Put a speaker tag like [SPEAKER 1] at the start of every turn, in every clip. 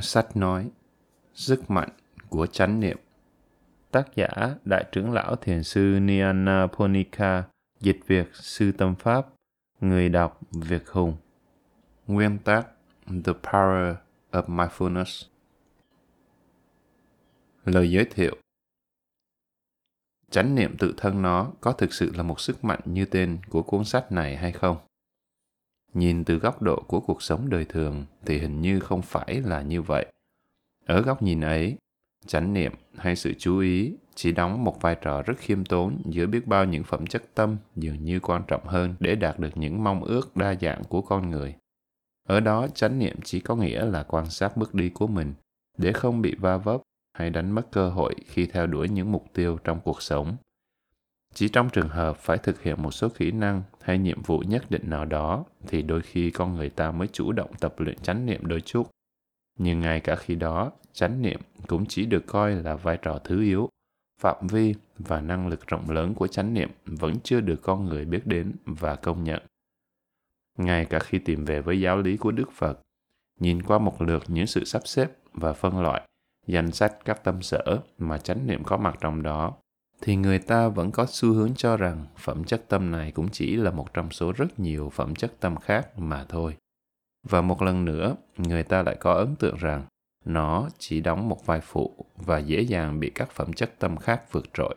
[SPEAKER 1] Sách nói, Sức mạnh của chánh niệm. Tác giả Đại trưởng lão Thiền sư Niana Ponika Dịch việc Sư Tâm Pháp, Người đọc Việt Hùng. Nguyên tác, The Power of Mindfulness. Lời giới thiệu. Chánh niệm tự thân nó có thực sự là một sức mạnh như tên của cuốn sách này hay không? Nhìn từ góc độ của cuộc sống đời thường thì hình như không phải là như vậy. Ở góc nhìn ấy, chánh niệm hay sự chú ý chỉ đóng một vai trò rất khiêm tốn giữa biết bao những phẩm chất tâm dường như quan trọng hơn để đạt được những mong ước đa dạng của con người. Ở đó chánh niệm chỉ có nghĩa là quan sát bước đi của mình để không bị va vấp hay đánh mất cơ hội khi theo đuổi những mục tiêu trong cuộc sống. Chỉ trong trường hợp phải thực hiện một số kỹ năng hay nhiệm vụ nhất định nào đó thì đôi khi con người ta mới chủ động tập luyện chánh niệm đôi chút. Nhưng ngay cả khi đó, chánh niệm cũng chỉ được coi là vai trò thứ yếu. Phạm vi và năng lực rộng lớn của chánh niệm vẫn chưa được con người biết đến và công nhận. Ngay cả khi tìm về với giáo lý của Đức Phật, nhìn qua một lượt những sự sắp xếp và phân loại, danh sách các tâm sở mà chánh niệm có mặt trong đó thì người ta vẫn có xu hướng cho rằng phẩm chất tâm này cũng chỉ là một trong số rất nhiều phẩm chất tâm khác mà thôi. Và một lần nữa, người ta lại có ấn tượng rằng nó chỉ đóng một vai phụ và dễ dàng bị các phẩm chất tâm khác vượt trội.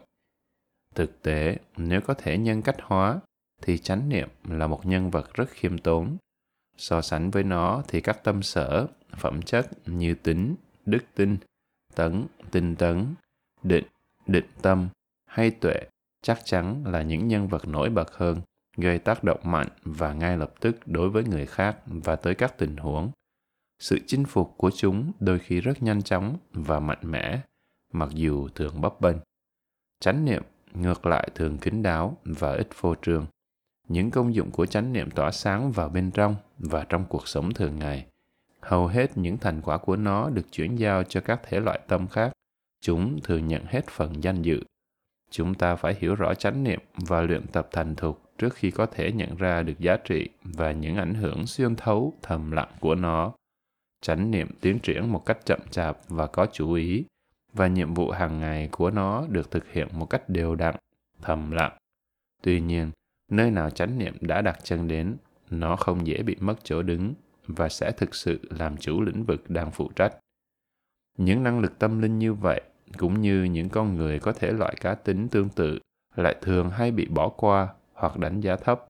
[SPEAKER 1] Thực tế, nếu có thể nhân cách hóa, thì chánh niệm là một nhân vật rất khiêm tốn. So sánh với nó thì các tâm sở, phẩm chất như tính, đức tin, tấn, tinh tấn, định, định tâm, hay tuệ chắc chắn là những nhân vật nổi bật hơn, gây tác động mạnh và ngay lập tức đối với người khác và tới các tình huống. Sự chinh phục của chúng đôi khi rất nhanh chóng và mạnh mẽ, mặc dù thường bấp bênh. Chánh niệm ngược lại thường kín đáo và ít phô trương. Những công dụng của chánh niệm tỏa sáng vào bên trong và trong cuộc sống thường ngày. Hầu hết những thành quả của nó được chuyển giao cho các thể loại tâm khác. Chúng thường nhận hết phần danh dự chúng ta phải hiểu rõ chánh niệm và luyện tập thành thục trước khi có thể nhận ra được giá trị và những ảnh hưởng xuyên thấu thầm lặng của nó. Chánh niệm tiến triển một cách chậm chạp và có chú ý, và nhiệm vụ hàng ngày của nó được thực hiện một cách đều đặn, thầm lặng. Tuy nhiên, nơi nào chánh niệm đã đặt chân đến, nó không dễ bị mất chỗ đứng và sẽ thực sự làm chủ lĩnh vực đang phụ trách. Những năng lực tâm linh như vậy cũng như những con người có thể loại cá tính tương tự lại thường hay bị bỏ qua hoặc đánh giá thấp.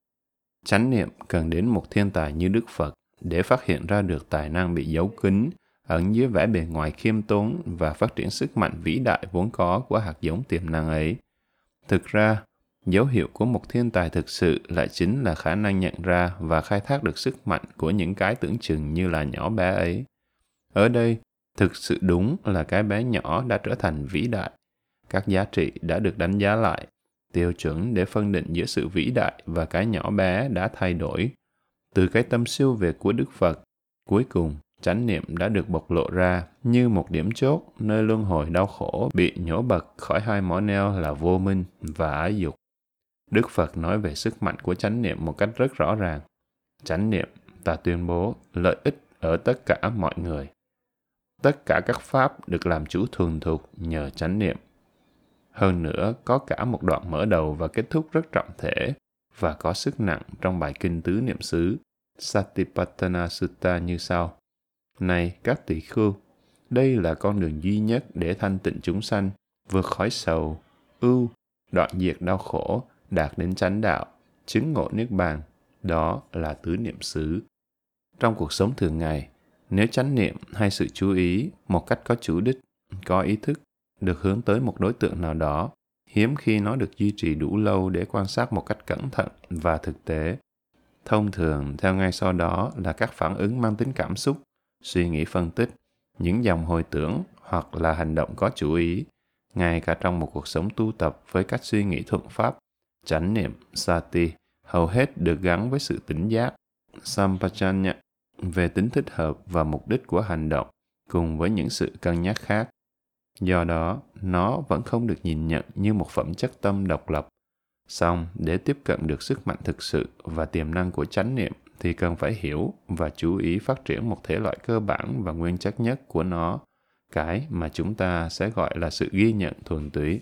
[SPEAKER 1] Chánh niệm cần đến một thiên tài như Đức Phật để phát hiện ra được tài năng bị giấu kín ẩn dưới vẻ bề ngoài khiêm tốn và phát triển sức mạnh vĩ đại vốn có của hạt giống tiềm năng ấy. Thực ra, dấu hiệu của một thiên tài thực sự lại chính là khả năng nhận ra và khai thác được sức mạnh của những cái tưởng chừng như là nhỏ bé ấy. Ở đây, thực sự đúng là cái bé nhỏ đã trở thành vĩ đại. Các giá trị đã được đánh giá lại, tiêu chuẩn để phân định giữa sự vĩ đại và cái nhỏ bé đã thay đổi. Từ cái tâm siêu việt của đức phật, cuối cùng chánh niệm đã được bộc lộ ra như một điểm chốt nơi luân hồi đau khổ bị nhổ bật khỏi hai mỏ neo là vô minh và ái dục. Đức phật nói về sức mạnh của chánh niệm một cách rất rõ ràng. Chánh niệm ta tuyên bố lợi ích ở tất cả mọi người tất cả các pháp được làm chủ thường thuộc nhờ chánh niệm. Hơn nữa, có cả một đoạn mở đầu và kết thúc rất trọng thể và có sức nặng trong bài kinh tứ niệm xứ Satipatthana Sutta như sau. Này các tỷ khưu, đây là con đường duy nhất để thanh tịnh chúng sanh, vượt khỏi sầu, ưu, đoạn diệt đau khổ, đạt đến chánh đạo, chứng ngộ niết bàn. Đó là tứ niệm xứ. Trong cuộc sống thường ngày, nếu chánh niệm hay sự chú ý một cách có chủ đích, có ý thức, được hướng tới một đối tượng nào đó, hiếm khi nó được duy trì đủ lâu để quan sát một cách cẩn thận và thực tế. Thông thường, theo ngay sau đó là các phản ứng mang tính cảm xúc, suy nghĩ phân tích, những dòng hồi tưởng hoặc là hành động có chủ ý, ngay cả trong một cuộc sống tu tập với cách suy nghĩ thuận pháp, chánh niệm, sati, hầu hết được gắn với sự tỉnh giác, sampajanya, về tính thích hợp và mục đích của hành động cùng với những sự cân nhắc khác do đó nó vẫn không được nhìn nhận như một phẩm chất tâm độc lập song để tiếp cận được sức mạnh thực sự và tiềm năng của chánh niệm thì cần phải hiểu và chú ý phát triển một thể loại cơ bản và nguyên chất nhất của nó, cái mà chúng ta sẽ gọi là sự ghi nhận thuần túy.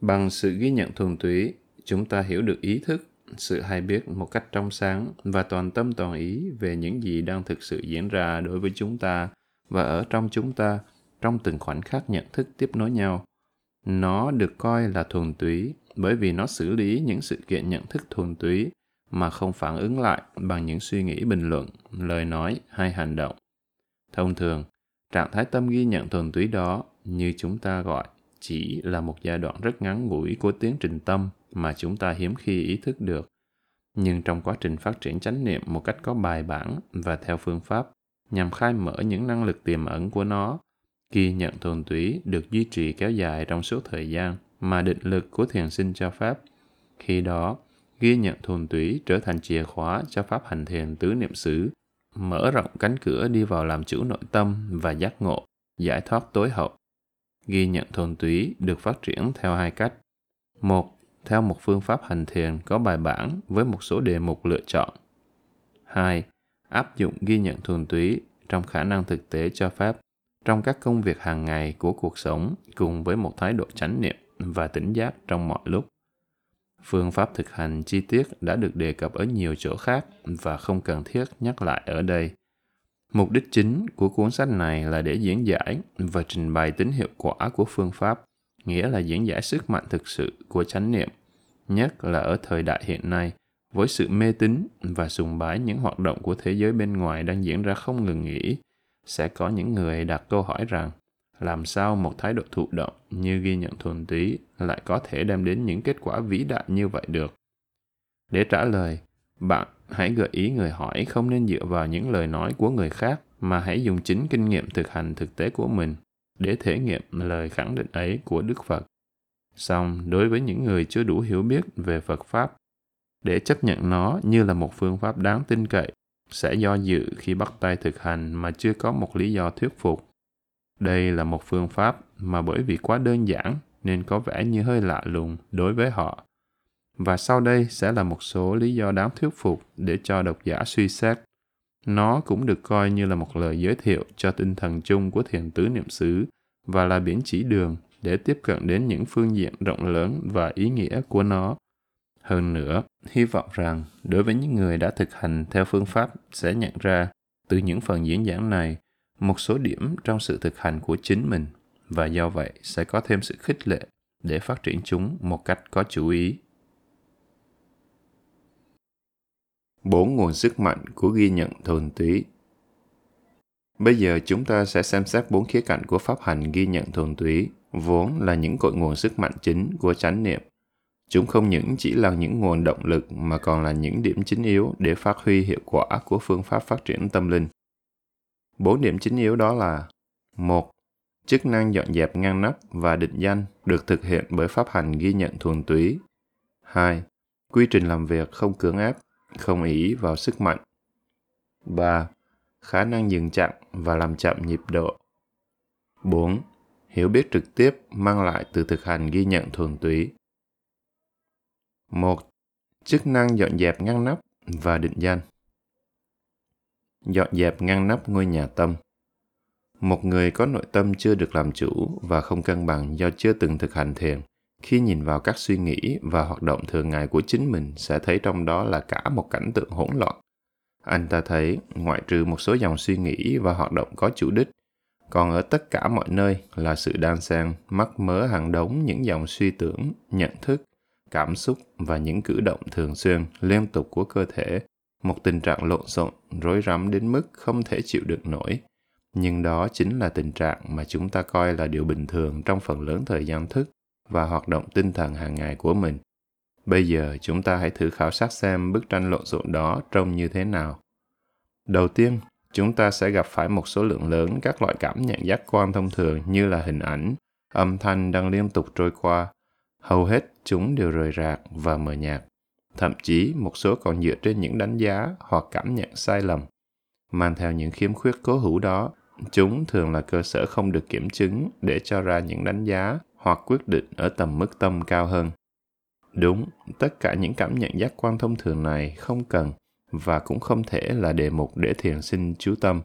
[SPEAKER 1] Bằng sự ghi nhận thuần túy, chúng ta hiểu được ý thức, sự hay biết một cách trong sáng và toàn tâm toàn ý về những gì đang thực sự diễn ra đối với chúng ta và ở trong chúng ta trong từng khoảnh khắc nhận thức tiếp nối nhau. Nó được coi là thuần túy bởi vì nó xử lý những sự kiện nhận thức thuần túy mà không phản ứng lại bằng những suy nghĩ bình luận, lời nói hay hành động. Thông thường, trạng thái tâm ghi nhận thuần túy đó như chúng ta gọi chỉ là một giai đoạn rất ngắn ngủi của tiến trình tâm mà chúng ta hiếm khi ý thức được. Nhưng trong quá trình phát triển chánh niệm một cách có bài bản và theo phương pháp nhằm khai mở những năng lực tiềm ẩn của nó, ghi nhận thuần túy được duy trì kéo dài trong suốt thời gian mà định lực của thiền sinh cho phép. Khi đó, ghi nhận thuần túy trở thành chìa khóa cho pháp hành thiền tứ niệm xứ, mở rộng cánh cửa đi vào làm chủ nội tâm và giác ngộ, giải thoát tối hậu. Ghi nhận thuần túy được phát triển theo hai cách. Một, theo một phương pháp hành thiền có bài bản với một số đề mục lựa chọn. 2. áp dụng ghi nhận thuần túy trong khả năng thực tế cho phép trong các công việc hàng ngày của cuộc sống cùng với một thái độ chánh niệm và tỉnh giác trong mọi lúc. Phương pháp thực hành chi tiết đã được đề cập ở nhiều chỗ khác và không cần thiết nhắc lại ở đây. Mục đích chính của cuốn sách này là để diễn giải và trình bày tính hiệu quả của phương pháp, nghĩa là diễn giải sức mạnh thực sự của chánh niệm, nhất là ở thời đại hiện nay, với sự mê tín và sùng bái những hoạt động của thế giới bên ngoài đang diễn ra không ngừng nghỉ, sẽ có những người đặt câu hỏi rằng làm sao một thái độ thụ động như ghi nhận thuần túy lại có thể đem đến những kết quả vĩ đại như vậy được? Để trả lời bạn hãy gợi ý người hỏi không nên dựa vào những lời nói của người khác mà hãy dùng chính kinh nghiệm thực hành thực tế của mình để thể nghiệm lời khẳng định ấy của đức phật song đối với những người chưa đủ hiểu biết về phật pháp, để chấp nhận nó như là một phương pháp đáng tin cậy sẽ do dự khi bắt tay thực hành mà chưa có một lý do thuyết phục đây là một phương pháp mà bởi vì quá đơn giản nên có vẻ như hơi lạ lùng đối với họ. Và sau đây sẽ là một số lý do đáng thuyết phục để cho độc giả suy xét. Nó cũng được coi như là một lời giới thiệu cho tinh thần chung của thiền tứ niệm xứ và là biển chỉ đường để tiếp cận đến những phương diện rộng lớn và ý nghĩa của nó. Hơn nữa, hy vọng rằng đối với những người đã thực hành theo phương pháp sẽ nhận ra từ những phần diễn giảng này một số điểm trong sự thực hành của chính mình và do vậy sẽ có thêm sự khích lệ để phát triển chúng một cách có chú ý. Bốn nguồn sức mạnh của ghi nhận thuần túy Bây giờ chúng ta sẽ xem xét bốn khía cạnh của pháp hành ghi nhận thuần túy, vốn là những cội nguồn sức mạnh chính của chánh niệm. Chúng không những chỉ là những nguồn động lực mà còn là những điểm chính yếu để phát huy hiệu quả của phương pháp phát triển tâm linh. Bốn điểm chính yếu đó là một Chức năng dọn dẹp ngăn nắp và định danh được thực hiện bởi pháp hành ghi nhận thuần túy. 2. Quy trình làm việc không cưỡng ép, không ý vào sức mạnh. 3. Khả năng dừng chặn và làm chậm nhịp độ. 4. Hiểu biết trực tiếp mang lại từ thực hành ghi nhận thuần túy. 1. Chức năng dọn dẹp ngăn nắp và định danh dọn dẹp ngăn nắp ngôi nhà tâm. Một người có nội tâm chưa được làm chủ và không cân bằng do chưa từng thực hành thiền, khi nhìn vào các suy nghĩ và hoạt động thường ngày của chính mình sẽ thấy trong đó là cả một cảnh tượng hỗn loạn. Anh ta thấy, ngoại trừ một số dòng suy nghĩ và hoạt động có chủ đích, còn ở tất cả mọi nơi là sự đan xen, mắc mớ hàng đống những dòng suy tưởng, nhận thức, cảm xúc và những cử động thường xuyên, liên tục của cơ thể một tình trạng lộn xộn, rối rắm đến mức không thể chịu được nổi. Nhưng đó chính là tình trạng mà chúng ta coi là điều bình thường trong phần lớn thời gian thức và hoạt động tinh thần hàng ngày của mình. Bây giờ chúng ta hãy thử khảo sát xem bức tranh lộn xộn đó trông như thế nào. Đầu tiên, chúng ta sẽ gặp phải một số lượng lớn các loại cảm nhận giác quan thông thường như là hình ảnh, âm thanh đang liên tục trôi qua. Hầu hết chúng đều rời rạc và mờ nhạt thậm chí một số còn dựa trên những đánh giá hoặc cảm nhận sai lầm. Mang theo những khiếm khuyết cố hữu đó, chúng thường là cơ sở không được kiểm chứng để cho ra những đánh giá hoặc quyết định ở tầm mức tâm cao hơn. Đúng, tất cả những cảm nhận giác quan thông thường này không cần và cũng không thể là đề mục để thiền sinh chú tâm.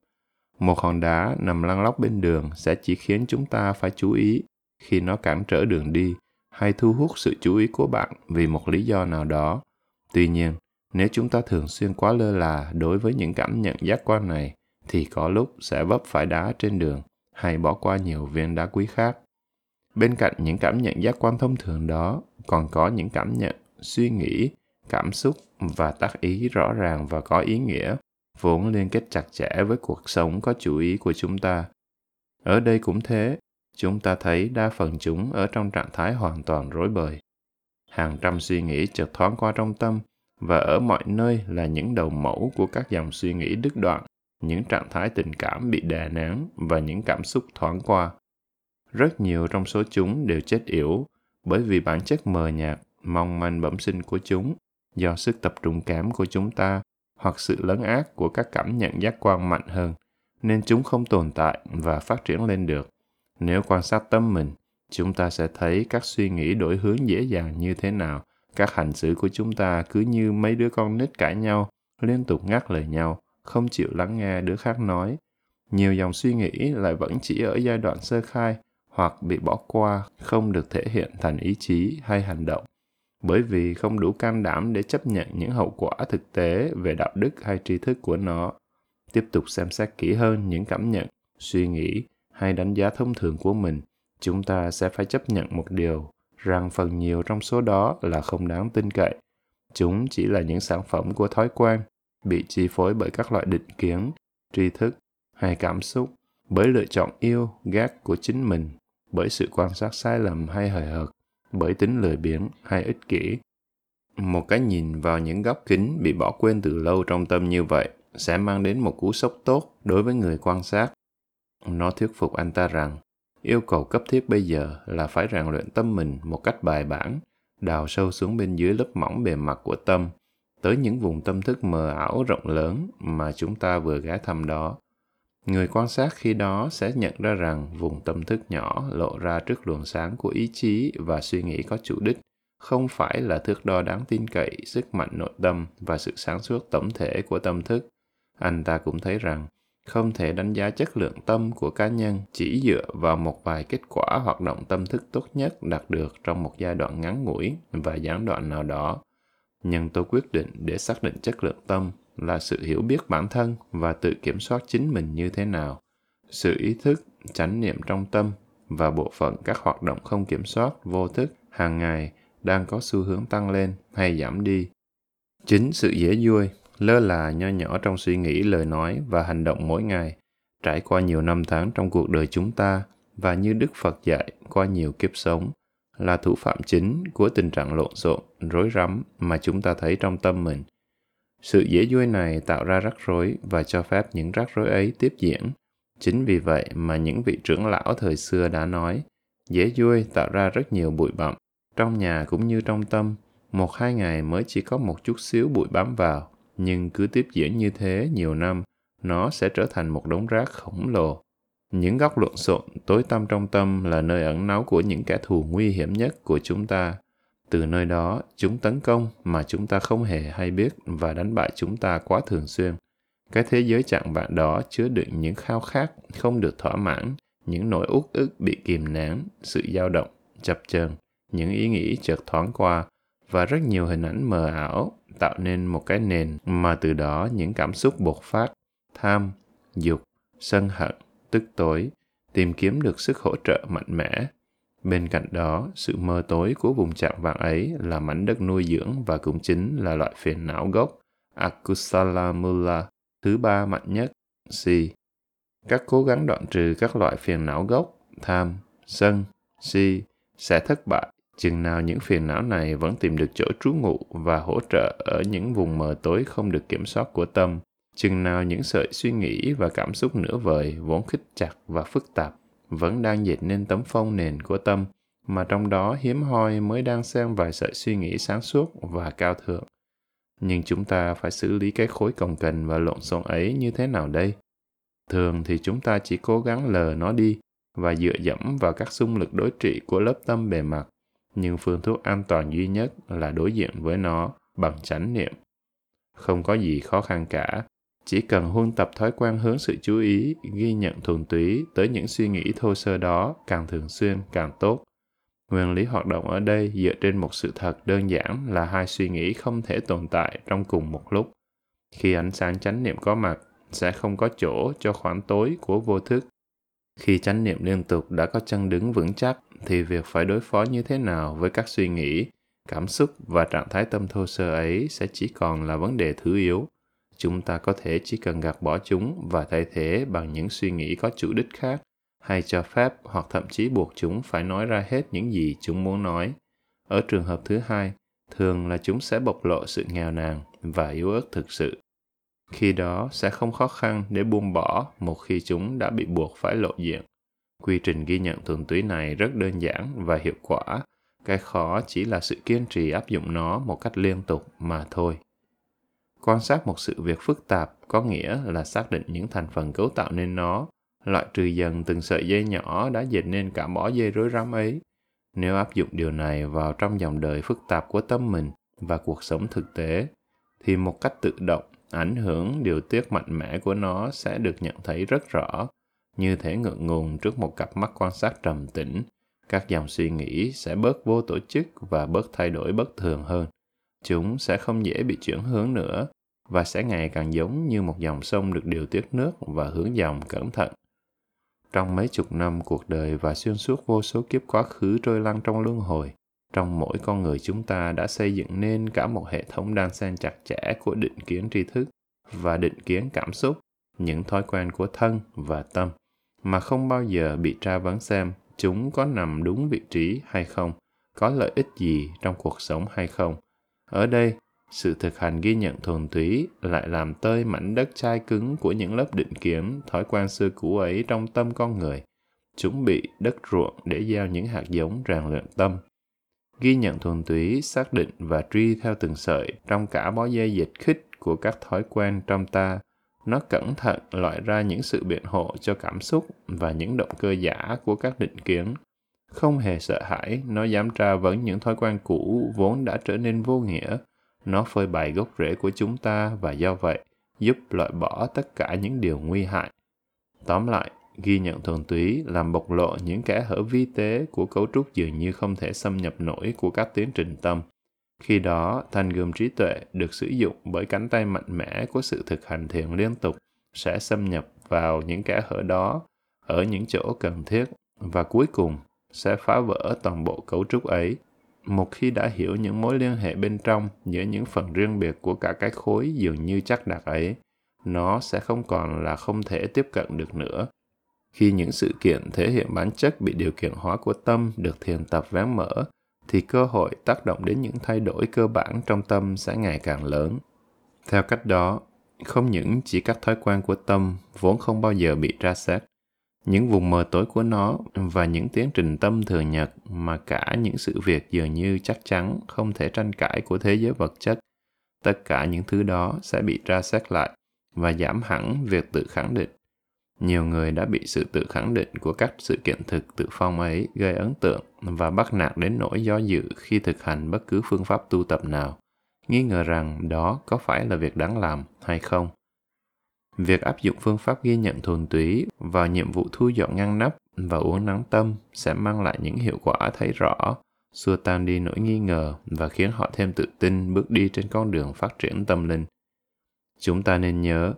[SPEAKER 1] Một hòn đá nằm lăn lóc bên đường sẽ chỉ khiến chúng ta phải chú ý khi nó cản trở đường đi hay thu hút sự chú ý của bạn vì một lý do nào đó. Tuy nhiên, nếu chúng ta thường xuyên quá lơ là đối với những cảm nhận giác quan này, thì có lúc sẽ vấp phải đá trên đường hay bỏ qua nhiều viên đá quý khác. Bên cạnh những cảm nhận giác quan thông thường đó, còn có những cảm nhận, suy nghĩ, cảm xúc và tác ý rõ ràng và có ý nghĩa, vốn liên kết chặt chẽ với cuộc sống có chủ ý của chúng ta. Ở đây cũng thế, chúng ta thấy đa phần chúng ở trong trạng thái hoàn toàn rối bời. Hàng trăm suy nghĩ chợt thoáng qua trong tâm, và ở mọi nơi là những đầu mẫu của các dòng suy nghĩ đứt đoạn, những trạng thái tình cảm bị đè nén và những cảm xúc thoáng qua. Rất nhiều trong số chúng đều chết yểu bởi vì bản chất mờ nhạt, mong manh bẩm sinh của chúng do sức tập trung cảm của chúng ta hoặc sự lấn át của các cảm nhận giác quan mạnh hơn, nên chúng không tồn tại và phát triển lên được. Nếu quan sát tâm mình, chúng ta sẽ thấy các suy nghĩ đổi hướng dễ dàng như thế nào các hành xử của chúng ta cứ như mấy đứa con nít cãi nhau, liên tục ngắt lời nhau, không chịu lắng nghe đứa khác nói. Nhiều dòng suy nghĩ lại vẫn chỉ ở giai đoạn sơ khai hoặc bị bỏ qua, không được thể hiện thành ý chí hay hành động. Bởi vì không đủ can đảm để chấp nhận những hậu quả thực tế về đạo đức hay tri thức của nó. Tiếp tục xem xét kỹ hơn những cảm nhận, suy nghĩ hay đánh giá thông thường của mình, chúng ta sẽ phải chấp nhận một điều rằng phần nhiều trong số đó là không đáng tin cậy. Chúng chỉ là những sản phẩm của thói quen, bị chi phối bởi các loại định kiến, tri thức hay cảm xúc, bởi lựa chọn yêu, ghét của chính mình, bởi sự quan sát sai lầm hay hời hợt, bởi tính lười biếng hay ích kỷ. Một cái nhìn vào những góc kính bị bỏ quên từ lâu trong tâm như vậy sẽ mang đến một cú sốc tốt đối với người quan sát. Nó thuyết phục anh ta rằng Yêu cầu cấp thiết bây giờ là phải rèn luyện tâm mình một cách bài bản, đào sâu xuống bên dưới lớp mỏng bề mặt của tâm, tới những vùng tâm thức mờ ảo rộng lớn mà chúng ta vừa ghé thăm đó. Người quan sát khi đó sẽ nhận ra rằng vùng tâm thức nhỏ lộ ra trước luồng sáng của ý chí và suy nghĩ có chủ đích, không phải là thước đo đáng tin cậy, sức mạnh nội tâm và sự sáng suốt tổng thể của tâm thức. Anh ta cũng thấy rằng không thể đánh giá chất lượng tâm của cá nhân chỉ dựa vào một vài kết quả hoạt động tâm thức tốt nhất đạt được trong một giai đoạn ngắn ngủi và gián đoạn nào đó Nhân tố quyết định để xác định chất lượng tâm là sự hiểu biết bản thân và tự kiểm soát chính mình như thế nào. Sự ý thức, chánh niệm trong tâm và bộ phận các hoạt động không kiểm soát, vô thức hàng ngày đang có xu hướng tăng lên hay giảm đi. Chính sự dễ vui, lơ là, nho nhỏ trong suy nghĩ, lời nói và hành động mỗi ngày trải qua nhiều năm tháng trong cuộc đời chúng ta và như đức phật dạy, qua nhiều kiếp sống là thủ phạm chính của tình trạng lộn xộn, rối rắm mà chúng ta thấy trong tâm mình sự dễ vui này tạo ra rắc rối và cho phép những rắc rối ấy tiếp diễn chính vì vậy mà những vị trưởng lão thời xưa đã nói dễ vui tạo ra rất nhiều bụi bặm trong nhà cũng như trong tâm một hai ngày mới chỉ có một chút xíu bụi bám vào nhưng cứ tiếp diễn như thế nhiều năm, nó sẽ trở thành một đống rác khổng lồ. Những góc lộn xộn tối tăm trong tâm là nơi ẩn náu của những kẻ thù nguy hiểm nhất của chúng ta. Từ nơi đó, chúng tấn công mà chúng ta không hề hay biết và đánh bại chúng ta quá thường xuyên. Cái thế giới chạng vạn đó chứa đựng những khao khát không được thỏa mãn, những nỗi uất ức bị kìm nén, sự dao động, chập chờn, những ý nghĩ chợt thoáng qua và rất nhiều hình ảnh mờ ảo tạo nên một cái nền mà từ đó những cảm xúc bộc phát tham dục sân hận tức tối tìm kiếm được sức hỗ trợ mạnh mẽ bên cạnh đó, sự mơ tối của vùng chạm vàng ấy là mảnh đất nuôi dưỡng và cũng chính là loại phiền não gốc. Akusala mula thứ ba mạnh nhất si các cố gắng đoạn trừ các loại phiền não gốc, tham, sân, si, sẽ thất bại. Chừng nào những phiền não này vẫn tìm được chỗ trú ngụ và hỗ trợ ở những vùng mờ tối không được kiểm soát của tâm, chừng nào những sợi suy nghĩ và cảm xúc nửa vời vốn khích chặt và phức tạp vẫn đang dệt nên tấm phong nền của tâm, mà trong đó hiếm hoi mới đang xen vài sợi suy nghĩ sáng suốt và cao thượng. Nhưng chúng ta phải xử lý cái khối cồng kềnh và lộn xộn ấy như thế nào đây? Thường thì chúng ta chỉ cố gắng lờ nó đi và dựa dẫm vào các xung lực đối trị của lớp tâm bề mặt, nhưng phương thuốc an toàn duy nhất là đối diện với nó bằng chánh niệm. Không có gì khó khăn cả. Chỉ cần huân tập thói quen hướng sự chú ý, ghi nhận thuần túy tới những suy nghĩ thô sơ đó càng thường xuyên càng tốt. Nguyên lý hoạt động ở đây dựa trên một sự thật đơn giản là hai suy nghĩ không thể tồn tại trong cùng một lúc. Khi ánh sáng chánh niệm có mặt, sẽ không có chỗ cho khoảng tối của vô thức. Khi chánh niệm liên tục đã có chân đứng vững chắc, thì việc phải đối phó như thế nào với các suy nghĩ, cảm xúc và trạng thái tâm thô sơ ấy sẽ chỉ còn là vấn đề thứ yếu. Chúng ta có thể chỉ cần gạt bỏ chúng và thay thế bằng những suy nghĩ có chủ đích khác, hay cho phép hoặc thậm chí buộc chúng phải nói ra hết những gì chúng muốn nói. Ở trường hợp thứ hai, thường là chúng sẽ bộc lộ sự nghèo nàn và yếu ớt thực sự khi đó sẽ không khó khăn để buông bỏ một khi chúng đã bị buộc phải lộ diện. Quy trình ghi nhận thuần túy này rất đơn giản và hiệu quả. Cái khó chỉ là sự kiên trì áp dụng nó một cách liên tục mà thôi. Quan sát một sự việc phức tạp có nghĩa là xác định những thành phần cấu tạo nên nó, loại trừ dần từng sợi dây nhỏ đã dệt nên cả bó dây rối rắm ấy. Nếu áp dụng điều này vào trong dòng đời phức tạp của tâm mình và cuộc sống thực tế, thì một cách tự động ảnh hưởng điều tiết mạnh mẽ của nó sẽ được nhận thấy rất rõ như thể ngượng ngùng trước một cặp mắt quan sát trầm tĩnh. Các dòng suy nghĩ sẽ bớt vô tổ chức và bớt thay đổi bất thường hơn chúng sẽ không dễ bị chuyển hướng nữa và sẽ ngày càng giống như một dòng sông được điều tiết nước và hướng dòng cẩn thận. Trong mấy chục năm cuộc đời và xuyên suốt vô số kiếp quá khứ trôi lăn trong luân hồi, trong mỗi con người chúng ta đã xây dựng nên cả một hệ thống đan xen chặt chẽ của định kiến tri thức và định kiến cảm xúc, những thói quen của thân và tâm mà không bao giờ bị tra vấn xem chúng có nằm đúng vị trí hay không, có lợi ích gì trong cuộc sống hay không ở đây sự thực hành ghi nhận thuần túy lại làm tơi mảnh đất chai cứng của những lớp định kiến thói quen xưa cũ ấy trong tâm con người chúng bị đất ruộng để gieo những hạt giống rèn luyện tâm ghi nhận thuần túy, xác định và truy theo từng sợi trong cả bó dây dịch khích của các thói quen trong ta. Nó cẩn thận loại ra những sự biện hộ cho cảm xúc và những động cơ giả của các định kiến. Không hề sợ hãi, nó dám tra vấn những thói quen cũ vốn đã trở nên vô nghĩa. Nó phơi bày gốc rễ của chúng ta và do vậy giúp loại bỏ tất cả những điều nguy hại. Tóm lại, ghi nhận thuần túy làm bộc lộ những kẽ hở vi tế của cấu trúc dường như không thể xâm nhập nổi của các tiến trình tâm. Khi đó, thanh gươm trí tuệ được sử dụng bởi cánh tay mạnh mẽ của sự thực hành thiền liên tục sẽ xâm nhập vào những kẽ hở đó ở những chỗ cần thiết và cuối cùng sẽ phá vỡ toàn bộ cấu trúc ấy. Một khi đã hiểu những mối liên hệ bên trong giữa những phần riêng biệt của cả cái khối dường như chắc đặc ấy, nó sẽ không còn là không thể tiếp cận được nữa khi những sự kiện thể hiện bản chất bị điều kiện hóa của tâm được thiền tập vén mở, thì cơ hội tác động đến những thay đổi cơ bản trong tâm sẽ ngày càng lớn. Theo cách đó, không những chỉ các thói quen của tâm vốn không bao giờ bị tra xét, những vùng mờ tối của nó và những tiến trình tâm thường nhật mà cả những sự việc dường như chắc chắn không thể tranh cãi của thế giới vật chất, tất cả những thứ đó sẽ bị tra xét lại và giảm hẳn việc tự khẳng định nhiều người đã bị sự tự khẳng định của các sự kiện thực tự phong ấy gây ấn tượng và bắt nạt đến nỗi do dự khi thực hành bất cứ phương pháp tu tập nào, nghi ngờ rằng đó có phải là việc đáng làm hay không. Việc áp dụng phương pháp ghi nhận thuần túy vào nhiệm vụ thu dọn ngăn nắp và uống nắng tâm sẽ mang lại những hiệu quả thấy rõ, xua tan đi nỗi nghi ngờ và khiến họ thêm tự tin bước đi trên con đường phát triển tâm linh. Chúng ta nên nhớ,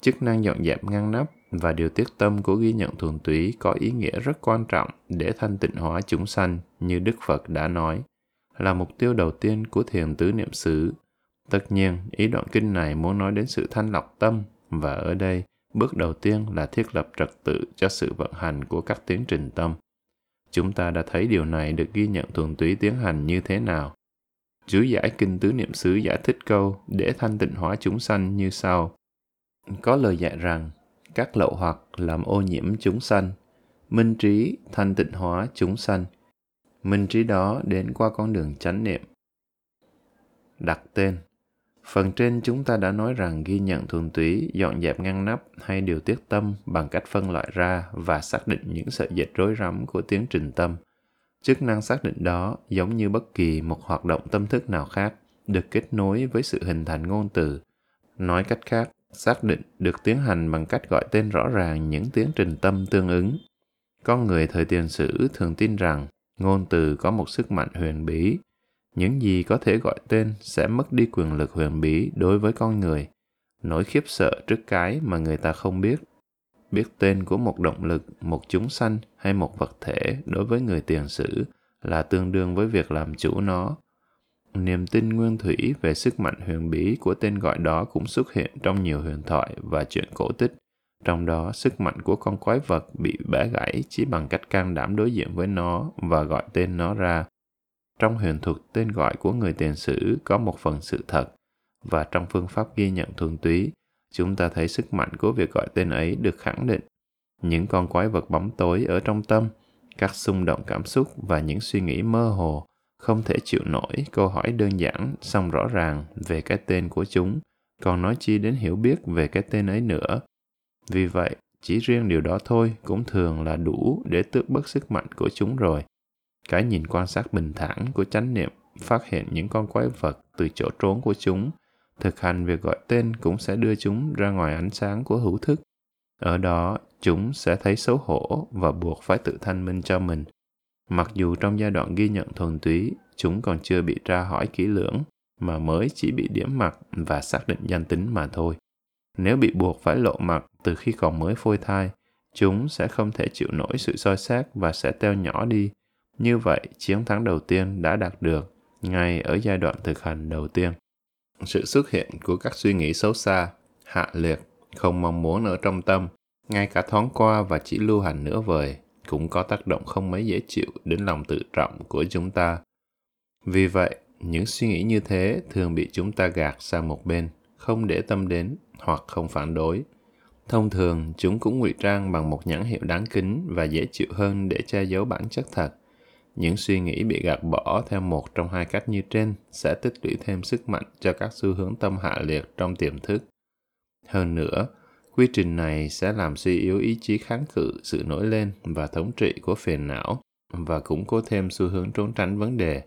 [SPEAKER 1] chức năng dọn dẹp ngăn nắp và điều tiết tâm của ghi nhận thuần túy có ý nghĩa rất quan trọng để thanh tịnh hóa chúng sanh như Đức Phật đã nói, là mục tiêu đầu tiên của thiền tứ niệm xứ. Tất nhiên, ý đoạn kinh này muốn nói đến sự thanh lọc tâm và ở đây, bước đầu tiên là thiết lập trật tự cho sự vận hành của các tiến trình tâm. Chúng ta đã thấy điều này được ghi nhận thuần túy tiến hành như thế nào. Chú giải kinh tứ niệm xứ giải thích câu để thanh tịnh hóa chúng sanh như sau. Có lời dạy rằng, các lậu hoặc làm ô nhiễm chúng sanh, minh trí thanh tịnh hóa chúng sanh. Minh trí đó đến qua con đường chánh niệm. Đặt tên Phần trên chúng ta đã nói rằng ghi nhận thuần túy, dọn dẹp ngăn nắp hay điều tiết tâm bằng cách phân loại ra và xác định những sợi dệt rối rắm của tiến trình tâm. Chức năng xác định đó giống như bất kỳ một hoạt động tâm thức nào khác, được kết nối với sự hình thành ngôn từ, Nói cách khác, xác định được tiến hành bằng cách gọi tên rõ ràng những tiến trình tâm tương ứng. Con người thời tiền sử thường tin rằng ngôn từ có một sức mạnh huyền bí. Những gì có thể gọi tên sẽ mất đi quyền lực huyền bí đối với con người. Nỗi khiếp sợ trước cái mà người ta không biết. Biết tên của một động lực, một chúng sanh hay một vật thể đối với người tiền sử là tương đương với việc làm chủ nó. Niềm tin nguyên thủy về sức mạnh huyền bí của tên gọi đó cũng xuất hiện trong nhiều huyền thoại và chuyện cổ tích. Trong đó, sức mạnh của con quái vật bị bẻ gãy chỉ bằng cách can đảm đối diện với nó và gọi tên nó ra. Trong huyền thuật tên gọi của người tiền sử có một phần sự thật, và trong phương pháp ghi nhận thuần túy, chúng ta thấy sức mạnh của việc gọi tên ấy được khẳng định. Những con quái vật bóng tối ở trong tâm, các xung động cảm xúc và những suy nghĩ mơ hồ không thể chịu nổi câu hỏi đơn giản song rõ ràng về cái tên của chúng, còn nói chi đến hiểu biết về cái tên ấy nữa. Vì vậy, chỉ riêng điều đó thôi cũng thường là đủ để tước bớt sức mạnh của chúng rồi. Cái nhìn quan sát bình thản của chánh niệm phát hiện những con quái vật từ chỗ trốn của chúng, thực hành việc gọi tên cũng sẽ đưa chúng ra ngoài ánh sáng của hữu thức. Ở đó, chúng sẽ thấy xấu hổ và buộc phải tự thanh minh cho mình. Mặc dù trong giai đoạn ghi nhận thuần túy, chúng còn chưa bị tra hỏi kỹ lưỡng, mà mới chỉ bị điểm mặt và xác định danh tính mà thôi. Nếu bị buộc phải lộ mặt từ khi còn mới phôi thai, chúng sẽ không thể chịu nổi sự soi xét và sẽ teo nhỏ đi. Như vậy, chiến thắng đầu tiên đã đạt được ngay ở giai đoạn thực hành đầu tiên. Sự xuất hiện của các suy nghĩ xấu xa, hạ liệt, không mong muốn ở trong tâm, ngay cả thoáng qua và chỉ lưu hành nửa vời, cũng có tác động không mấy dễ chịu đến lòng tự trọng của chúng ta. Vì vậy, những suy nghĩ như thế thường bị chúng ta gạt sang một bên, không để tâm đến hoặc không phản đối. Thông thường, chúng cũng ngụy trang bằng một nhãn hiệu đáng kính và dễ chịu hơn để che giấu bản chất thật. Những suy nghĩ bị gạt bỏ theo một trong hai cách như trên sẽ tích lũy thêm sức mạnh cho các xu hướng tâm hạ liệt trong tiềm thức. Hơn nữa, quy trình này sẽ làm suy yếu ý chí kháng cự sự nổi lên và thống trị của phiền não và cũng có thêm xu hướng trốn tránh vấn đề.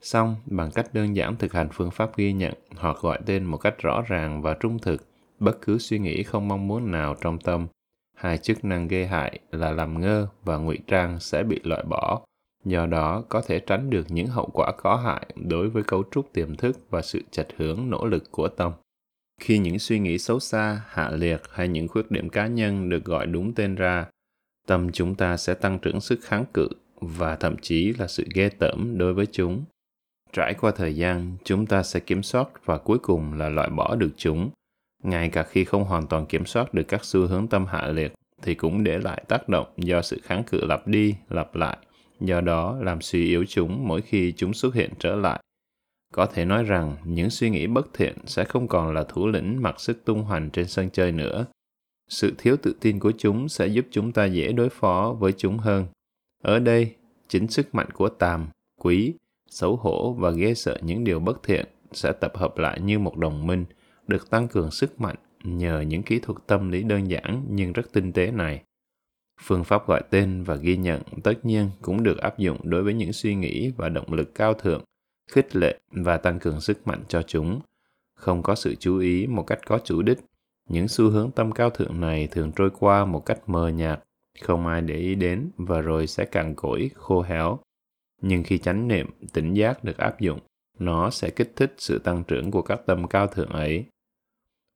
[SPEAKER 1] Xong, bằng cách đơn giản thực hành phương pháp ghi nhận hoặc gọi tên một cách rõ ràng và trung thực, bất cứ suy nghĩ không mong muốn nào trong tâm, hai chức năng gây hại là làm ngơ và ngụy trang sẽ bị loại bỏ do đó có thể tránh được những hậu quả có hại đối với cấu trúc tiềm thức và sự chạch hướng nỗ lực của tâm. Khi những suy nghĩ xấu xa, hạ liệt hay những khuyết điểm cá nhân được gọi đúng tên ra, tâm chúng ta sẽ tăng trưởng sức kháng cự và thậm chí là sự ghê tởm đối với chúng. Trải qua thời gian, chúng ta sẽ kiểm soát và cuối cùng là loại bỏ được chúng. Ngay cả khi không hoàn toàn kiểm soát được các xu hướng tâm hạ liệt thì cũng để lại tác động do sự kháng cự lặp đi lặp lại do đó làm suy yếu chúng mỗi khi chúng xuất hiện trở lại. Có thể nói rằng những suy nghĩ bất thiện sẽ không còn là thủ lĩnh mặc sức tung hoành trên sân chơi nữa. Sự thiếu tự tin của chúng sẽ giúp chúng ta dễ đối phó với chúng hơn. Ở đây, chính sức mạnh của tàm, quý, xấu hổ và ghê sợ những điều bất thiện sẽ tập hợp lại như một đồng minh, được tăng cường sức mạnh nhờ những kỹ thuật tâm lý đơn giản nhưng rất tinh tế này. Phương pháp gọi tên và ghi nhận tất nhiên cũng được áp dụng đối với những suy nghĩ và động lực cao thượng, khích lệ và tăng cường sức mạnh cho chúng. Không có sự chú ý một cách có chủ đích, những xu hướng tâm cao thượng này thường trôi qua một cách mờ nhạt, không ai để ý đến và rồi sẽ cằn cỗi, khô héo. Nhưng khi chánh niệm, tỉnh giác được áp dụng, nó sẽ kích thích sự tăng trưởng của các tâm cao thượng ấy.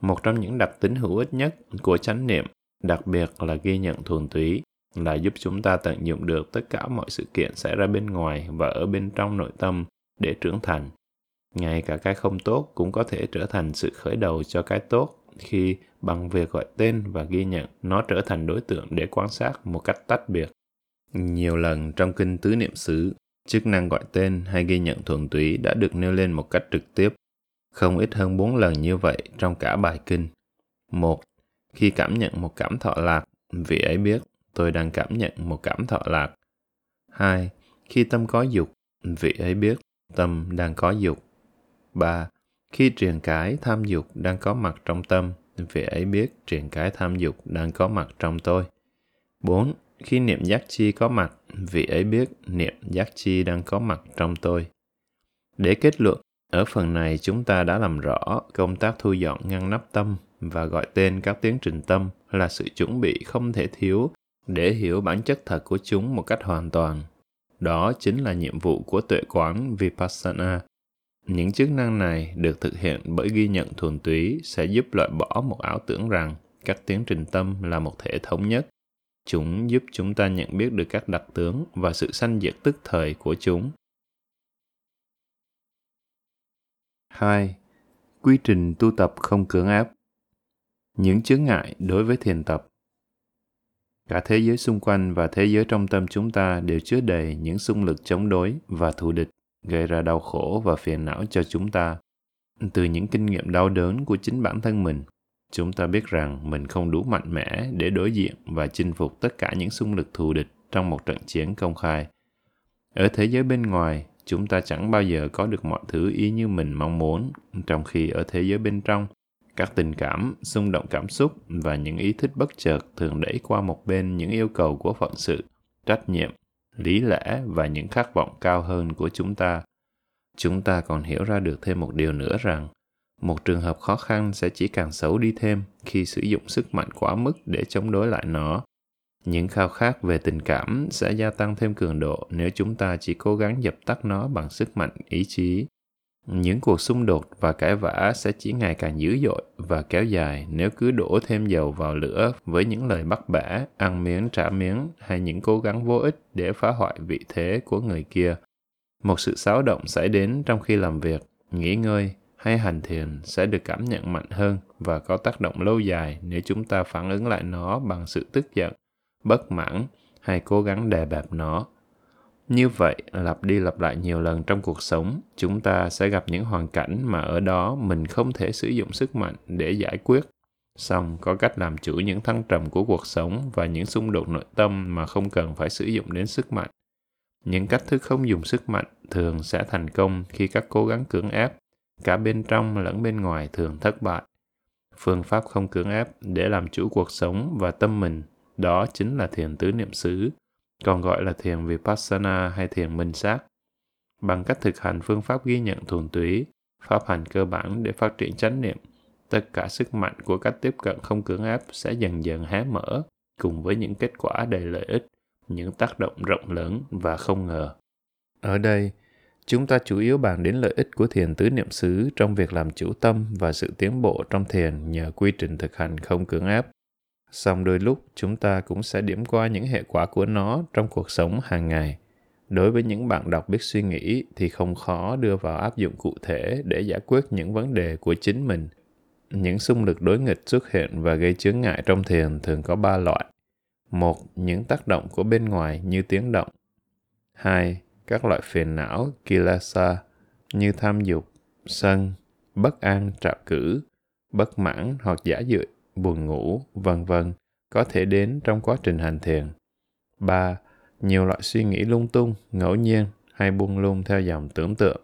[SPEAKER 1] Một trong những đặc tính hữu ích nhất của chánh niệm đặc biệt là ghi nhận thuần túy là giúp chúng ta tận dụng được tất cả mọi sự kiện xảy ra bên ngoài và ở bên trong nội tâm để trưởng thành. Ngay cả cái không tốt cũng có thể trở thành sự khởi đầu cho cái tốt khi bằng việc gọi tên và ghi nhận nó trở thành đối tượng để quan sát một cách tách biệt. Nhiều lần trong kinh tứ niệm xứ, chức năng gọi tên hay ghi nhận thuần túy đã được nêu lên một cách trực tiếp, không ít hơn bốn lần như vậy trong cả bài kinh. Một khi cảm nhận một cảm thọ lạc, vị ấy biết tôi đang cảm nhận một cảm thọ lạc. 2. Khi tâm có dục, vị ấy biết tâm đang có dục. 3. Khi truyền cái tham dục đang có mặt trong tâm, vị ấy biết truyền cái tham dục đang có mặt trong tôi. 4. Khi niệm giác chi có mặt, vị ấy biết niệm giác chi đang có mặt trong tôi. Để kết luận, Ở phần này chúng ta đã làm rõ công tác thu dọn ngăn nắp tâm và gọi tên các tiến trình tâm là sự chuẩn bị không thể thiếu để hiểu bản chất thật của chúng một cách hoàn toàn. Đó chính là nhiệm vụ của tuệ quán Vipassana. Những chức năng này được thực hiện bởi ghi nhận thuần túy sẽ giúp loại bỏ một ảo tưởng rằng các tiến trình tâm là một thể thống nhất. Chúng giúp chúng ta nhận biết được các đặc tướng và sự sanh diệt tức thời của chúng. 2. Quy trình tu tập không cưỡng áp những chướng ngại đối với thiền tập Cả thế giới xung quanh và thế giới trong tâm chúng ta đều chứa đầy những xung lực chống đối và thù địch, gây ra đau khổ và phiền não cho chúng ta. Từ những kinh nghiệm đau đớn của chính bản thân mình, chúng ta biết rằng mình không đủ mạnh mẽ để đối diện và chinh phục tất cả những xung lực thù địch trong một trận chiến công khai. Ở thế giới bên ngoài, chúng ta chẳng bao giờ có được mọi thứ ý như mình mong muốn, trong khi ở thế giới bên trong, các tình cảm, xung động cảm xúc và những ý thích bất chợt thường đẩy qua một bên những yêu cầu của phận sự, trách nhiệm, lý lẽ và những khát vọng cao hơn của chúng ta. Chúng ta còn hiểu ra được thêm một điều nữa rằng, một trường hợp khó khăn sẽ chỉ càng xấu đi thêm khi sử dụng sức mạnh quá mức để chống đối lại nó. Những khao khát về tình cảm sẽ gia tăng thêm cường độ nếu chúng ta chỉ cố gắng dập tắt nó bằng sức mạnh, ý chí những cuộc xung đột và cãi vã sẽ chỉ ngày càng dữ dội và kéo dài nếu cứ đổ thêm dầu vào lửa với những lời bắt bẻ, ăn miếng trả miếng hay những cố gắng vô ích để phá hoại vị thế của người kia. Một sự xáo động xảy đến trong khi làm việc, nghỉ ngơi hay hành thiền sẽ được cảm nhận mạnh hơn và có tác động lâu dài nếu chúng ta phản ứng lại nó bằng sự tức giận, bất mãn hay cố gắng đè bẹp nó như vậy, lặp đi lặp lại nhiều lần trong cuộc sống, chúng ta sẽ gặp những hoàn cảnh mà ở đó mình không thể sử dụng sức mạnh để giải quyết. Xong, có cách làm chủ những thăng trầm của cuộc sống và những xung đột nội tâm mà không cần phải sử dụng đến sức mạnh. Những cách thức không dùng sức mạnh thường sẽ thành công khi các cố gắng cưỡng ép, cả bên trong lẫn bên ngoài thường thất bại. Phương pháp không cưỡng ép để làm chủ cuộc sống và tâm mình, đó chính là thiền tứ niệm xứ, còn gọi là thiền Vipassana hay thiền minh sát. Bằng cách thực hành phương pháp ghi nhận thuần túy, pháp hành cơ bản để phát triển chánh niệm, tất cả sức mạnh của cách tiếp cận không cưỡng áp sẽ dần dần hé mở, cùng với những kết quả đầy lợi ích, những tác động rộng lớn và không ngờ. Ở đây, chúng ta chủ yếu bàn đến lợi ích của thiền tứ niệm xứ trong việc làm chủ tâm và sự tiến bộ trong thiền nhờ quy trình thực hành không cưỡng áp song đôi lúc chúng ta cũng sẽ điểm qua những hệ quả của nó trong cuộc sống hàng ngày. Đối với những bạn đọc biết suy nghĩ thì không khó đưa vào áp dụng cụ thể để giải quyết những vấn đề của chính mình. Những xung lực đối nghịch xuất hiện và gây chướng ngại trong thiền thường có ba loại. Một, những tác động của bên ngoài như tiếng động. Hai, các loại phiền não, kilasa, như tham dục, sân, bất an trạo cử, bất mãn hoặc giả dưỡi buồn ngủ, vân vân có thể đến trong quá trình hành thiền. 3. Nhiều loại suy nghĩ lung tung, ngẫu nhiên hay buông lung theo dòng tưởng tượng.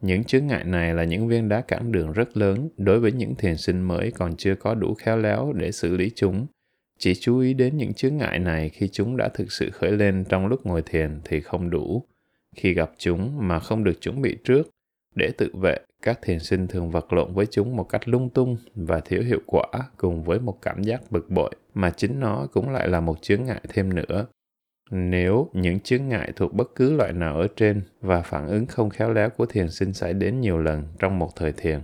[SPEAKER 1] Những chướng ngại này là những viên đá cản đường rất lớn đối với những thiền sinh mới còn chưa có đủ khéo léo để xử lý chúng. Chỉ chú ý đến những chướng ngại này khi chúng đã thực sự khởi lên trong lúc ngồi thiền thì không đủ. Khi gặp chúng mà không được chuẩn bị trước, để tự vệ, các thiền sinh thường vật lộn với chúng một cách lung tung và thiếu hiệu quả cùng với một cảm giác bực bội mà chính nó cũng lại là một chướng ngại thêm nữa. Nếu những chướng ngại thuộc bất cứ loại nào ở trên và phản ứng không khéo léo của thiền sinh xảy đến nhiều lần trong một thời thiền,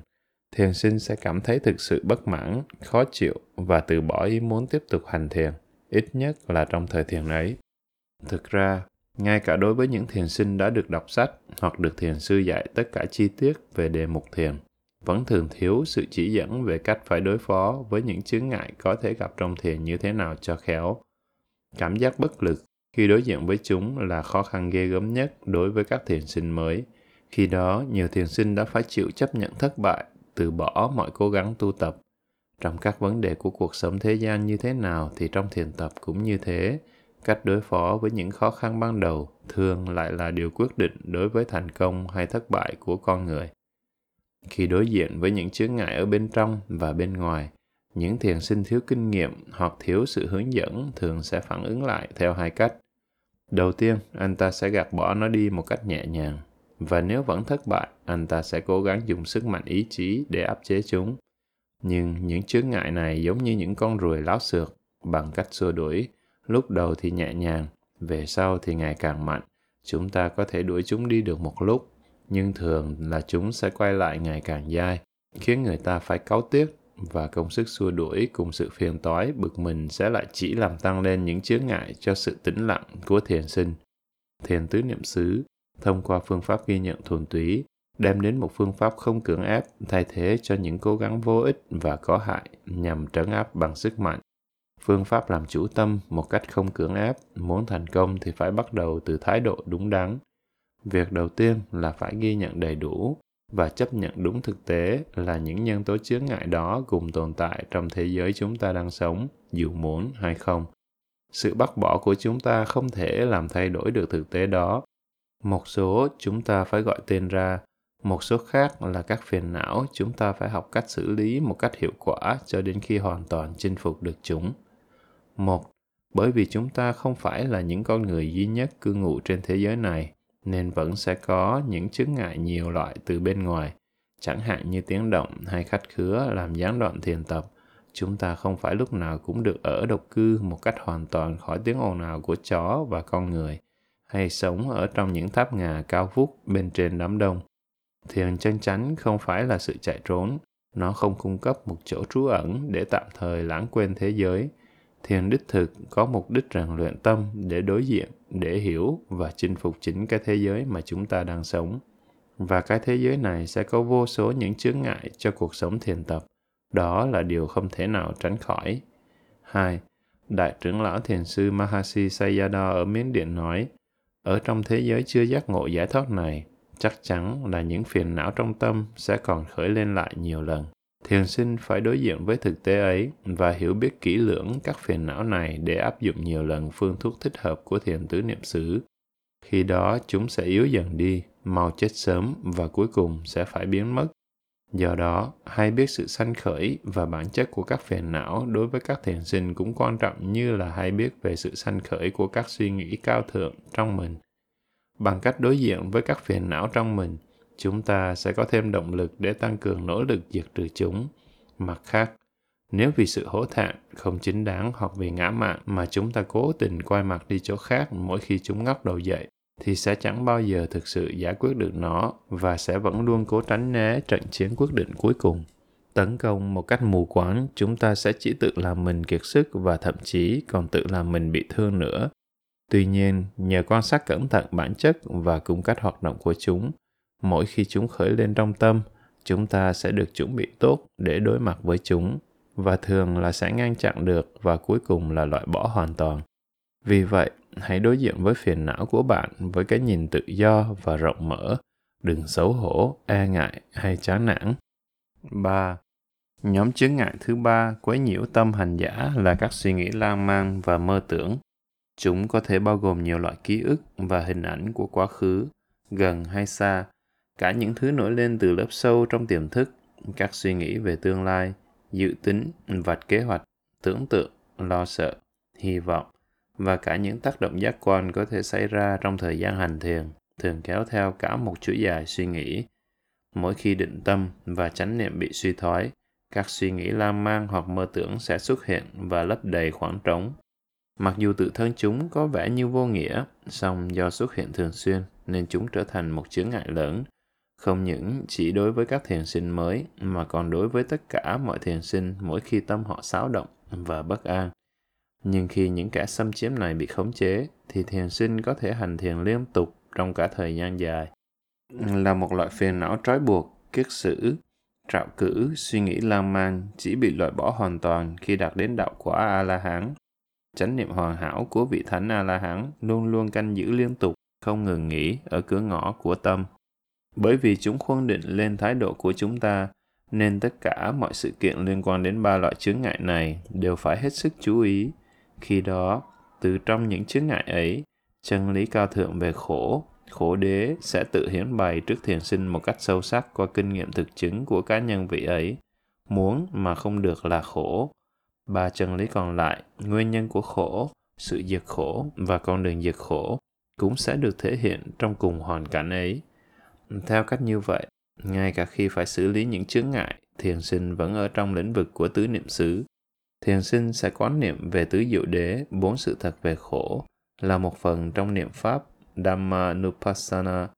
[SPEAKER 1] thiền sinh sẽ cảm thấy thực sự bất mãn, khó chịu và từ bỏ ý muốn tiếp tục hành thiền, ít nhất là trong thời thiền ấy. Thực ra, ngay cả đối với những thiền sinh đã được đọc sách hoặc được thiền sư dạy tất cả chi tiết về đề mục thiền, vẫn thường thiếu sự chỉ dẫn về cách phải đối phó với những chướng ngại có thể gặp trong thiền như thế nào cho khéo. Cảm giác bất lực khi đối diện với chúng là khó khăn ghê gớm nhất đối với các thiền sinh mới. Khi đó, nhiều thiền sinh đã phải chịu chấp nhận thất bại, từ bỏ mọi cố gắng tu tập. Trong các vấn đề của cuộc sống thế gian như thế nào thì trong thiền tập cũng như thế cách đối phó với những khó khăn ban đầu thường lại là điều quyết định đối với thành công hay thất bại của con người. Khi đối diện với những chướng ngại ở bên trong và bên ngoài những thiền sinh thiếu kinh nghiệm hoặc thiếu sự hướng dẫn thường sẽ phản ứng lại theo hai cách. Đầu tiên anh ta sẽ gạt bỏ nó đi một cách nhẹ nhàng. Và nếu vẫn thất bại, anh ta sẽ cố gắng dùng sức mạnh ý chí để áp chế chúng. Nhưng những chướng ngại này giống như những con ruồi láo xược, bằng cách xua đuổi, lúc đầu thì nhẹ nhàng, về sau thì ngày càng mạnh. Chúng ta có thể đuổi chúng đi được một lúc, nhưng thường là chúng sẽ quay lại ngày càng dai, khiến người ta phải cáu tiếc và công sức xua đuổi cùng sự phiền toái bực mình sẽ lại chỉ làm tăng lên những chướng ngại cho sự tĩnh lặng của thiền sinh. Thiền tứ niệm xứ, thông qua phương pháp ghi nhận thuần túy, đem đến một phương pháp không cưỡng ép thay thế cho những cố gắng vô ích và có hại nhằm trấn áp bằng sức mạnh. Phương pháp làm chủ tâm một cách không cưỡng ép, muốn thành công thì phải bắt đầu từ thái độ đúng đắn. Việc đầu tiên là phải ghi nhận đầy đủ và chấp nhận đúng thực tế là những nhân tố chướng ngại đó cùng tồn tại trong thế giới chúng ta đang sống, dù muốn hay không. Sự bác bỏ của chúng ta không thể làm thay đổi được thực tế đó. Một số chúng ta phải gọi tên ra, một số khác là các phiền não chúng ta phải học cách xử lý một cách hiệu quả cho đến khi hoàn toàn chinh phục được chúng. Một, bởi vì chúng ta không phải là những con người duy nhất cư ngụ trên thế giới này nên vẫn sẽ có những chứng ngại nhiều loại từ bên ngoài, chẳng hạn như tiếng động hay khách khứa làm gián đoạn thiền tập. Chúng ta không phải lúc nào cũng được ở độc cư một cách hoàn toàn khỏi tiếng ồn ào của chó và con người, hay sống ở trong những tháp ngà cao vút bên trên đám đông. Thiền chân chánh không phải là sự chạy trốn, nó không cung cấp một chỗ trú ẩn để tạm thời lãng quên thế giới. Thiền đích thực có mục đích rèn luyện tâm để đối diện để hiểu và chinh phục chính cái thế giới mà chúng ta đang sống. Và cái thế giới này sẽ có vô số những chướng ngại cho cuộc sống thiền tập. Đó là điều không thể nào tránh khỏi. 2. Đại trưởng lão thiền sư Mahasi Sayadaw ở Miến Điện nói, ở trong thế giới chưa giác ngộ giải thoát này, chắc chắn là những phiền não trong tâm sẽ còn khởi lên lại nhiều lần. Thiền sinh phải đối diện với thực tế ấy và hiểu biết kỹ lưỡng các phiền não này để áp dụng nhiều lần phương thuốc thích hợp của thiền tứ niệm xứ. Khi đó chúng sẽ yếu dần đi, mau chết sớm và cuối cùng sẽ phải biến mất. Do đó, hay biết sự sanh khởi và bản chất của các phiền não đối với các thiền sinh cũng quan trọng như là hay biết về sự sanh khởi của các suy nghĩ cao thượng trong mình. Bằng cách đối diện với các phiền não trong mình, chúng ta sẽ có thêm động lực để tăng cường nỗ lực diệt trừ chúng. Mặt khác, nếu vì sự hổ thẹn, không chính đáng hoặc vì ngã mạn mà chúng ta cố tình quay mặt đi chỗ khác mỗi khi chúng ngóc đầu dậy, thì sẽ chẳng bao giờ thực sự giải quyết được nó và sẽ vẫn luôn cố tránh né trận chiến quyết định cuối cùng. Tấn công một cách mù quáng, chúng ta sẽ chỉ tự làm mình kiệt sức và thậm chí còn tự làm mình bị thương nữa. Tuy nhiên, nhờ quan sát cẩn thận bản chất và cung cách hoạt động của chúng, mỗi khi chúng khởi lên trong tâm chúng ta sẽ được chuẩn bị tốt để đối mặt với chúng và thường là sẽ ngăn chặn được và cuối cùng là loại bỏ hoàn toàn vì vậy hãy đối diện với phiền não của bạn với cái nhìn tự do và rộng mở đừng xấu hổ e ngại hay chán nản 3. Nhóm chướng ngại thứ ba quấy nhiễu tâm hành giả là các suy nghĩ lan man và mơ tưởng. Chúng có thể bao gồm nhiều loại ký ức và hình ảnh của quá khứ, gần hay xa, cả những thứ nổi lên từ lớp sâu trong tiềm thức, các suy nghĩ về tương lai, dự tính, vạch kế hoạch, tưởng tượng, lo sợ, hy vọng và cả những tác động giác quan có thể xảy ra trong thời gian hành thiền thường kéo theo cả một chuỗi dài suy nghĩ. Mỗi khi định tâm và chánh niệm bị suy thoái, các suy nghĩ lan man hoặc mơ tưởng sẽ xuất hiện và lấp đầy khoảng trống. Mặc dù tự thân chúng có vẻ như vô nghĩa, song do xuất hiện thường xuyên nên chúng trở thành một chướng ngại lớn không những chỉ đối với các thiền sinh mới, mà còn đối với tất cả mọi thiền sinh mỗi khi tâm họ xáo động và bất an. Nhưng khi những kẻ xâm chiếm này bị khống chế, thì thiền sinh có thể hành thiền liên tục trong cả thời gian dài. Là một loại phiền não trói buộc, kiết sử, trạo cử, suy nghĩ lan man, chỉ bị loại bỏ hoàn toàn khi đạt đến đạo quả a la hán chánh niệm hoàn hảo của vị thánh a la hán luôn luôn canh giữ liên tục, không ngừng nghỉ ở cửa ngõ của tâm bởi vì chúng khuân định lên thái độ của chúng ta, nên tất cả mọi sự kiện liên quan đến ba loại chướng ngại này đều phải hết sức chú ý. Khi đó, từ trong những chướng ngại ấy, chân lý cao thượng về khổ, khổ đế sẽ tự hiển bày trước thiền sinh một cách sâu sắc qua kinh nghiệm thực chứng của cá nhân vị ấy. Muốn mà không được là khổ. Ba chân lý còn lại, nguyên nhân của khổ, sự diệt khổ và con đường diệt khổ cũng sẽ được thể hiện trong cùng hoàn cảnh ấy theo cách như vậy, ngay cả khi phải xử lý những chướng ngại, thiền sinh vẫn ở trong lĩnh vực của tứ niệm xứ. Thiền sinh sẽ quán niệm về tứ diệu đế, bốn sự thật về khổ, là một phần trong niệm pháp Dhammanupassana,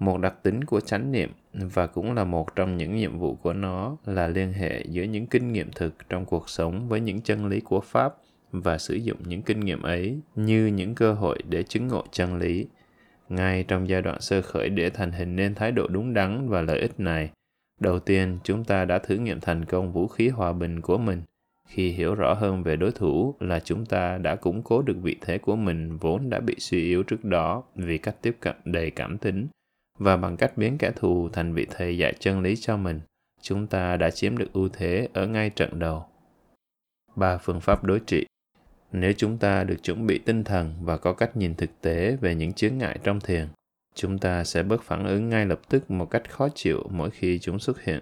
[SPEAKER 1] một đặc tính của chánh niệm và cũng là một trong những nhiệm vụ của nó là liên hệ giữa những kinh nghiệm thực trong cuộc sống với những chân lý của pháp và sử dụng những kinh nghiệm ấy như những cơ hội để chứng ngộ chân lý ngay trong giai đoạn sơ khởi để thành hình nên thái độ đúng đắn và lợi ích này, đầu tiên chúng ta đã thử nghiệm thành công vũ khí hòa bình của mình. Khi hiểu rõ hơn về đối thủ là chúng ta đã củng cố được vị thế của mình vốn đã bị suy yếu trước đó vì cách tiếp cận đầy cảm tính. Và bằng cách biến kẻ thù thành vị thầy dạy chân lý cho mình, chúng ta đã chiếm được ưu thế ở ngay trận đầu. Ba phương pháp đối trị nếu chúng ta được chuẩn bị tinh thần và có cách nhìn thực tế về những chướng ngại trong thiền, chúng ta sẽ bớt phản ứng ngay lập tức một cách khó chịu mỗi khi chúng xuất hiện.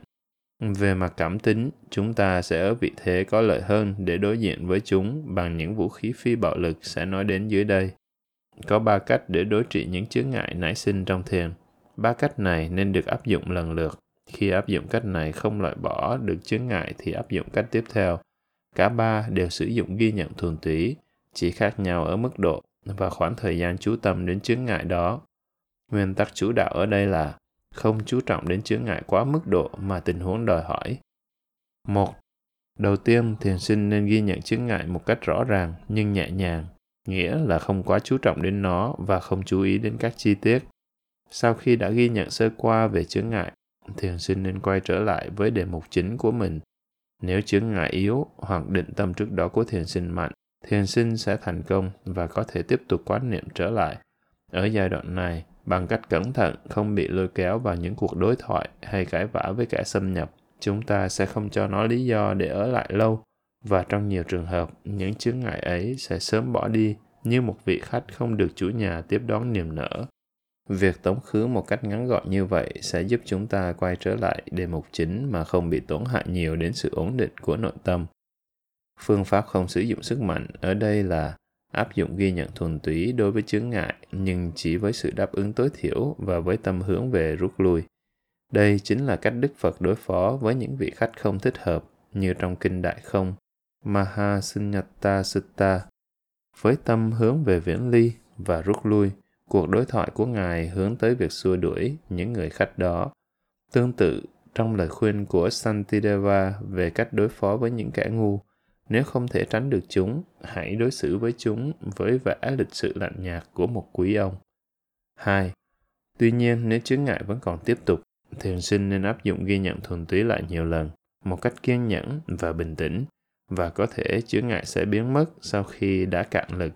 [SPEAKER 1] Về mặt cảm tính, chúng ta sẽ ở vị thế có lợi hơn để đối diện với chúng bằng những vũ khí phi bạo lực sẽ nói đến dưới đây. Có ba cách để đối trị những chướng ngại nảy sinh trong thiền. Ba cách này nên được áp dụng lần lượt. Khi áp dụng cách này không loại bỏ được chướng ngại thì áp dụng cách tiếp theo cả ba đều sử dụng ghi nhận thuần túy chỉ khác nhau ở mức độ và khoảng thời gian chú tâm đến chướng ngại đó nguyên tắc chủ đạo ở đây là không chú trọng đến chướng ngại quá mức độ mà tình huống đòi hỏi. Một, Đầu tiên, thiền sinh nên ghi nhận chướng ngại một cách rõ ràng nhưng nhẹ nhàng, nghĩa là không quá chú trọng đến nó và không chú ý đến các chi tiết. Sau khi đã ghi nhận sơ qua về chướng ngại, thiền sinh nên quay trở lại với đề mục chính của mình. Nếu chứng ngại yếu hoặc định tâm trước đó của thiền sinh mạnh, thiền sinh sẽ thành công và có thể tiếp tục quán niệm trở lại. Ở giai đoạn này, bằng cách cẩn thận không bị lôi kéo vào những cuộc đối thoại hay cãi vã với kẻ xâm nhập chúng ta sẽ không cho nó lý do để ở lại lâu và trong nhiều trường hợp những chướng ngại ấy sẽ sớm bỏ đi như một vị khách không được chủ nhà tiếp đón niềm nở việc tống khứ một cách ngắn gọn như vậy sẽ giúp chúng ta quay trở lại đề mục chính mà không bị tổn hại nhiều đến sự ổn định của nội tâm phương pháp không sử dụng sức mạnh ở đây là áp dụng ghi nhận thuần túy đối với chướng ngại nhưng chỉ với sự đáp ứng tối thiểu và với tâm hướng về rút lui. Đây chính là cách Đức Phật đối phó với những vị khách không thích hợp như trong Kinh Đại Không, Mahasunyata Sutta. Với tâm hướng về viễn ly và rút lui, cuộc đối thoại của Ngài hướng tới việc xua đuổi những người khách đó. Tương tự, trong lời khuyên của Santideva về cách đối phó với những kẻ ngu, nếu không thể tránh được chúng, hãy đối xử với chúng với vẻ lịch sự lạnh nhạt của một quý ông. 2. Tuy nhiên, nếu chướng ngại vẫn còn tiếp tục, thiền sinh nên áp dụng ghi nhận thuần túy lại nhiều lần, một cách kiên nhẫn và bình tĩnh, và có thể chướng ngại sẽ biến mất sau khi đã cạn lực.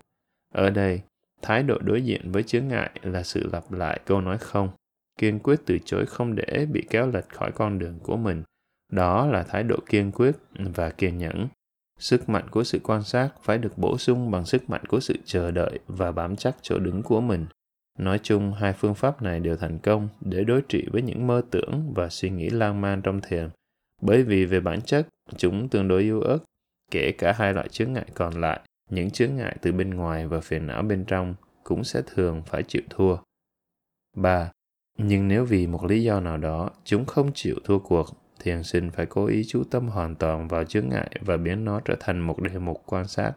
[SPEAKER 1] Ở đây, thái độ đối diện với chướng ngại là sự lặp lại câu nói không, kiên quyết từ chối không để bị kéo lệch khỏi con đường của mình. Đó là thái độ kiên quyết và kiên nhẫn Sức mạnh của sự quan sát phải được bổ sung bằng sức mạnh của sự chờ đợi và bám chắc chỗ đứng của mình. Nói chung, hai phương pháp này đều thành công để đối trị với những mơ tưởng và suy nghĩ lan man trong thiền, bởi vì về bản chất, chúng tương đối yếu ớt, kể cả hai loại chướng ngại còn lại, những chướng ngại từ bên ngoài và phiền não bên trong cũng sẽ thường phải chịu thua. 3. Nhưng nếu vì một lý do nào đó chúng không chịu thua cuộc thiền sinh phải cố ý chú tâm hoàn toàn vào chướng ngại và biến nó trở thành một đề mục quan sát.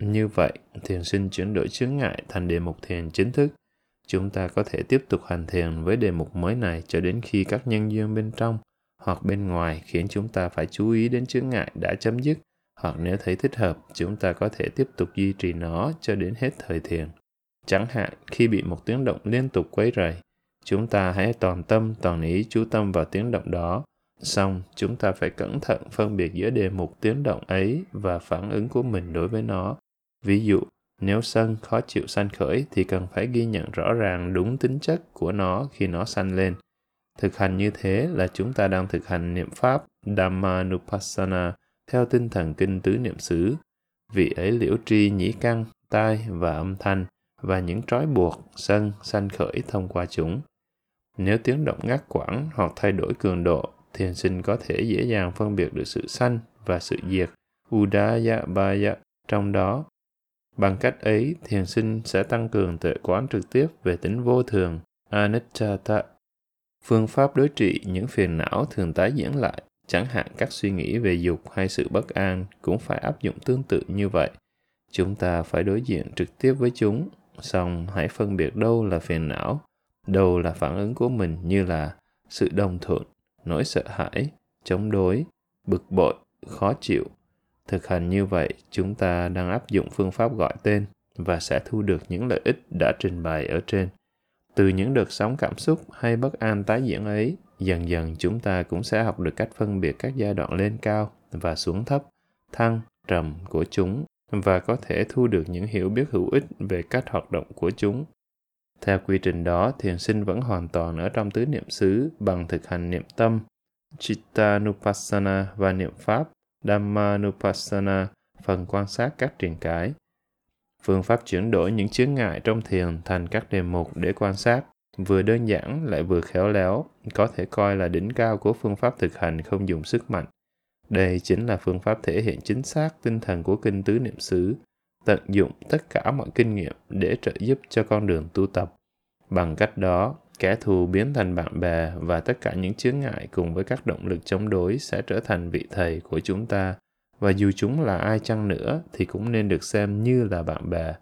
[SPEAKER 1] Như vậy, thiền sinh chuyển đổi chướng ngại thành đề mục thiền chính thức. Chúng ta có thể tiếp tục hành thiền với đề mục mới này cho đến khi các nhân duyên bên trong hoặc bên ngoài khiến chúng ta phải chú ý đến chướng ngại đã chấm dứt, hoặc nếu thấy thích hợp, chúng ta có thể tiếp tục duy trì nó cho đến hết thời thiền. Chẳng hạn, khi bị một tiếng động liên tục quấy rầy, chúng ta hãy toàn tâm, toàn ý chú tâm vào tiếng động đó Xong, chúng ta phải cẩn thận phân biệt giữa đề mục tiếng động ấy và phản ứng của mình đối với nó. Ví dụ, nếu sân khó chịu sanh khởi thì cần phải ghi nhận rõ ràng đúng tính chất của nó khi nó sanh lên. Thực hành như thế là chúng ta đang thực hành niệm pháp Dhammanupassana theo tinh thần kinh tứ niệm xứ. Vị ấy liễu tri nhĩ căn, tai và âm thanh và những trói buộc, sân, sanh khởi thông qua chúng. Nếu tiếng động ngắt quãng hoặc thay đổi cường độ thiền sinh có thể dễ dàng phân biệt được sự sanh và sự diệt Udaya Baya trong đó. Bằng cách ấy, thiền sinh sẽ tăng cường tuệ quán trực tiếp về tính vô thường anicca Phương pháp đối trị những phiền não thường tái diễn lại, chẳng hạn các suy nghĩ về dục hay sự bất an cũng phải áp dụng tương tự như vậy. Chúng ta phải đối diện trực tiếp với chúng, song hãy phân biệt đâu là phiền não, đâu là phản ứng của mình như là sự đồng thuận, nỗi sợ hãi, chống đối, bực bội, khó chịu. Thực hành như vậy, chúng ta đang áp dụng phương pháp gọi tên và sẽ thu được những lợi ích đã trình bày ở trên. Từ những đợt sóng cảm xúc hay bất an tái diễn ấy, dần dần chúng ta cũng sẽ học được cách phân biệt các giai đoạn lên cao và xuống thấp, thăng, trầm của chúng và có thể thu được những hiểu biết hữu ích về cách hoạt động của chúng. Theo quy trình đó, thiền sinh vẫn hoàn toàn ở trong tứ niệm xứ bằng thực hành niệm tâm, Chittanupassana và niệm pháp, Dhammanupassana, phần quan sát các truyền cái. Phương pháp chuyển đổi những chướng ngại trong thiền thành các đề mục để quan sát, vừa đơn giản lại vừa khéo léo, có thể coi là đỉnh cao của phương pháp thực hành không dùng sức mạnh. Đây chính là phương pháp thể hiện chính xác tinh thần của kinh tứ niệm xứ, tận dụng tất cả mọi kinh nghiệm để trợ giúp cho con đường tu tập. Bằng cách đó, kẻ thù biến thành bạn bè và tất cả những chướng ngại cùng với các động lực chống đối sẽ trở thành vị thầy của chúng ta và dù chúng là ai chăng nữa thì cũng nên được xem như là bạn bè.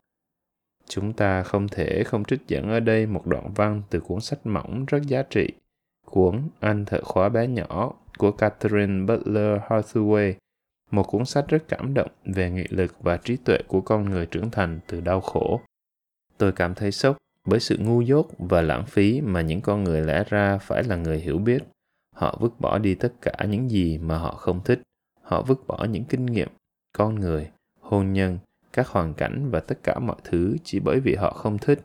[SPEAKER 1] Chúng ta không thể không trích dẫn ở đây một đoạn văn từ cuốn sách mỏng rất giá trị, cuốn Anh thợ khóa bé nhỏ của Catherine Butler Hathaway, một cuốn sách rất cảm động về nghị lực và trí tuệ của con người trưởng thành từ đau khổ. Tôi cảm thấy sốc bởi sự ngu dốt và lãng phí mà những con người lẽ ra phải là người hiểu biết. Họ vứt bỏ đi tất cả những gì mà họ không thích họ vứt bỏ những kinh nghiệm con người hôn nhân các hoàn cảnh và tất cả mọi thứ chỉ bởi vì họ không thích.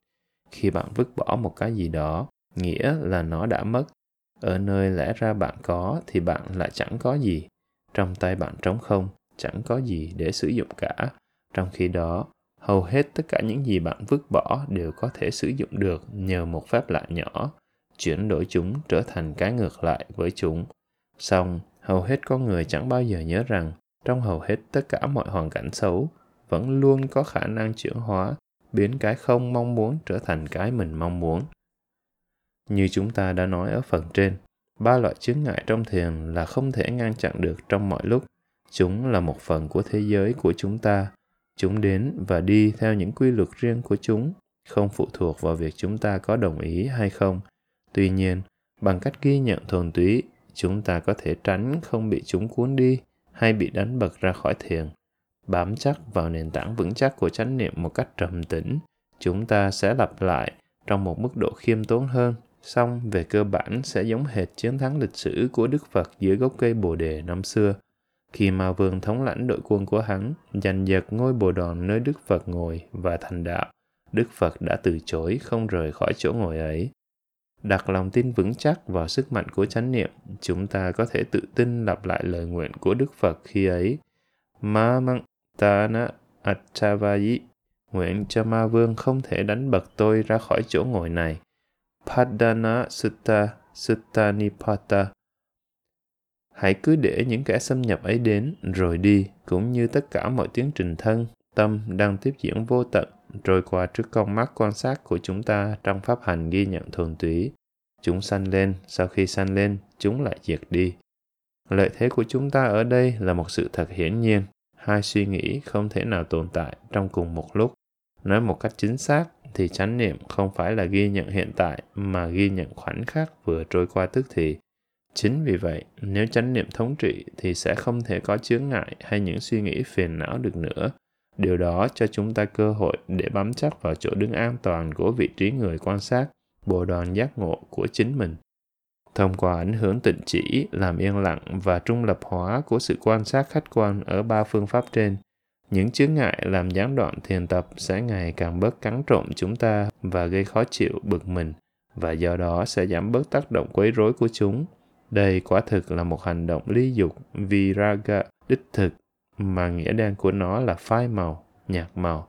[SPEAKER 1] Khi bạn vứt bỏ một cái gì đó, nghĩa là nó đã mất. Ở nơi lẽ ra bạn có thì bạn lại chẳng có gì. Trong tay bạn trống không, chẳng có gì để sử dụng cả. Trong khi đó, hầu hết tất cả những gì bạn vứt bỏ đều có thể sử dụng được nhờ một phép lạ nhỏ, chuyển đổi chúng trở thành cái ngược lại với chúng. Song hầu hết con người chẳng bao giờ nhớ rằng trong hầu hết tất cả mọi hoàn cảnh xấu vẫn luôn có khả năng chuyển hóa biến cái không mong muốn trở thành cái mình mong muốn. Như chúng ta đã nói ở phần trên, ba loại chướng ngại trong thiền là không thể ngăn chặn được trong mọi lúc. Chúng là một phần của thế giới của chúng ta. Chúng đến và đi theo những quy luật riêng của chúng, không phụ thuộc vào việc chúng ta có đồng ý hay không. Tuy nhiên, bằng cách ghi nhận thuần túy, chúng ta có thể tránh không bị chúng cuốn đi hay bị đánh bật ra khỏi thiền bám chắc vào nền tảng vững chắc của chánh niệm một cách trầm tĩnh, chúng ta sẽ lặp lại trong một mức độ khiêm tốn hơn. Song về cơ bản sẽ giống hệt chiến thắng lịch sử của đức phật dưới gốc cây bồ đề năm xưa. Khi mà vương thống lãnh đội quân của hắn, giành giật ngôi bồ đòn nơi đức phật ngồi và thành đạo, đức phật đã từ chối không rời khỏi chỗ ngồi ấy. Đặt lòng tin vững chắc vào sức mạnh của chánh niệm, chúng ta có thể tự tin lặp lại lời nguyện của đức phật khi ấy. Ma măng Tana na nguyện cho ma vương không thể đánh bật tôi ra khỏi chỗ ngồi này padana sutta suttanipata hãy cứ để những kẻ xâm nhập ấy đến rồi đi cũng như tất cả mọi tiến trình thân tâm đang tiếp diễn vô tận trôi qua trước con mắt quan sát của chúng ta trong pháp hành ghi nhận thuần túy. Chúng sanh lên, sau khi sanh lên, chúng lại diệt đi. Lợi thế của chúng ta ở đây là một sự thật hiển nhiên. Hai suy nghĩ không thể nào tồn tại trong cùng một lúc. Nói một cách chính xác thì chánh niệm không phải là ghi nhận hiện tại mà ghi nhận khoảnh khắc vừa trôi qua tức thì. Chính vì vậy, nếu chánh niệm thống trị thì sẽ không thể có chướng ngại hay những suy nghĩ phiền não được nữa điều đó cho chúng ta cơ hội để bám chắc vào chỗ đứng an toàn của vị trí người quan sát bộ đoàn giác ngộ của chính mình thông qua ảnh hưởng tịnh chỉ làm yên lặng và trung lập hóa của sự quan sát khách quan ở ba phương pháp trên những chướng ngại làm gián đoạn thiền tập sẽ ngày càng bớt cắn trộm chúng ta và gây khó chịu bực mình và do đó sẽ giảm bớt tác động quấy rối của chúng đây quả thực là một hành động lý dục viraga đích thực mà nghĩa đen của nó là phai màu, nhạt màu.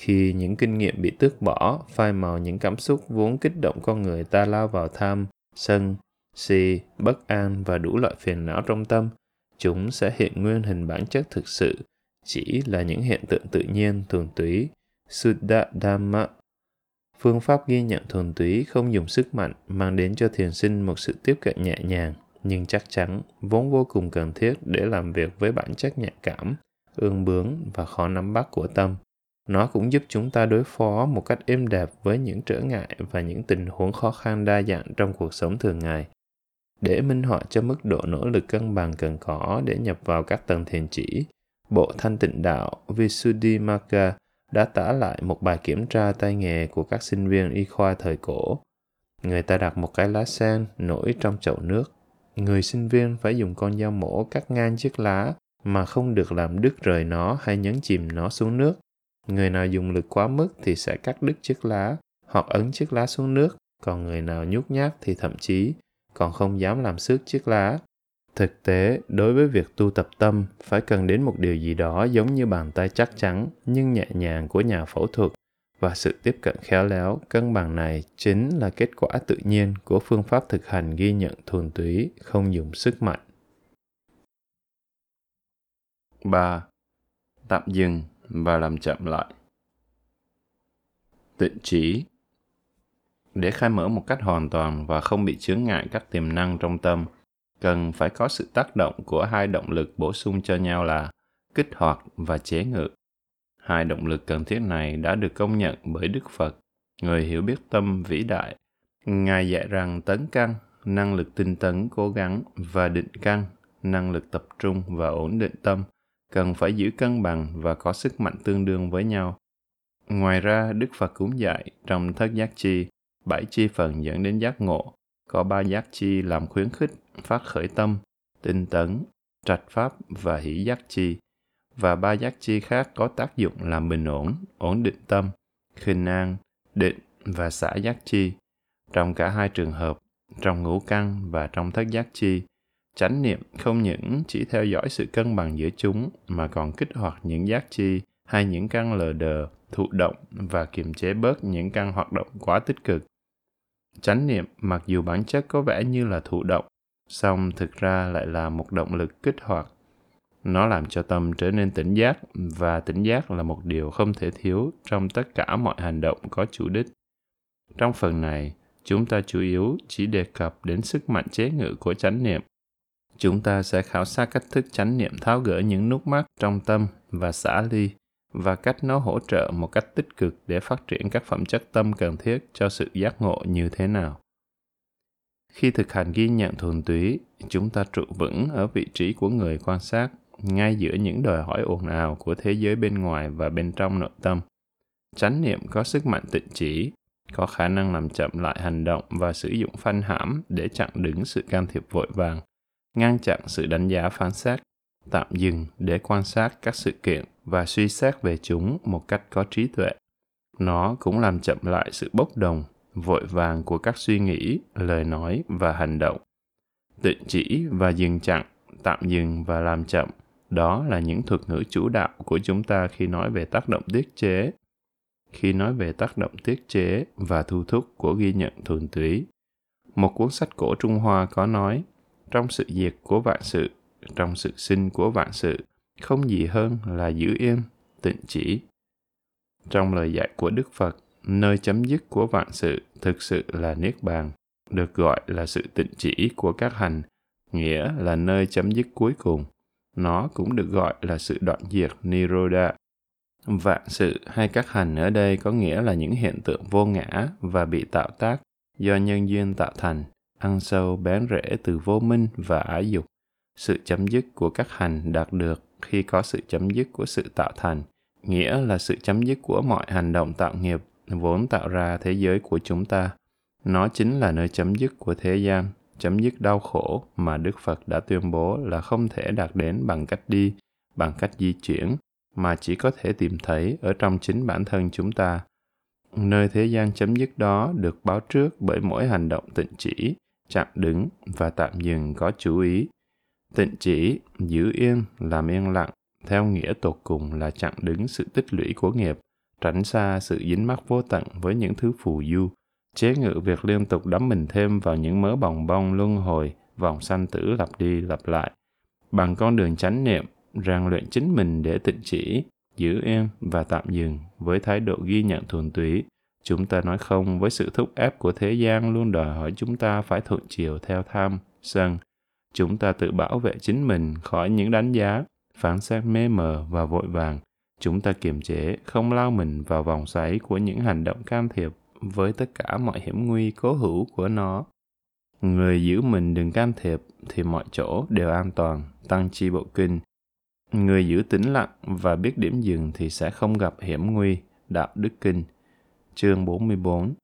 [SPEAKER 1] Khi những kinh nghiệm bị tước bỏ, phai màu những cảm xúc vốn kích động con người ta lao vào tham, sân, si, bất an và đủ loại phiền não trong tâm, chúng sẽ hiện nguyên hình bản chất thực sự, chỉ là những hiện tượng tự nhiên thường túy, Suddha Dhamma. Phương pháp ghi nhận thuần túy không dùng sức mạnh mang đến cho thiền sinh một sự tiếp cận nhẹ nhàng, nhưng chắc chắn vốn vô cùng cần thiết để làm việc với bản chất nhạy cảm, ương bướng và khó nắm bắt của tâm. Nó cũng giúp chúng ta đối phó một cách êm đẹp với những trở ngại và những tình huống khó khăn đa dạng trong cuộc sống thường ngày. Để minh họa cho mức độ nỗ lực cân bằng cần có để nhập vào các tầng thiền chỉ, Bộ Thanh Tịnh Đạo Visuddhimagga đã tả lại một bài kiểm tra tay nghề của các sinh viên y khoa thời cổ. Người ta đặt một cái lá sen nổi trong chậu nước. Người sinh viên phải dùng con dao mổ cắt ngang chiếc lá mà không được làm đứt rời nó hay nhấn chìm nó xuống nước. Người nào dùng lực quá mức thì sẽ cắt đứt chiếc lá hoặc ấn chiếc lá xuống nước, còn người nào nhút nhát thì thậm chí còn không dám làm xước chiếc lá. Thực tế, đối với việc tu tập tâm, phải cần đến một điều gì đó giống như bàn tay chắc chắn nhưng nhẹ nhàng của nhà phẫu thuật và sự tiếp cận khéo léo, cân bằng này chính là kết quả tự nhiên của phương pháp thực hành ghi nhận thuần túy, không dùng sức mạnh. 3. Tạm dừng và làm chậm lại. Tịnh trí để khai mở một cách hoàn toàn và không bị chướng ngại các tiềm năng trong tâm, cần phải có sự tác động của hai động lực bổ sung cho nhau là kích hoạt và chế ngự. Hai động lực cần thiết này đã được công nhận bởi Đức Phật, người hiểu biết tâm vĩ đại. Ngài dạy rằng tấn căn, năng lực tinh tấn cố gắng và định căn, năng lực tập trung và ổn định tâm, cần phải giữ cân bằng và có sức mạnh tương đương với nhau. Ngoài ra, Đức Phật cũng dạy trong thất giác chi, bảy chi phần dẫn đến giác ngộ, có ba giác chi làm khuyến khích, phát khởi tâm, tinh tấn, trạch pháp và hỷ giác chi, và ba giác chi khác có tác dụng làm bình ổn, ổn định tâm, khinh an, định và xả giác chi. Trong cả hai trường hợp, trong ngũ căn và trong thất giác chi, chánh niệm không những chỉ theo dõi sự cân bằng giữa chúng mà còn kích hoạt những giác chi hay những căn lờ đờ, thụ động và kiềm chế bớt những căn hoạt động quá tích cực. Chánh niệm mặc dù bản chất có vẻ như là thụ động, song thực ra lại là một động lực kích hoạt. Nó làm cho tâm trở nên tỉnh giác và tỉnh giác là một điều không thể thiếu trong tất cả mọi hành động có chủ đích. Trong phần này, chúng ta chủ yếu chỉ đề cập đến sức mạnh chế ngự của chánh niệm. Chúng ta sẽ khảo sát cách thức chánh niệm tháo gỡ những nút mắc trong tâm và xả ly và cách nó hỗ trợ một cách tích cực để phát triển các phẩm chất tâm cần thiết cho sự giác ngộ như thế nào. Khi thực hành ghi nhận thuần túy, chúng ta trụ vững ở vị trí của người quan sát, ngay giữa những đòi hỏi ồn ào của thế giới bên ngoài và bên trong nội tâm. Chánh niệm có sức mạnh tịnh chỉ, có khả năng làm chậm lại hành động và sử dụng phanh hãm để chặn đứng sự can thiệp vội vàng, ngăn chặn sự đánh giá phán xét, tạm dừng để quan sát các sự kiện và suy xét về chúng một cách có trí tuệ. Nó cũng làm chậm lại sự bốc đồng, vội vàng của các suy nghĩ, lời nói và hành động. Tịnh chỉ và dừng chặn, tạm dừng và làm chậm, đó là những thuật ngữ chủ đạo của chúng ta khi nói về tác động tiết chế. Khi nói về tác động tiết chế và thu thúc của ghi nhận thuần túy, một cuốn sách cổ Trung Hoa có nói, trong sự diệt của vạn sự, trong sự sinh của vạn sự, không gì hơn là giữ yên, tịnh chỉ. Trong lời dạy của Đức Phật, nơi chấm dứt của vạn sự thực sự là Niết Bàn, được gọi là sự tịnh chỉ của các hành, nghĩa là nơi chấm dứt cuối cùng. Nó cũng được gọi là sự đoạn diệt Niroda. Vạn sự hay các hành ở đây có nghĩa là những hiện tượng vô ngã và bị tạo tác do nhân duyên tạo thành, ăn sâu bén rễ từ vô minh và ái dục. Sự chấm dứt của các hành đạt được khi có sự chấm dứt của sự tạo thành, nghĩa là sự chấm dứt của mọi hành động tạo nghiệp vốn tạo ra thế giới của chúng ta. Nó chính là nơi chấm dứt của thế gian, chấm dứt đau khổ mà Đức Phật đã tuyên bố là không thể đạt đến bằng cách đi, bằng cách di chuyển, mà chỉ có thể tìm thấy ở trong chính bản thân chúng ta. Nơi thế gian chấm dứt đó được báo trước bởi mỗi hành động tịnh chỉ, chạm đứng và tạm dừng có chú ý. Tịnh chỉ, giữ yên, làm yên lặng, theo nghĩa tột cùng là chặn đứng sự tích lũy của nghiệp, tránh xa sự dính mắc vô tận với những thứ phù du, chế ngự việc liên tục đắm mình thêm vào những mớ bòng bong luân hồi, vòng sanh tử lặp đi lặp lại. Bằng con đường chánh niệm, rèn luyện chính mình để tịnh chỉ, giữ yên và tạm dừng với thái độ ghi nhận thuần túy, Chúng ta nói không với sự thúc ép của thế gian luôn đòi hỏi chúng ta phải thuận chiều theo tham, sân. Chúng ta tự bảo vệ chính mình khỏi những đánh giá, phán xét mê mờ và vội vàng. Chúng ta kiềm chế, không lao mình vào vòng xoáy của những hành động can thiệp với tất cả mọi hiểm nguy cố hữu của nó. Người giữ mình đừng can thiệp thì mọi chỗ đều an toàn, tăng chi bộ kinh. Người giữ tĩnh lặng và biết điểm dừng thì sẽ không gặp hiểm nguy, đạo đức kinh. Chương 44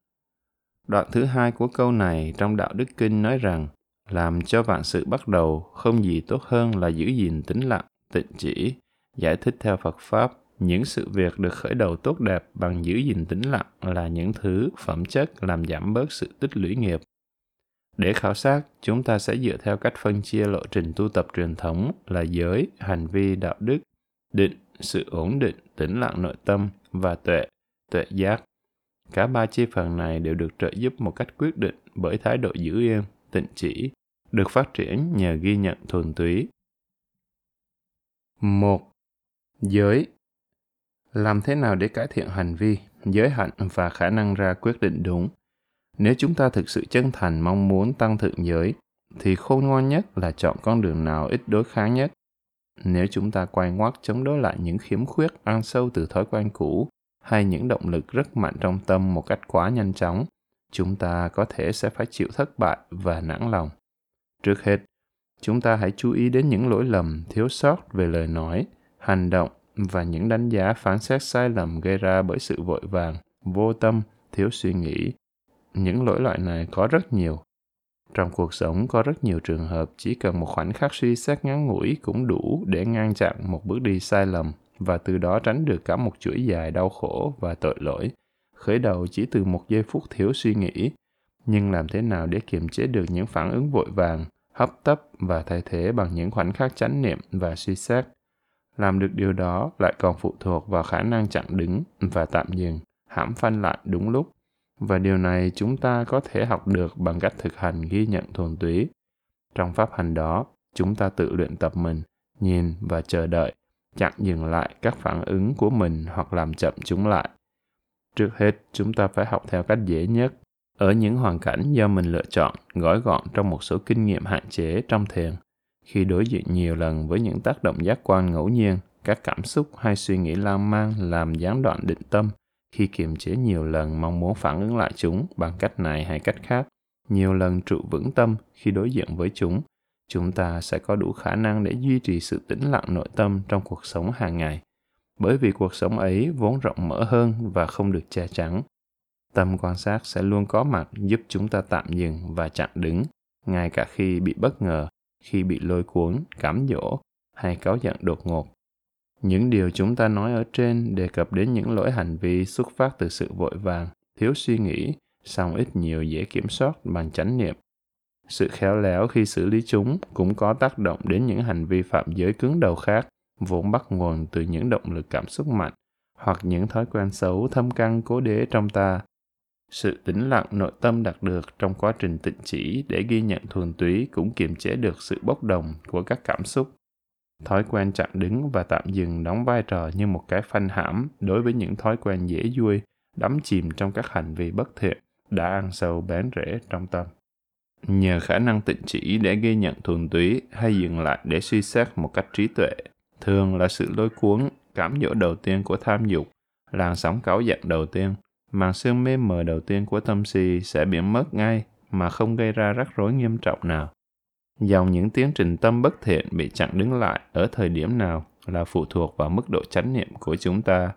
[SPEAKER 1] Đoạn thứ hai của câu này trong đạo đức kinh nói rằng làm cho vạn sự bắt đầu không gì tốt hơn là giữ gìn tĩnh lặng, tịnh chỉ, giải thích theo Phật Pháp những sự việc được khởi đầu tốt đẹp bằng giữ gìn tĩnh lặng là những thứ phẩm chất làm giảm bớt sự tích lũy nghiệp. Để khảo sát, chúng ta sẽ dựa theo cách phân chia lộ trình tu tập truyền thống là giới, hành vi, đạo đức, định, sự ổn định, tĩnh lặng nội tâm và tuệ, tuệ giác. Cả ba chi phần này đều được trợ giúp một cách quyết định bởi thái độ giữ yên, tịnh chỉ, được phát triển nhờ ghi nhận thuần túy. Một, Giới làm thế nào để cải thiện hành vi, giới hạn và khả năng ra quyết định đúng? Nếu chúng ta thực sự chân thành mong muốn tăng thượng giới, thì khôn ngoan nhất là chọn con đường nào ít đối kháng nhất. Nếu chúng ta quay ngoắt chống đối lại những khiếm khuyết ăn sâu từ thói quen cũ hay những động lực rất mạnh trong tâm một cách quá nhanh chóng, chúng ta có thể sẽ phải chịu thất bại và nản lòng. Trước hết, chúng ta hãy chú ý đến những lỗi lầm, thiếu sót về lời nói, hành động và những đánh giá phán xét sai lầm gây ra bởi sự vội vàng, vô tâm, thiếu suy nghĩ. Những lỗi loại này có rất nhiều. Trong cuộc sống có rất nhiều trường hợp chỉ cần một khoảnh khắc suy xét ngắn ngủi cũng đủ để ngăn chặn một bước đi sai lầm và từ đó tránh được cả một chuỗi dài đau khổ và tội lỗi. Khởi đầu chỉ từ một giây phút thiếu suy nghĩ, nhưng làm thế nào để kiềm chế được những phản ứng vội vàng, hấp tấp và thay thế bằng những khoảnh khắc chánh niệm và suy xét làm được điều đó lại còn phụ thuộc vào khả năng chặn đứng và tạm dừng, hãm phanh lại đúng lúc. Và điều này chúng ta có thể học được bằng cách thực hành ghi nhận thuần túy. Trong pháp hành đó, chúng ta tự luyện tập mình, nhìn và chờ đợi, chặn dừng lại các phản ứng của mình hoặc làm chậm chúng lại. Trước hết, chúng ta phải học theo cách dễ nhất. Ở những hoàn cảnh do mình lựa chọn, gói gọn trong một số kinh nghiệm hạn chế trong thiền, khi đối diện nhiều lần với những tác động giác quan ngẫu nhiên các cảm xúc hay suy nghĩ lan man làm gián đoạn định tâm. Khi kiềm chế nhiều lần mong muốn phản ứng lại chúng bằng cách này hay cách khác. Nhiều lần trụ vững tâm khi đối diện với chúng chúng ta sẽ có đủ khả năng để duy trì sự tĩnh lặng nội tâm trong cuộc sống hàng ngày bởi vì cuộc sống ấy vốn rộng mở hơn và không được che chắn tâm quan sát sẽ luôn có mặt giúp chúng ta tạm dừng và chặn đứng ngay cả khi bị bất ngờ khi bị lôi cuốn, cám dỗ hay cáo giận đột ngột. Những điều chúng ta nói ở trên đề cập đến những lỗi hành vi xuất phát từ sự vội vàng, thiếu suy nghĩ, song ít nhiều dễ kiểm soát bằng chánh niệm. Sự khéo léo khi xử lý chúng cũng có tác động đến những hành vi phạm giới cứng đầu khác, vốn bắt nguồn từ những động lực cảm xúc mạnh hoặc những thói quen xấu thâm căn cố đế trong ta sự tĩnh lặng nội tâm đạt được trong quá trình tịnh chỉ để ghi nhận thuần túy cũng kiềm chế được sự bốc đồng của các cảm xúc. Thói quen chặn đứng và tạm dừng đóng vai trò như một cái phanh hãm đối với những thói quen dễ vui, đắm chìm trong các hành vi bất thiện đã ăn sâu bén rễ trong tâm. Nhờ khả năng tịnh chỉ để ghi nhận thuần túy hay dừng lại để suy xét một cách trí tuệ, thường là sự lôi cuốn, cảm dỗ đầu tiên của tham dục, làn sóng cáu giận đầu tiên – màn sương mê mờ đầu tiên của tâm si sẽ biến mất ngay mà không gây ra rắc rối nghiêm trọng nào. Dòng những tiến trình tâm bất thiện bị chặn đứng lại ở thời điểm nào là phụ thuộc vào mức độ chánh niệm của chúng ta.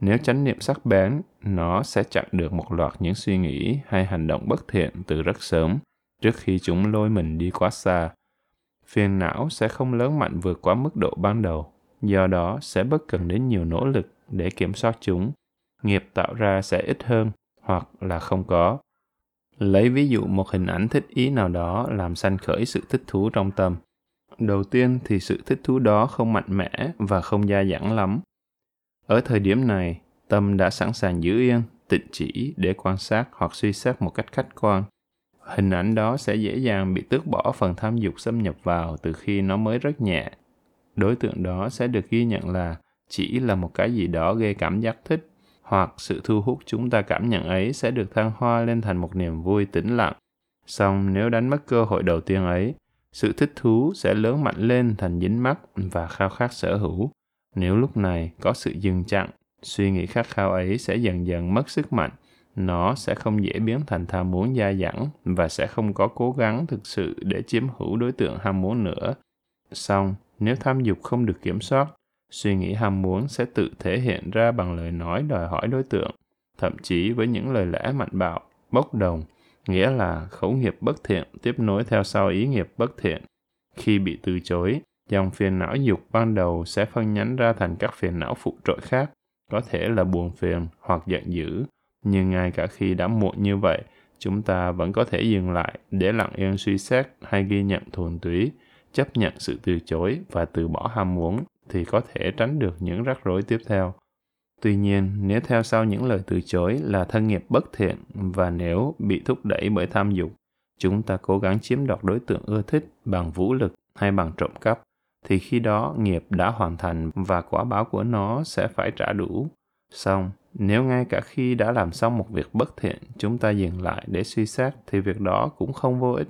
[SPEAKER 1] Nếu chánh niệm sắc bén, nó sẽ chặn được một loạt những suy nghĩ hay hành động bất thiện từ rất sớm, trước khi chúng lôi mình đi quá xa. Phiền não sẽ không lớn mạnh vượt quá mức độ ban đầu, do đó sẽ bất cần đến nhiều nỗ lực để kiểm soát chúng nghiệp tạo ra sẽ ít hơn hoặc là không có. Lấy ví dụ một hình ảnh thích ý nào đó làm sanh khởi sự thích thú trong tâm. Đầu tiên thì sự thích thú đó không mạnh mẽ và không gia dẳng lắm. Ở thời điểm này, tâm đã sẵn sàng giữ yên, tịnh chỉ để quan sát hoặc suy xét một cách khách quan. Hình ảnh đó sẽ dễ dàng bị tước bỏ phần tham dục xâm nhập vào từ khi nó mới rất nhẹ. Đối tượng đó sẽ được ghi nhận là chỉ là một cái gì đó gây cảm giác thích hoặc sự thu hút chúng ta cảm nhận ấy sẽ được thăng hoa lên thành một niềm vui tĩnh lặng. Song nếu đánh mất cơ hội đầu tiên ấy, sự thích thú sẽ lớn mạnh lên thành dính mắc và khao khát sở hữu. Nếu lúc này có sự dừng chặn, suy nghĩ khát khao ấy sẽ dần dần mất sức mạnh. Nó sẽ không dễ biến thành tham muốn gia dẳng và sẽ không có cố gắng thực sự để chiếm hữu đối tượng ham muốn nữa. Song, nếu tham dục không được kiểm soát, suy nghĩ ham muốn sẽ tự thể hiện ra bằng lời nói đòi hỏi đối tượng, thậm chí với những lời lẽ mạnh bạo, bốc đồng, nghĩa là khẩu nghiệp bất thiện tiếp nối theo sau ý nghiệp bất thiện. Khi bị từ chối, dòng phiền não dục ban đầu sẽ phân nhánh ra thành các phiền não phụ trội khác, có thể là buồn phiền hoặc giận dữ. Nhưng ngay cả khi đã muộn như vậy, chúng ta vẫn có thể dừng lại để lặng yên suy xét hay ghi nhận thuần túy, chấp nhận sự từ chối và từ bỏ ham muốn thì có thể tránh được những rắc rối tiếp theo. Tuy nhiên, nếu theo sau những lời từ chối là thân nghiệp bất thiện và nếu bị thúc đẩy bởi tham dục, chúng ta cố gắng chiếm đoạt đối tượng ưa thích bằng vũ lực hay bằng trộm cắp, thì khi đó nghiệp đã hoàn thành và quả báo của nó sẽ phải trả đủ. Xong, nếu ngay cả khi đã làm xong một việc bất thiện, chúng ta dừng lại để suy xét thì việc đó cũng không vô ích,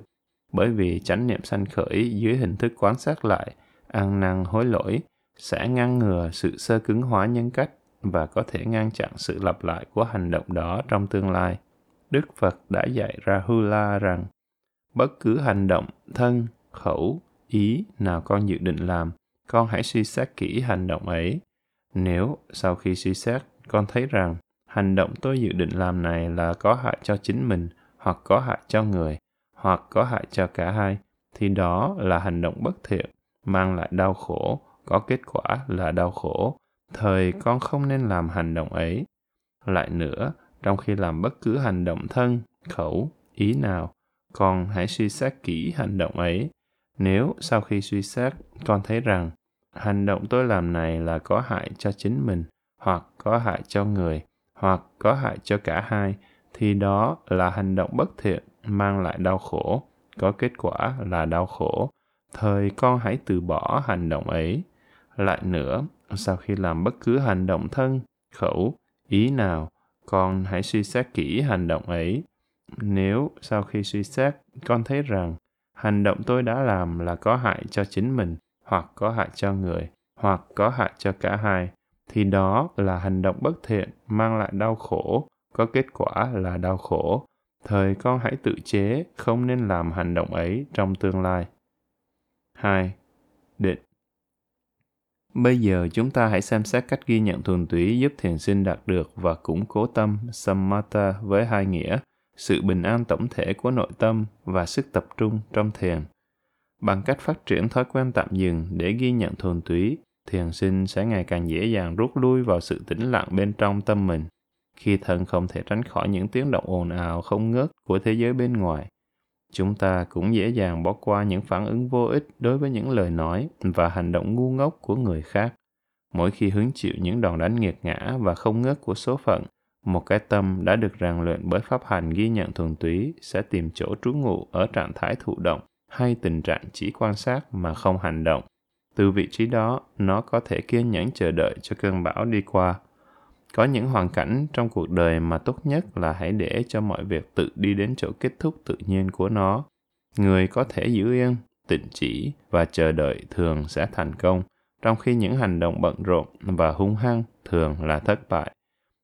[SPEAKER 1] bởi vì chánh niệm sanh khởi dưới hình thức quan sát lại, ăn năn hối lỗi sẽ ngăn ngừa sự sơ cứng hóa nhân cách và có thể ngăn chặn sự lặp lại của hành động đó trong tương lai. Đức Phật đã dạy Rahula rằng bất cứ hành động thân, khẩu, ý nào con dự định làm, con hãy suy xét kỹ hành động ấy. Nếu sau khi suy xét, con thấy rằng hành động tôi dự định làm này là có hại cho chính mình, hoặc có hại cho người, hoặc có hại cho cả hai, thì đó là hành động bất thiện, mang lại đau khổ, có kết quả là đau khổ. Thời con không nên làm hành động ấy. Lại nữa trong khi làm bất cứ hành động thân khẩu ý nào con hãy suy xét kỹ hành động ấy. Nếu sau khi suy xét con thấy rằng hành động tôi làm này là có hại cho chính mình hoặc có hại cho người, hoặc có hại cho cả hai, thì đó là hành động bất thiện mang lại đau khổ. Có kết quả là đau khổ. Thời con hãy từ bỏ hành động ấy. Lại nữa, sau khi làm bất cứ hành động thân, khẩu, ý nào, con hãy suy xét kỹ hành động ấy. Nếu sau khi suy xét, con thấy rằng hành động tôi đã làm là có hại cho chính mình, hoặc có hại cho người, hoặc có hại cho cả hai thì đó là hành động bất thiện mang lại đau khổ có kết quả là đau khổ thời con hãy tự chế không nên làm hành động ấy trong tương lai 2. Định Bây giờ chúng ta hãy xem xét cách ghi nhận thuần túy giúp thiền sinh đạt được và củng cố tâm samatha với hai nghĩa, sự bình an tổng thể của nội tâm và sức tập trung trong thiền. Bằng cách phát triển thói quen tạm dừng để ghi nhận thuần túy, thiền sinh sẽ ngày càng dễ dàng rút lui vào sự tĩnh lặng bên trong tâm mình. Khi thân không thể tránh khỏi những tiếng động ồn ào không ngớt của thế giới bên ngoài, chúng ta cũng dễ dàng bỏ qua những phản ứng vô ích đối với những lời nói và hành động ngu ngốc của người khác mỗi khi hứng chịu những đòn đánh nghiệt ngã và không ngớt của số phận một cái tâm đã được rèn luyện bởi pháp hành ghi nhận thuần túy sẽ tìm chỗ trú ngụ ở trạng thái thụ động hay tình trạng chỉ quan sát mà không hành động từ vị trí đó, nó có thể kiên nhẫn chờ đợi cho cơn bão đi qua. Có những hoàn cảnh trong cuộc đời mà tốt nhất là hãy để cho mọi việc tự đi đến chỗ kết thúc tự nhiên của nó. Người có thể giữ yên, tịnh chỉ và chờ đợi thường sẽ thành công, trong khi những hành động bận rộn và hung hăng thường là thất bại.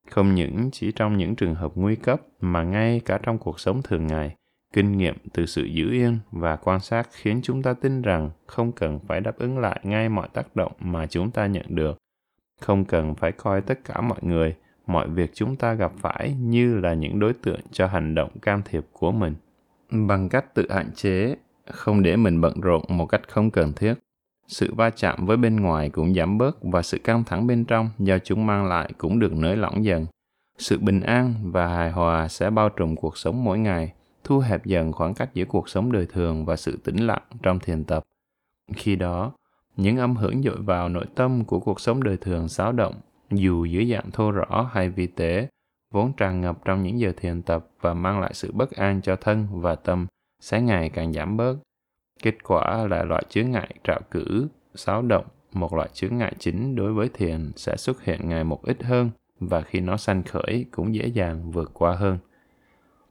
[SPEAKER 1] Không những chỉ trong những trường hợp nguy cấp mà ngay cả trong cuộc sống thường ngày kinh nghiệm từ sự giữ yên và quan sát khiến chúng ta tin rằng không cần phải đáp ứng lại ngay mọi tác động mà chúng ta nhận được. Không cần phải coi tất cả mọi người, mọi việc chúng ta gặp phải như là những đối tượng cho hành động can thiệp của mình. Bằng cách tự hạn chế, không để mình bận rộn một cách không cần thiết, sự va chạm với bên ngoài cũng giảm bớt và sự căng thẳng bên trong do chúng mang lại cũng được nới lỏng dần. Sự bình an và hài hòa sẽ bao trùm cuộc sống mỗi ngày thu hẹp dần khoảng cách giữa cuộc sống đời thường và sự tĩnh lặng trong thiền tập khi đó những âm hưởng dội vào nội tâm của cuộc sống đời thường xáo động, dù dưới dạng thô rõ hay vi tế, vốn tràn ngập trong những giờ thiền tập và mang lại sự bất an cho thân và tâm, sẽ ngày càng giảm bớt. Kết quả là loại chướng ngại trạo cử, xáo động, một loại chướng ngại chính đối với thiền sẽ xuất hiện ngày một ít hơn và khi nó sanh khởi cũng dễ dàng vượt qua hơn.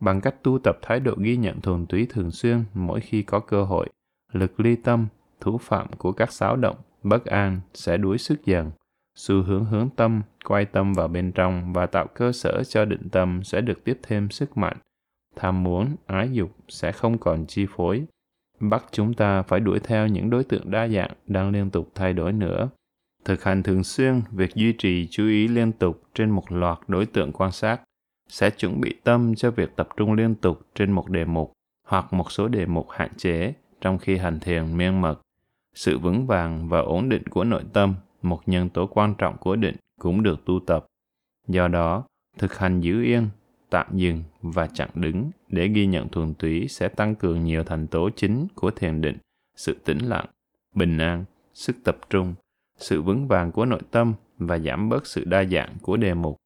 [SPEAKER 1] Bằng cách tu tập thái độ ghi nhận thuần túy thường xuyên mỗi khi có cơ hội, lực ly tâm, thủ phạm của các xáo động, bất an sẽ đuối sức dần. Xu hướng hướng tâm, quay tâm vào bên trong và tạo cơ sở cho định tâm sẽ được tiếp thêm sức mạnh. Tham muốn, ái dục sẽ không còn chi phối. Bắt chúng ta phải đuổi theo những đối tượng đa dạng đang liên tục thay đổi nữa. Thực hành thường xuyên việc duy trì chú ý liên tục trên một loạt đối tượng quan sát sẽ chuẩn bị tâm cho việc tập trung liên tục trên một đề mục hoặc một số đề mục hạn chế trong khi hành thiền miên mật. Sự vững vàng và ổn định của nội tâm, một nhân tố quan trọng của định cũng được tu tập. Do đó, thực hành giữ yên, tạm dừng và chặn đứng để ghi nhận thuần túy sẽ tăng cường nhiều thành tố chính của thiền định, sự tĩnh lặng, bình an, sức tập trung, sự vững vàng của nội tâm và giảm bớt sự đa dạng của đề mục.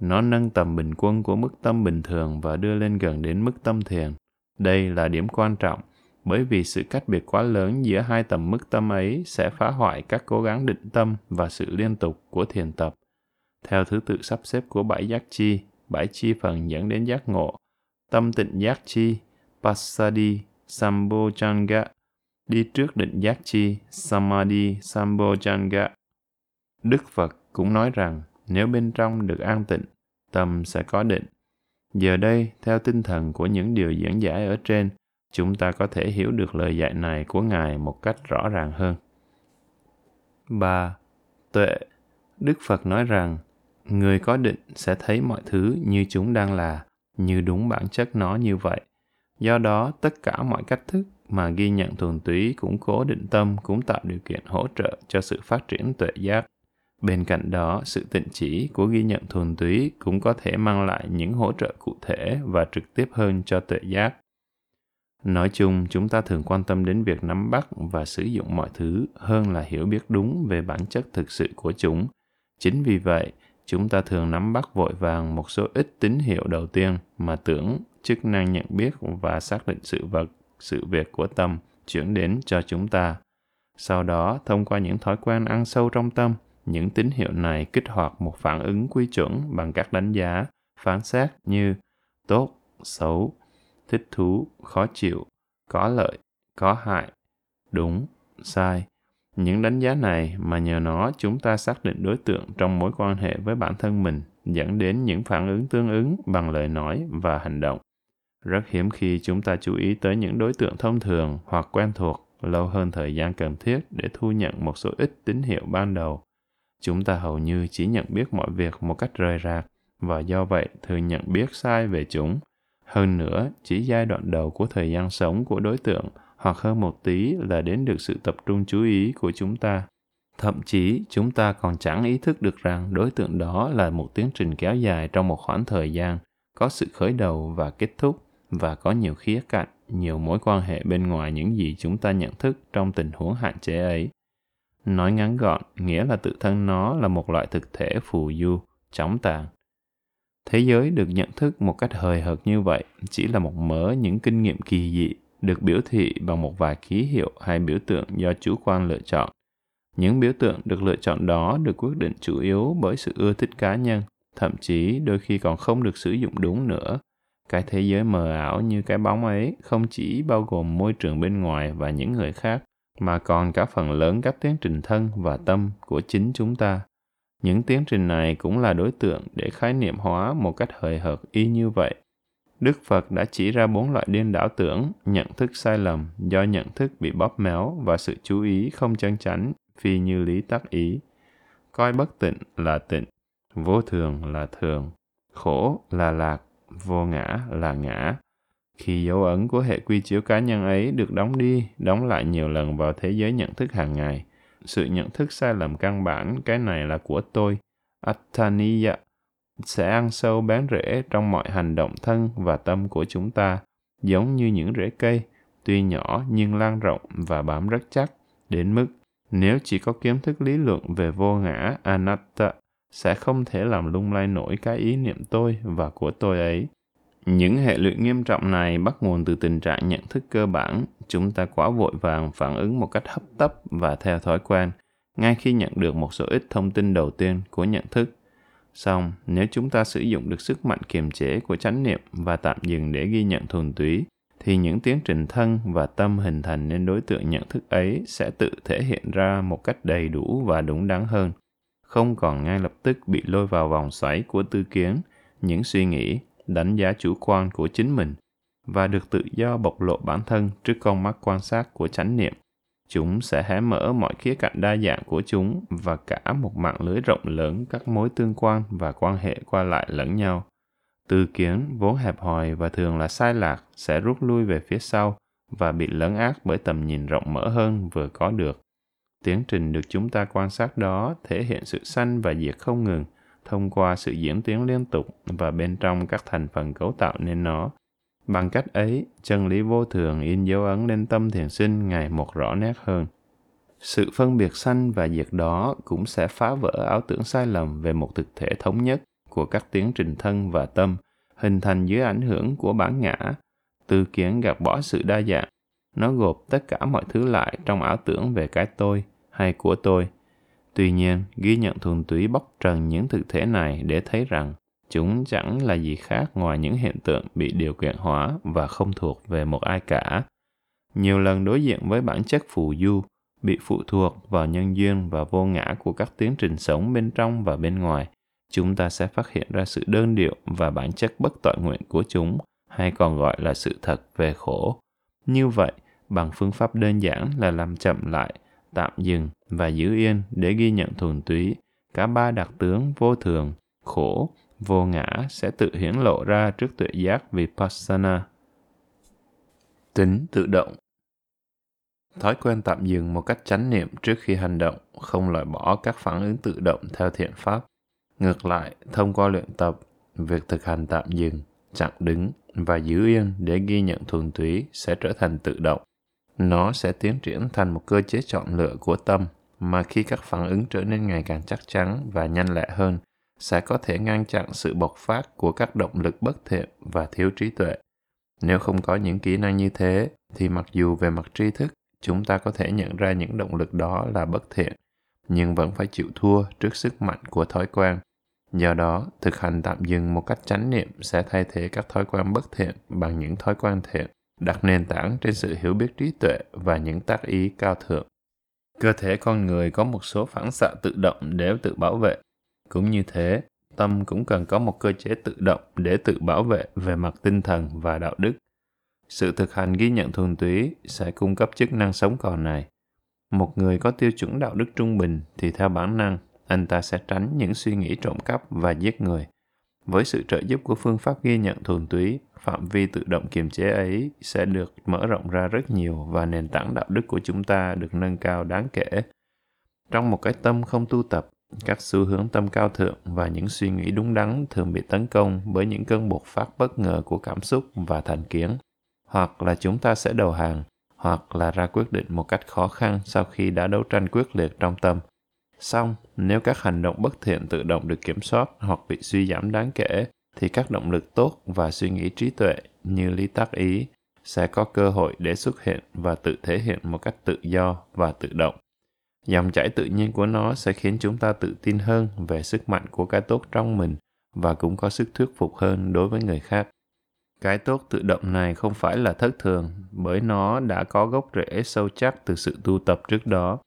[SPEAKER 1] Nó nâng tầm bình quân của mức tâm bình thường và đưa lên gần đến mức tâm thiền. Đây là điểm quan trọng, bởi vì sự cách biệt quá lớn giữa hai tầm mức tâm ấy sẽ phá hoại các cố gắng định tâm và sự liên tục của thiền tập. Theo thứ tự sắp xếp của bảy giác chi, bảy chi phần dẫn đến giác ngộ, tâm tịnh giác chi, Pasadi, Sambojanga, đi trước định giác chi, Samadhi, Sambojanga. Đức Phật cũng nói rằng nếu bên trong được an tịnh, tâm sẽ có định. Giờ đây, theo tinh thần của những điều diễn giải ở trên, chúng ta có thể hiểu được lời dạy này của Ngài một cách rõ ràng hơn. 3. Tuệ Đức Phật nói rằng, người có định sẽ thấy mọi thứ như chúng đang là, như đúng bản chất nó như vậy. Do đó, tất cả mọi cách thức mà ghi nhận thuần túy củng cố định tâm cũng tạo điều kiện hỗ trợ cho sự phát triển tuệ giác. Bên cạnh đó, sự tịnh chỉ của ghi nhận thuần túy cũng có thể mang lại những hỗ trợ cụ thể và trực tiếp hơn cho tuệ giác. Nói chung, chúng ta thường quan tâm đến việc nắm bắt và sử dụng mọi thứ hơn là hiểu biết đúng về bản chất thực sự của chúng. Chính vì vậy, chúng ta thường nắm bắt vội vàng một số ít tín hiệu đầu tiên mà tưởng chức năng nhận biết và xác định sự vật, sự việc của tâm chuyển đến cho chúng ta. Sau đó, thông qua những thói quen ăn sâu trong tâm, những tín hiệu này kích hoạt một phản ứng quy chuẩn bằng các đánh giá, phán xét như tốt, xấu, thích thú, khó chịu, có lợi, có hại, đúng, sai. Những đánh giá này mà nhờ nó chúng ta xác định đối tượng trong mối quan hệ với bản thân mình dẫn đến những phản ứng tương ứng bằng lời nói và hành động. Rất hiếm khi chúng ta chú ý tới những đối tượng thông thường hoặc quen thuộc lâu hơn thời gian cần thiết để thu nhận một số ít tín hiệu ban đầu. Chúng ta hầu như chỉ nhận biết mọi việc một cách rời rạc và do vậy thường nhận biết sai về chúng hơn nữa, chỉ giai đoạn đầu của thời gian sống của đối tượng hoặc hơn một tí là đến được sự tập trung chú ý của chúng ta. Thậm chí, chúng ta còn chẳng ý thức được rằng đối tượng đó là một tiến trình kéo dài trong một khoảng thời gian, có sự khởi đầu và kết thúc, và có nhiều khía cạnh, nhiều mối quan hệ bên ngoài những gì chúng ta nhận thức trong tình huống hạn chế ấy. Nói ngắn gọn, nghĩa là tự thân nó là một loại thực thể phù du, chóng tàn, Thế giới được nhận thức một cách hời hợt như vậy chỉ là một mớ những kinh nghiệm kỳ dị được biểu thị bằng một vài ký hiệu hay biểu tượng do chủ quan lựa chọn. Những biểu tượng được lựa chọn đó được quyết định chủ yếu bởi sự ưa thích cá nhân, thậm chí đôi khi còn không được sử dụng đúng nữa. Cái thế giới mờ ảo như cái bóng ấy không chỉ bao gồm môi trường bên ngoài và những người khác, mà còn cả phần lớn các tiến trình thân và tâm của chính chúng ta. Những tiến trình này cũng là đối tượng để khái niệm hóa một cách hời hợt y như vậy. Đức Phật đã chỉ ra bốn loại điên đảo tưởng, nhận thức sai lầm do nhận thức bị bóp méo và sự chú ý không chân chánh, phi như lý tác ý. Coi bất tịnh là tịnh, vô thường là thường, khổ là lạc, vô ngã là ngã. Khi dấu ấn của hệ quy chiếu cá nhân ấy được đóng đi, đóng lại nhiều lần vào thế giới nhận thức hàng ngày, sự nhận thức sai lầm căn bản cái này là của tôi. Attaniya sẽ ăn sâu bán rễ trong mọi hành động thân và tâm của chúng ta giống như những rễ cây tuy nhỏ nhưng lan rộng và bám rất chắc. Đến mức nếu chỉ có kiến thức lý luận về vô ngã anatta sẽ không thể làm lung lay nổi cái ý niệm tôi và của tôi ấy những hệ lụy nghiêm trọng này bắt nguồn từ tình trạng nhận thức cơ bản, chúng ta quá vội vàng phản ứng một cách hấp tấp và theo thói quen, ngay khi nhận được một số ít thông tin đầu tiên của nhận thức. Song nếu chúng ta sử dụng được sức mạnh kiềm chế của chánh niệm và tạm dừng để ghi nhận thuần túy, thì những tiến trình thân và tâm hình thành nên đối tượng nhận thức ấy sẽ tự thể hiện ra một cách đầy đủ và đúng đắn hơn không còn ngay lập tức bị lôi vào vòng xoáy của tư kiến những suy nghĩ đánh giá chủ quan của chính mình và được tự do bộc lộ bản thân trước con mắt quan sát của chánh niệm. Chúng sẽ hé mở mọi khía cạnh đa dạng của chúng và cả một mạng lưới rộng lớn các mối tương quan và quan hệ qua lại lẫn nhau. Tư kiến vốn hẹp hòi và thường là sai lạc sẽ rút lui về phía sau và bị lấn át bởi tầm nhìn rộng mở hơn vừa có được. Tiến trình được chúng ta quan sát đó thể hiện sự sanh và diệt không ngừng thông qua sự diễn tiến liên tục và bên trong các thành phần cấu tạo nên nó. Bằng cách ấy, chân lý vô thường in dấu ấn lên tâm thiền sinh ngày một rõ nét hơn. Sự phân biệt sanh và diệt đó cũng sẽ phá vỡ ảo tưởng sai lầm về một thực thể thống nhất của các tiến trình thân và tâm, hình thành dưới ảnh hưởng của bản ngã. Tư kiến gạt bỏ sự đa dạng, nó gộp tất cả mọi thứ lại trong ảo tưởng về cái tôi hay của tôi tuy nhiên, ghi nhận thuần túy bóc trần những thực thể này để thấy rằng chúng chẳng là gì khác ngoài những hiện tượng bị điều kiện hóa và không thuộc về một ai cả. Nhiều lần đối diện với bản chất phù du, bị phụ thuộc vào nhân duyên và vô ngã của các tiến trình sống bên trong và bên ngoài, chúng ta sẽ phát hiện ra sự đơn điệu và bản chất bất tội nguyện của chúng, hay còn gọi là sự thật về khổ. Như vậy, bằng phương pháp đơn giản là làm chậm lại tạm dừng và giữ yên để ghi nhận thuần túy. Cả ba đặc tướng vô thường khổ vô ngã sẽ tự hiển lộ ra trước tuệ giác vipassana. Tính tự động. Thói quen tạm dừng một cách chánh niệm trước khi hành động không loại bỏ các phản ứng tự động theo thiện pháp. Ngược lại, thông qua luyện tập, việc thực hành tạm dừng, chặn đứng và giữ yên để ghi nhận thuần túy sẽ trở thành tự động. Nó sẽ tiến triển thành một cơ chế chọn lựa của tâm mà khi các phản ứng trở nên ngày càng chắc chắn và nhanh lẹ hơn, sẽ có thể ngăn chặn sự bộc phát của các động lực bất thiện và thiếu trí tuệ. Nếu không có những kỹ năng như thế, thì mặc dù về mặt tri thức, chúng ta có thể nhận ra những động lực đó là bất thiện, nhưng vẫn phải chịu thua trước sức mạnh của thói quen Do đó, thực hành tạm dừng một cách chánh niệm sẽ thay thế các thói quen bất thiện bằng những thói quen thiện, đặt nền tảng trên sự hiểu biết trí tuệ và những tác ý cao thượng. Cơ thể con người có một số phản xạ tự động để tự bảo vệ. Cũng như thế, tâm cũng cần có một cơ chế tự động để tự bảo vệ về mặt tinh thần và đạo đức. Sự thực hành ghi nhận thuần túy sẽ cung cấp chức năng sống còn này. Một người có tiêu chuẩn đạo đức trung bình thì theo bản năng anh ta sẽ tránh những suy nghĩ trộm cắp và giết người. Với sự trợ giúp của phương pháp ghi nhận thuần túy, phạm vi tự động kiềm chế ấy sẽ được mở rộng ra rất nhiều và nền tảng đạo đức của chúng ta được nâng cao đáng kể. Trong một cái tâm không tu tập, các xu hướng tâm cao thượng và những suy nghĩ đúng đắn thường bị tấn công bởi những cơn bộc phát bất ngờ của cảm xúc và thành kiến. Hoặc là chúng ta sẽ đầu hàng, hoặc là ra quyết định một cách khó khăn sau khi đã đấu tranh quyết liệt trong tâm Xong, nếu các hành động bất thiện tự động được kiểm soát hoặc bị suy giảm đáng kể, thì các động lực tốt và suy nghĩ trí tuệ như lý tác ý sẽ có cơ hội để xuất hiện và tự thể hiện một cách tự do và tự động. Dòng chảy tự nhiên của nó sẽ khiến chúng ta tự tin hơn về sức mạnh của cái tốt trong mình và cũng có sức thuyết phục hơn đối với người khác. Cái tốt tự động này không phải là thất thường, bởi nó đã có gốc rễ sâu chắc từ sự tu tập trước đó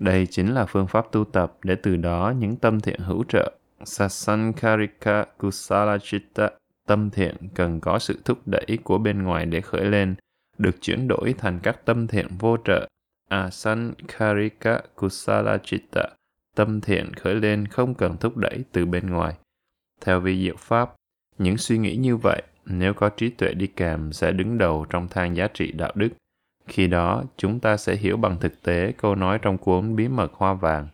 [SPEAKER 1] đây chính là phương pháp tu tập để từ đó những tâm thiện hữu trợ. Sasankarika Kusala Chitta, tâm thiện cần có sự thúc đẩy của bên ngoài để khởi lên, được chuyển đổi thành các tâm thiện vô trợ. Asankarika Kusala Chitta, tâm thiện khởi lên không cần thúc đẩy từ bên ngoài. Theo vi diệu pháp, những suy nghĩ như vậy, nếu có trí tuệ đi kèm sẽ đứng đầu trong thang giá trị đạo đức khi đó, chúng ta sẽ hiểu bằng thực tế câu nói trong cuốn Bí mật hoa vàng.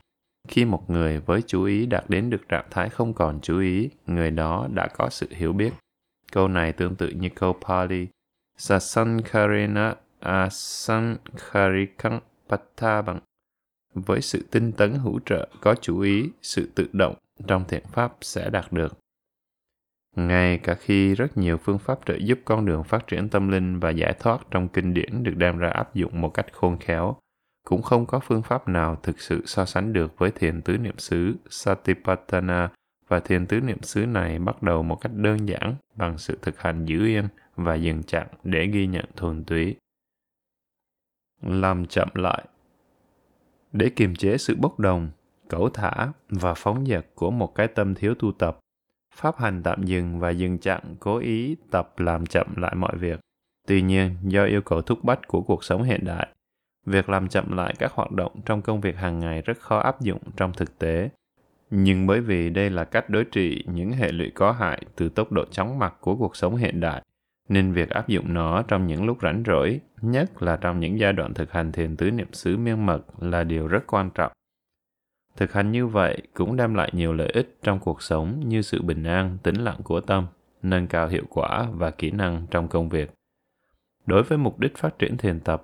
[SPEAKER 1] Khi một người với chú ý đạt đến được trạng thái không còn chú ý, người đó đã có sự hiểu biết. Câu này tương tự như câu Pali Sasankharena asankharikang pattabang. Với sự tinh tấn hữu trợ có chú ý, sự tự động trong thiện pháp sẽ đạt được. Ngay cả khi rất nhiều phương pháp trợ giúp con đường phát triển tâm linh và giải thoát trong kinh điển được đem ra áp dụng một cách khôn khéo, cũng không có phương pháp nào thực sự so sánh được với thiền tứ niệm xứ Satipatthana và thiền tứ niệm xứ này bắt đầu một cách đơn giản bằng sự thực hành giữ yên và dừng chặn để ghi nhận thuần túy. Làm chậm lại Để kiềm chế sự bốc đồng, cẩu thả và phóng dật của một cái tâm thiếu tu tập, pháp hành tạm dừng và dừng chặn cố ý tập làm chậm lại mọi việc. Tuy nhiên, do yêu cầu thúc bách của cuộc sống hiện đại, việc làm chậm lại các hoạt động trong công việc hàng ngày rất khó áp dụng trong thực tế nhưng bởi vì đây là cách đối trị những hệ lụy có hại từ tốc độ chóng mặt của cuộc sống hiện đại, nên việc áp dụng nó trong những lúc rảnh rỗi, nhất là trong những giai đoạn thực hành thiền tứ niệm xứ miên mật là điều rất quan trọng. Thực hành như vậy cũng đem lại nhiều lợi ích trong cuộc sống như sự bình an, tĩnh lặng của tâm, nâng cao hiệu quả và kỹ năng trong công việc. Đối với mục đích phát triển thiền tập,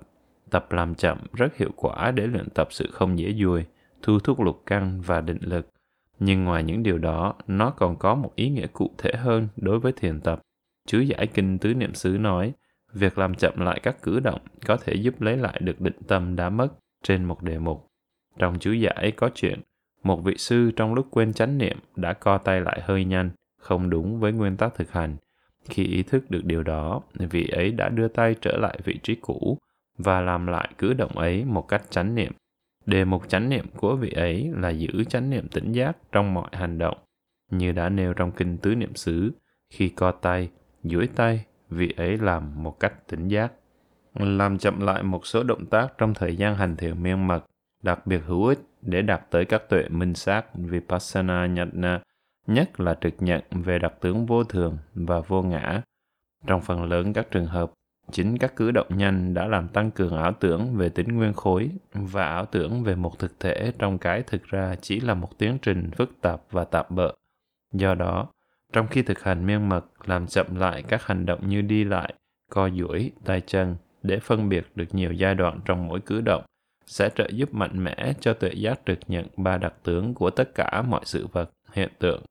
[SPEAKER 1] tập làm chậm rất hiệu quả để luyện tập sự không dễ dùi, thu thúc lục căng và định lực nhưng ngoài những điều đó, nó còn có một ý nghĩa cụ thể hơn đối với thiền tập. Chứ giải kinh tứ niệm xứ nói, việc làm chậm lại các cử động có thể giúp lấy lại được định tâm đã mất trên một đề mục. Trong chú giải có chuyện, một vị sư trong lúc quên chánh niệm đã co tay lại hơi nhanh, không đúng với nguyên tắc thực hành. Khi ý thức được điều đó, vị ấy đã đưa tay trở lại vị trí cũ và làm lại cử động ấy một cách chánh niệm. Đề mục chánh niệm của vị ấy là giữ chánh niệm tỉnh giác trong mọi hành động, như đã nêu trong kinh tứ niệm xứ, khi co tay, duỗi tay, vị ấy làm một cách tỉnh giác. Làm chậm lại một số động tác trong thời gian hành thiền miên mật, đặc biệt hữu ích để đạt tới các tuệ minh sát Vipassana Nhatna, nhất là trực nhận về đặc tướng vô thường và vô ngã. Trong phần lớn các trường hợp, Chính các cử động nhanh đã làm tăng cường ảo tưởng về tính nguyên khối và ảo tưởng về một thực thể trong cái thực ra chỉ là một tiến trình phức tạp và tạm bợ. Do đó, trong khi thực hành miên mật làm chậm lại các hành động như đi lại, co duỗi, tay chân để phân biệt được nhiều giai đoạn trong mỗi cử động sẽ trợ giúp mạnh mẽ cho tuệ giác trực nhận ba đặc tướng của tất cả mọi sự vật, hiện tượng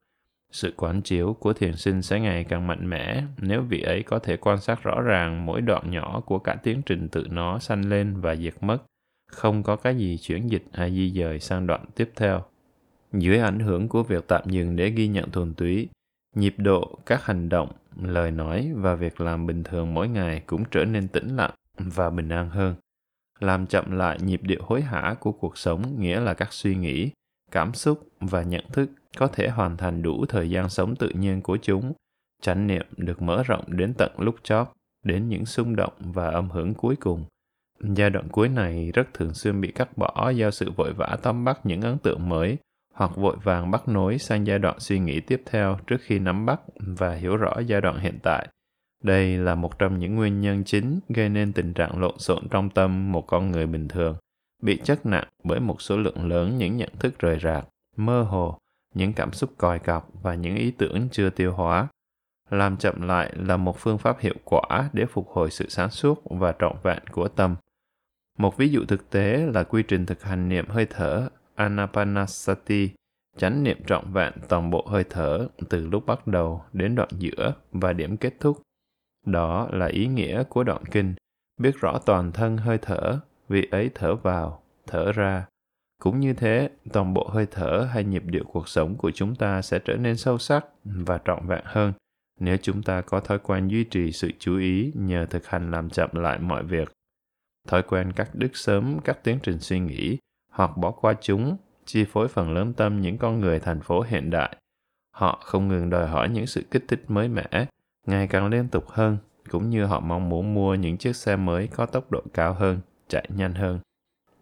[SPEAKER 1] sự quán chiếu của thiền sinh sẽ ngày càng mạnh mẽ nếu vị ấy có thể quan sát rõ ràng mỗi đoạn nhỏ của cả tiến trình tự nó sanh lên và diệt mất, không có cái gì chuyển dịch hay di dời sang đoạn tiếp theo. Dưới ảnh hưởng của việc tạm dừng để ghi nhận thuần túy, nhịp độ, các hành động, lời nói và việc làm bình thường mỗi ngày cũng trở nên tĩnh lặng và bình an hơn. Làm chậm lại nhịp điệu hối hả của cuộc sống nghĩa là các suy nghĩ, cảm xúc và nhận thức có thể hoàn thành đủ thời gian sống tự nhiên của chúng. Chánh niệm được mở rộng đến tận lúc chót, đến những xung động và âm hưởng cuối cùng. Giai đoạn cuối này rất thường xuyên bị cắt bỏ do sự vội vã tóm bắt những ấn tượng mới hoặc vội vàng bắt nối sang giai đoạn suy nghĩ tiếp theo trước khi nắm bắt và hiểu rõ giai đoạn hiện tại. Đây là một trong những nguyên nhân chính gây nên tình trạng lộn xộn trong tâm một con người bình thường, bị chất nặng bởi một số lượng lớn những nhận thức rời rạc, mơ hồ những cảm xúc còi cọc và những ý tưởng chưa tiêu hóa. Làm chậm lại là một phương pháp hiệu quả để phục hồi sự sáng suốt và trọn vẹn của tâm. Một ví dụ thực tế là quy trình thực hành niệm hơi thở Anapanasati, chánh niệm trọn vẹn toàn bộ hơi thở từ lúc bắt đầu đến đoạn giữa và điểm kết thúc. Đó là ý nghĩa của đoạn kinh, biết rõ toàn thân hơi thở, vị ấy thở vào, thở ra, cũng như thế, toàn bộ hơi thở hay nhịp điệu cuộc sống của chúng ta sẽ trở nên sâu sắc và trọn vẹn hơn nếu chúng ta có thói quen duy trì sự chú ý nhờ thực hành làm chậm lại mọi việc. Thói quen cắt đứt sớm các tiến trình suy nghĩ hoặc bỏ qua chúng chi phối phần lớn tâm những con người thành phố hiện đại. Họ không ngừng đòi hỏi những sự kích thích mới mẻ, ngày càng liên tục hơn, cũng như họ mong muốn mua những chiếc xe mới có tốc độ cao hơn, chạy nhanh hơn.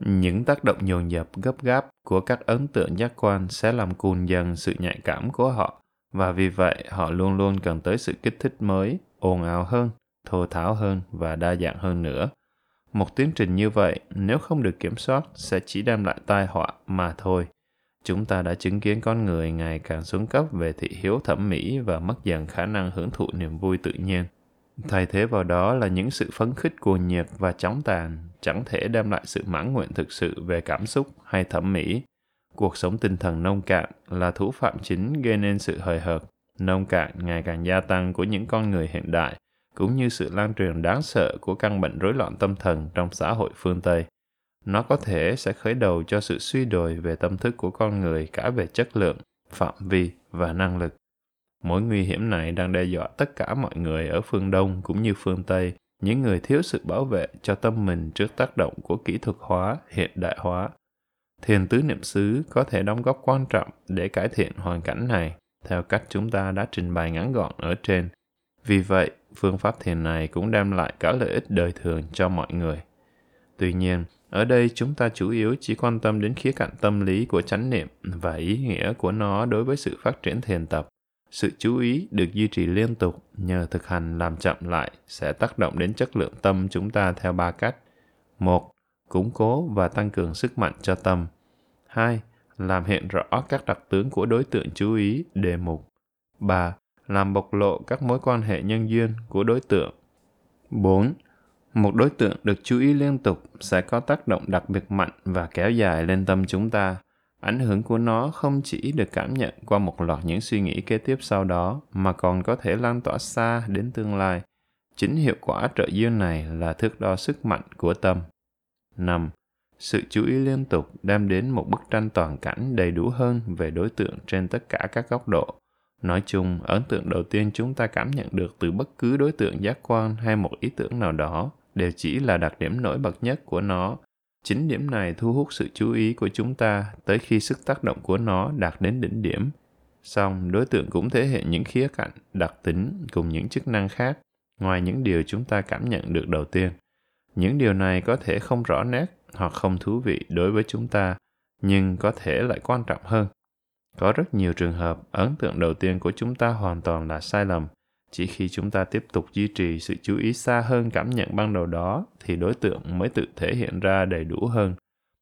[SPEAKER 1] Những tác động dồn dập gấp gáp của các ấn tượng giác quan sẽ làm cùn dần sự nhạy cảm của họ và vì vậy họ luôn luôn cần tới sự kích thích mới, ồn ào hơn, thô tháo hơn và đa dạng hơn nữa. Một tiến trình như vậy, nếu không được kiểm soát, sẽ chỉ đem lại tai họa mà thôi. Chúng ta đã chứng kiến con người ngày càng xuống cấp về thị hiếu thẩm mỹ và mất dần khả năng hưởng thụ niềm vui tự nhiên. Thay thế vào đó là những sự phấn khích cuồng nhiệt và chóng tàn, chẳng thể đem lại sự mãn nguyện thực sự về cảm xúc hay thẩm mỹ. Cuộc sống tinh thần nông cạn là thủ phạm chính gây nên sự hời hợt, nông cạn ngày càng gia tăng của những con người hiện đại, cũng như sự lan truyền đáng sợ của căn bệnh rối loạn tâm thần trong xã hội phương Tây. Nó có thể sẽ khởi đầu cho sự suy đồi về tâm thức của con người cả về chất lượng, phạm vi và năng lực. Mối nguy hiểm này đang đe dọa tất cả mọi người ở phương Đông cũng như phương Tây, những người thiếu sự bảo vệ cho tâm mình trước tác động của kỹ thuật hóa, hiện đại hóa. Thiền tứ niệm xứ có thể đóng góp quan trọng để cải thiện hoàn cảnh này, theo cách chúng ta đã trình bày ngắn gọn ở trên. Vì vậy, phương pháp thiền này cũng đem lại cả lợi ích đời thường cho mọi người. Tuy nhiên, ở đây chúng ta chủ yếu chỉ quan tâm đến khía cạnh tâm lý của chánh niệm và ý nghĩa của nó đối với sự phát triển thiền tập. Sự chú ý được duy trì liên tục nhờ thực hành làm chậm lại sẽ tác động đến chất lượng tâm chúng ta theo ba cách. Một, củng cố và tăng cường sức mạnh cho tâm. Hai, làm hiện rõ các đặc tướng của đối tượng chú ý, đề mục. Ba, làm bộc lộ các mối quan hệ nhân duyên của đối tượng. 4. Một đối tượng được chú ý liên tục sẽ có tác động đặc biệt mạnh và kéo dài lên tâm chúng ta. Ảnh hưởng của nó không chỉ được cảm nhận qua một loạt những suy nghĩ kế tiếp sau đó, mà còn có thể lan tỏa xa đến tương lai. Chính hiệu quả trợ duyên này là thước đo sức mạnh của tâm. 5. Sự chú ý liên tục đem đến một bức tranh toàn cảnh đầy đủ hơn về đối tượng trên tất cả các góc độ. Nói chung, ấn tượng đầu tiên chúng ta cảm nhận được từ bất cứ đối tượng giác quan hay một ý tưởng nào đó đều chỉ là đặc điểm nổi bật nhất của nó. Chính điểm này thu hút sự chú ý của chúng ta tới khi sức tác động của nó đạt đến đỉnh điểm. Song, đối tượng cũng thể hiện những khía cạnh, đặc tính cùng những chức năng khác, ngoài những điều chúng ta cảm nhận được đầu tiên. Những điều này có thể không rõ nét hoặc không thú vị đối với chúng ta, nhưng có thể lại quan trọng hơn. Có rất nhiều trường hợp ấn tượng đầu tiên của chúng ta hoàn toàn là sai lầm – chỉ khi chúng ta tiếp tục duy trì sự chú ý xa hơn cảm nhận ban đầu đó, thì đối tượng mới tự thể hiện ra đầy đủ hơn.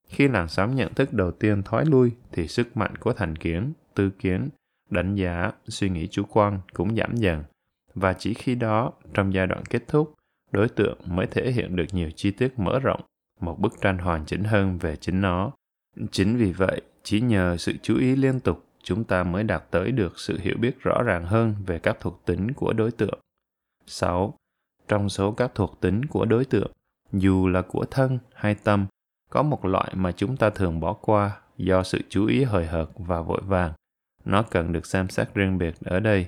[SPEAKER 1] Khi làn sóng nhận thức đầu tiên thoái lui, thì sức mạnh của thành kiến, tư kiến, đánh giá, suy nghĩ chủ quan cũng giảm dần. Và chỉ khi đó, trong giai đoạn kết thúc, đối tượng mới thể hiện được nhiều chi tiết mở rộng, một bức tranh hoàn chỉnh hơn về chính nó. Chính vì vậy, chỉ nhờ sự chú ý liên tục chúng ta mới đạt tới được sự hiểu biết rõ ràng hơn về các thuộc tính của đối tượng. 6. Trong số các thuộc tính của đối tượng, dù là của thân hay tâm, có một loại mà chúng ta thường bỏ qua do sự chú ý hời hợt và vội vàng. Nó cần được xem xét riêng biệt ở đây.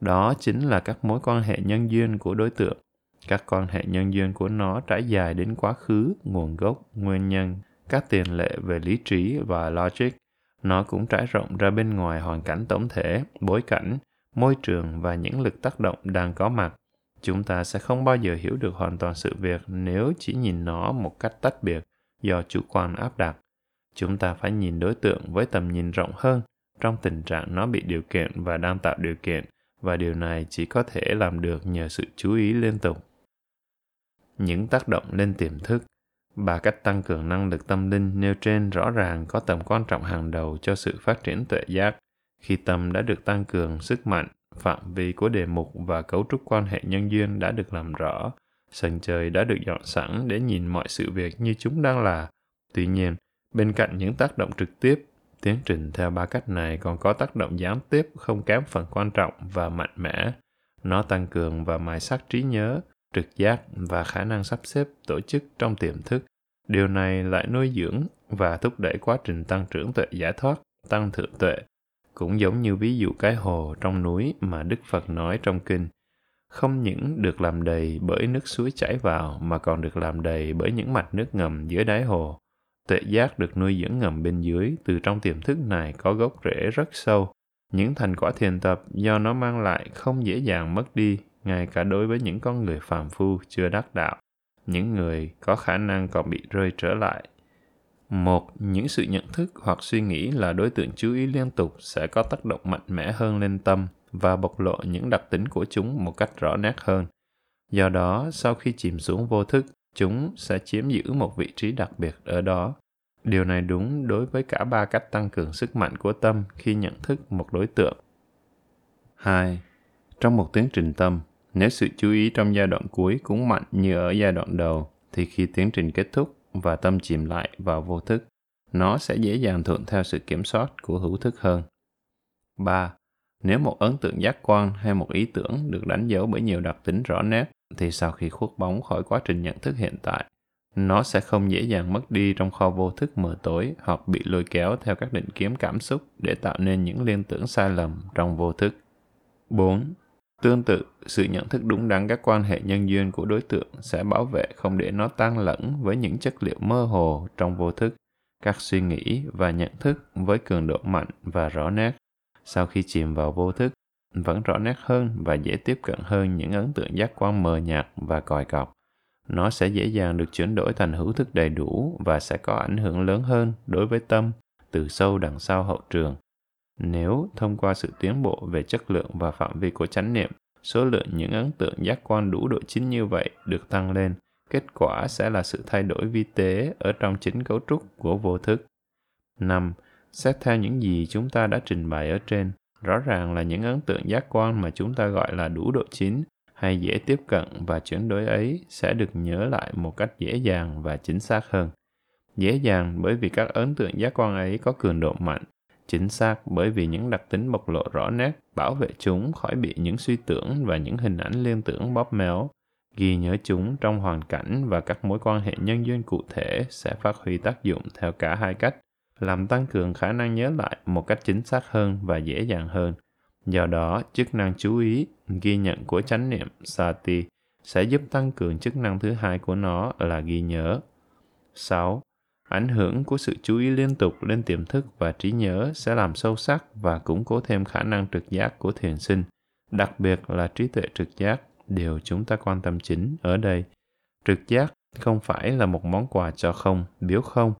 [SPEAKER 1] Đó chính là các mối quan hệ nhân duyên của đối tượng. Các quan hệ nhân duyên của nó trải dài đến quá khứ, nguồn gốc, nguyên nhân, các tiền lệ về lý trí và logic nó cũng trải rộng ra bên ngoài hoàn cảnh tổng thể, bối cảnh, môi trường và những lực tác động đang có mặt. Chúng ta sẽ không bao giờ hiểu được hoàn toàn sự việc nếu chỉ nhìn nó một cách tách biệt do chủ quan áp đặt. Chúng ta phải nhìn đối tượng với tầm nhìn rộng hơn trong tình trạng nó bị điều kiện và đang tạo điều kiện và điều này chỉ có thể làm được nhờ sự chú ý liên tục. Những tác động lên tiềm thức Ba cách tăng cường năng lực tâm linh nêu trên rõ ràng có tầm quan trọng hàng đầu cho sự phát triển tuệ giác. Khi tâm đã được tăng cường sức mạnh, phạm vi của đề mục và cấu trúc quan hệ nhân duyên đã được làm rõ, sân chơi đã được dọn sẵn để nhìn mọi sự việc như chúng đang là. Tuy nhiên, bên cạnh những tác động trực tiếp, tiến trình theo ba cách này còn có tác động gián tiếp không kém phần quan trọng và mạnh mẽ. Nó tăng cường và mài sắc trí nhớ, trực giác và khả năng sắp xếp tổ chức trong tiềm thức. Điều này lại nuôi dưỡng và thúc đẩy quá trình tăng trưởng tuệ giải thoát, tăng thượng tuệ. Cũng giống như ví dụ cái hồ trong núi mà Đức Phật nói trong kinh. Không những được làm đầy bởi nước suối chảy vào mà còn được làm đầy bởi những mạch nước ngầm dưới đáy hồ. Tuệ giác được nuôi dưỡng ngầm bên dưới từ trong tiềm thức này có gốc rễ rất sâu. Những thành quả thiền tập do nó mang lại không dễ dàng mất đi ngay cả đối với những con người phàm phu chưa đắc đạo, những người có khả năng còn bị rơi trở lại. Một, những sự nhận thức hoặc suy nghĩ là đối tượng chú ý liên tục sẽ có tác động mạnh mẽ hơn lên tâm và bộc lộ những đặc tính của chúng một cách rõ nét hơn. Do đó, sau khi chìm xuống vô thức, chúng sẽ chiếm giữ một vị trí đặc biệt ở đó. Điều này đúng đối với cả ba cách tăng cường sức mạnh của tâm khi nhận thức một đối tượng. 2. Trong một tiến trình tâm, nếu sự chú ý trong giai đoạn cuối cũng mạnh như ở giai đoạn đầu, thì khi tiến trình kết thúc và tâm chìm lại vào vô thức, nó sẽ dễ dàng thuận theo sự kiểm soát của hữu thức hơn. 3. Nếu một ấn tượng giác quan hay một ý tưởng được đánh dấu bởi nhiều đặc tính rõ nét, thì sau khi khuất bóng khỏi quá trình nhận thức hiện tại, nó sẽ không dễ dàng mất đi trong kho vô thức mờ tối hoặc bị lôi kéo theo các định kiến cảm xúc để tạo nên những liên tưởng sai lầm trong vô thức. 4. Tương tự, sự nhận thức đúng đắn các quan hệ nhân duyên của đối tượng sẽ bảo vệ không để nó tan lẫn với những chất liệu mơ hồ trong vô thức, các suy nghĩ và nhận thức với cường độ mạnh và rõ nét. Sau khi chìm vào vô thức, vẫn rõ nét hơn và dễ tiếp cận hơn những ấn tượng giác quan mờ nhạt và còi cọc. Nó sẽ dễ dàng được chuyển đổi thành hữu thức đầy đủ và sẽ có ảnh hưởng lớn hơn đối với tâm từ sâu đằng sau hậu trường. Nếu thông qua sự tiến bộ về chất lượng và phạm vi của chánh niệm, số lượng những ấn tượng giác quan đủ độ chính như vậy được tăng lên, kết quả sẽ là sự thay đổi vi tế ở trong chính cấu trúc của vô thức. 5. Xét theo những gì chúng ta đã trình bày ở trên, rõ ràng là những ấn tượng giác quan mà chúng ta gọi là đủ độ chín hay dễ tiếp cận và chuyển đổi ấy sẽ được nhớ lại một cách dễ dàng và chính xác hơn. Dễ dàng bởi vì các ấn tượng giác quan ấy có cường độ mạnh, chính xác bởi vì những đặc tính bộc lộ rõ nét bảo vệ chúng khỏi bị những suy tưởng và những hình ảnh liên tưởng bóp méo. Ghi nhớ chúng trong hoàn cảnh và các mối quan hệ nhân duyên cụ thể sẽ phát huy tác dụng theo cả hai cách làm tăng cường khả năng nhớ lại một cách chính xác hơn và dễ dàng hơn. Do đó, chức năng chú ý, ghi nhận của chánh niệm sati sẽ giúp tăng cường chức năng thứ hai của nó là ghi nhớ. 6. Ảnh hưởng của sự chú ý liên tục lên tiềm thức và trí nhớ sẽ làm sâu sắc và củng cố thêm khả năng trực giác của thiền sinh, đặc biệt là trí tuệ trực giác, điều chúng ta quan tâm chính ở đây. Trực giác không phải là một món quà cho không, biếu không,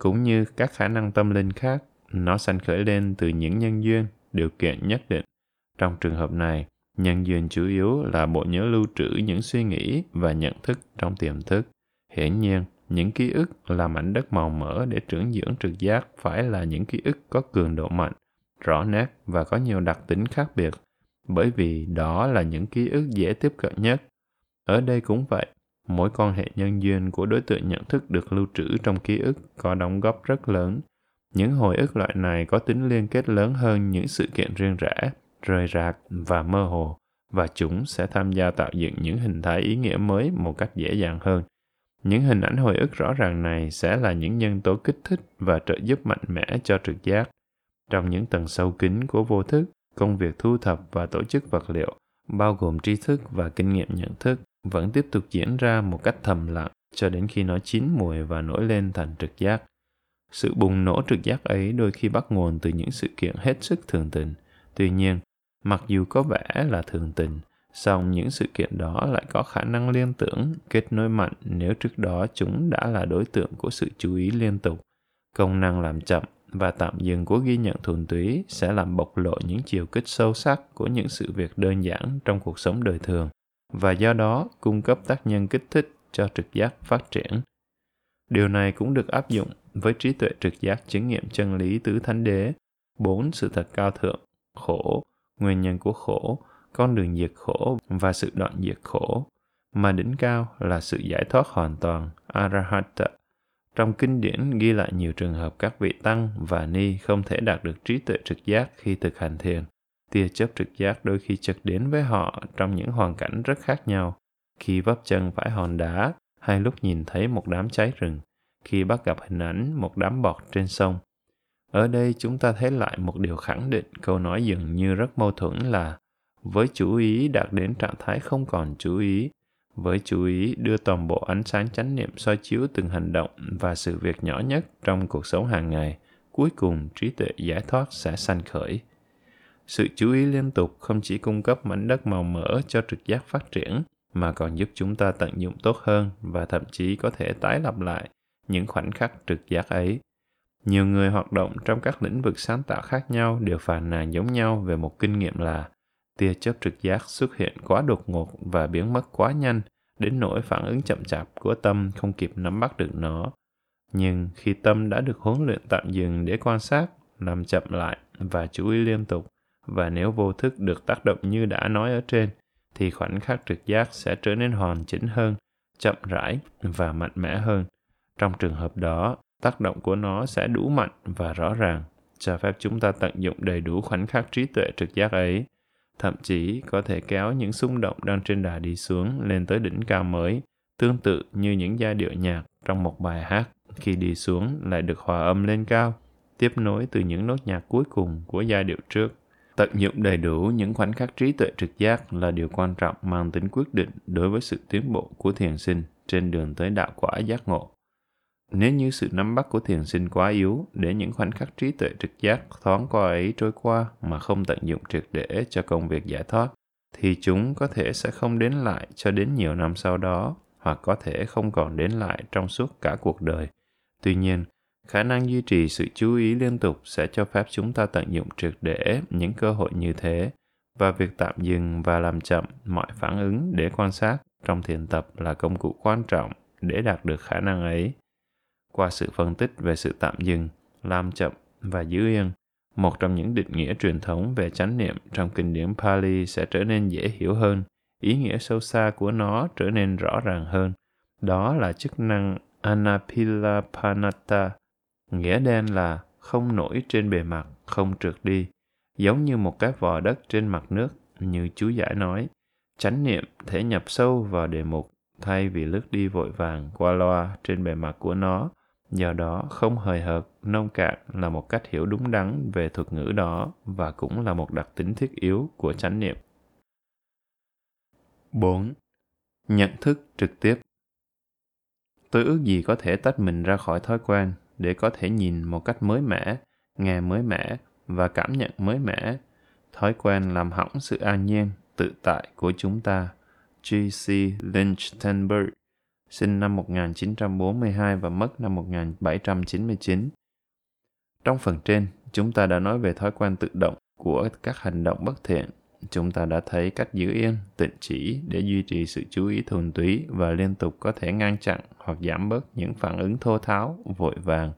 [SPEAKER 1] cũng như các khả năng tâm linh khác, nó sanh khởi lên từ những nhân duyên, điều kiện nhất định. Trong trường hợp này, nhân duyên chủ yếu là bộ nhớ lưu trữ những suy nghĩ và nhận thức trong tiềm thức. Hiển nhiên, những ký ức là mảnh đất màu mỡ để trưởng dưỡng trực giác phải là những ký ức có cường độ mạnh, rõ nét và có nhiều đặc tính khác biệt, bởi vì đó là những ký ức dễ tiếp cận nhất. Ở đây cũng vậy, Mỗi quan hệ nhân duyên của đối tượng nhận thức được lưu trữ trong ký ức có đóng góp rất lớn. Những hồi ức loại này có tính liên kết lớn hơn những sự kiện riêng rẽ, rời rạc và mơ hồ, và chúng sẽ tham gia tạo dựng những hình thái ý nghĩa mới một cách dễ dàng hơn. Những hình ảnh hồi ức rõ ràng này sẽ là những nhân tố kích thích và trợ giúp mạnh mẽ cho trực giác. Trong những tầng sâu kín của vô thức, công việc thu thập và tổ chức vật liệu, bao gồm tri thức và kinh nghiệm nhận thức, vẫn tiếp tục diễn ra một cách thầm lặng cho đến khi nó chín mùi và nổi lên thành trực giác. Sự bùng nổ trực giác ấy đôi khi bắt nguồn từ những sự kiện hết sức thường tình. Tuy nhiên, mặc dù có vẻ là thường tình, song những sự kiện đó lại có khả năng liên tưởng, kết nối mạnh nếu trước đó chúng đã là đối tượng của sự chú ý liên tục. Công năng làm chậm và tạm dừng của ghi nhận thuần túy sẽ làm bộc lộ những chiều kích sâu sắc của những sự việc đơn giản trong cuộc sống đời thường và do đó cung cấp tác nhân kích thích cho trực giác phát triển. Điều này cũng được áp dụng với trí tuệ trực giác chứng nghiệm chân lý tứ thánh đế, bốn sự thật cao thượng, khổ, nguyên nhân của khổ, con đường diệt khổ và sự đoạn diệt khổ, mà đỉnh cao là sự giải thoát hoàn toàn, arahata. Trong kinh điển ghi lại nhiều trường hợp các vị tăng và ni không thể đạt được trí tuệ trực giác khi thực hành thiền. Tia chớp trực giác đôi khi chợt đến với họ trong những hoàn cảnh rất khác nhau. Khi vấp chân phải hòn đá hay lúc nhìn thấy một đám cháy rừng. Khi bắt gặp hình ảnh một đám bọt trên sông. Ở đây chúng ta thấy lại một điều khẳng định câu nói dường như rất mâu thuẫn là với chú ý đạt đến trạng thái không còn chú ý, với chú ý đưa toàn bộ ánh sáng chánh niệm soi chiếu từng hành động và sự việc nhỏ nhất trong cuộc sống hàng ngày, cuối cùng trí tuệ giải thoát sẽ sanh khởi. Sự chú ý liên tục không chỉ cung cấp mảnh đất màu mỡ cho trực giác phát triển, mà còn giúp chúng ta tận dụng tốt hơn và thậm chí có thể tái lập lại những khoảnh khắc trực giác ấy. Nhiều người hoạt động trong các lĩnh vực sáng tạo khác nhau đều phàn nàn giống nhau về một kinh nghiệm là tia chớp trực giác xuất hiện quá đột ngột và biến mất quá nhanh, đến nỗi phản ứng chậm chạp của tâm không kịp nắm bắt được nó. Nhưng khi tâm đã được huấn luyện tạm dừng để quan sát làm chậm lại và chú ý liên tục, và nếu vô thức được tác động như đã nói ở trên, thì khoảnh khắc trực giác sẽ trở nên hoàn chỉnh hơn, chậm rãi và mạnh mẽ hơn. Trong trường hợp đó, tác động của nó sẽ đủ mạnh và rõ ràng, cho phép chúng ta tận dụng đầy đủ khoảnh khắc trí tuệ trực giác ấy thậm chí có thể kéo những xung động đang trên đà đi xuống lên tới đỉnh cao mới tương tự như những giai điệu nhạc trong một bài hát khi đi xuống lại được hòa âm lên cao, tiếp nối từ những nốt nhạc cuối cùng của giai điệu trước. Tận dụng đầy đủ những khoảnh khắc trí tuệ trực giác là điều quan trọng mang tính quyết định đối với sự tiến bộ của thiền sinh trên đường tới đạo quả giác ngộ. Nếu như sự nắm bắt của thiền sinh quá yếu để những khoảnh khắc trí tuệ trực giác thoáng qua ấy trôi qua mà không tận dụng triệt để cho công việc giải thoát, thì chúng có thể sẽ không đến lại cho đến nhiều năm sau đó hoặc có thể không còn đến lại trong suốt cả cuộc đời. Tuy nhiên, khả năng duy trì sự chú ý liên tục sẽ cho phép chúng ta tận dụng triệt để những cơ hội như thế và việc tạm dừng và làm chậm mọi phản ứng để quan sát trong thiền tập là công cụ quan trọng để đạt được khả năng ấy qua sự phân tích về sự tạm dừng làm chậm và giữ yên một trong những định nghĩa truyền thống về chánh niệm trong kinh điển Pali sẽ trở nên dễ hiểu hơn, ý nghĩa sâu xa của nó trở nên rõ ràng hơn. Đó là chức năng Anapilapanata, nghĩa đen là không nổi trên bề mặt, không trượt đi, giống như một cái vò đất trên mặt nước, như chú giải nói. Chánh niệm thể nhập sâu vào đề mục thay vì lướt đi vội vàng qua loa trên bề mặt của nó, do đó không hời hợt nông cạn là một cách hiểu đúng đắn về thuật ngữ đó và cũng là một đặc tính thiết yếu của chánh niệm 4. Nhận thức trực tiếp Tôi ước gì có thể tách mình ra khỏi thói quen để có thể nhìn một cách mới mẻ, nghe mới mẻ và cảm nhận mới mẻ. Thói quen làm hỏng sự an nhiên, tự tại của chúng ta. G.C. Lynch Tenberg sinh năm 1942 và mất năm 1799. Trong phần trên, chúng ta đã nói về thói quen tự động của các hành động bất thiện. Chúng ta đã thấy cách giữ yên, tịnh chỉ để duy trì sự chú ý thuần túy và liên tục có thể ngăn chặn hoặc giảm bớt những phản ứng thô tháo, vội vàng.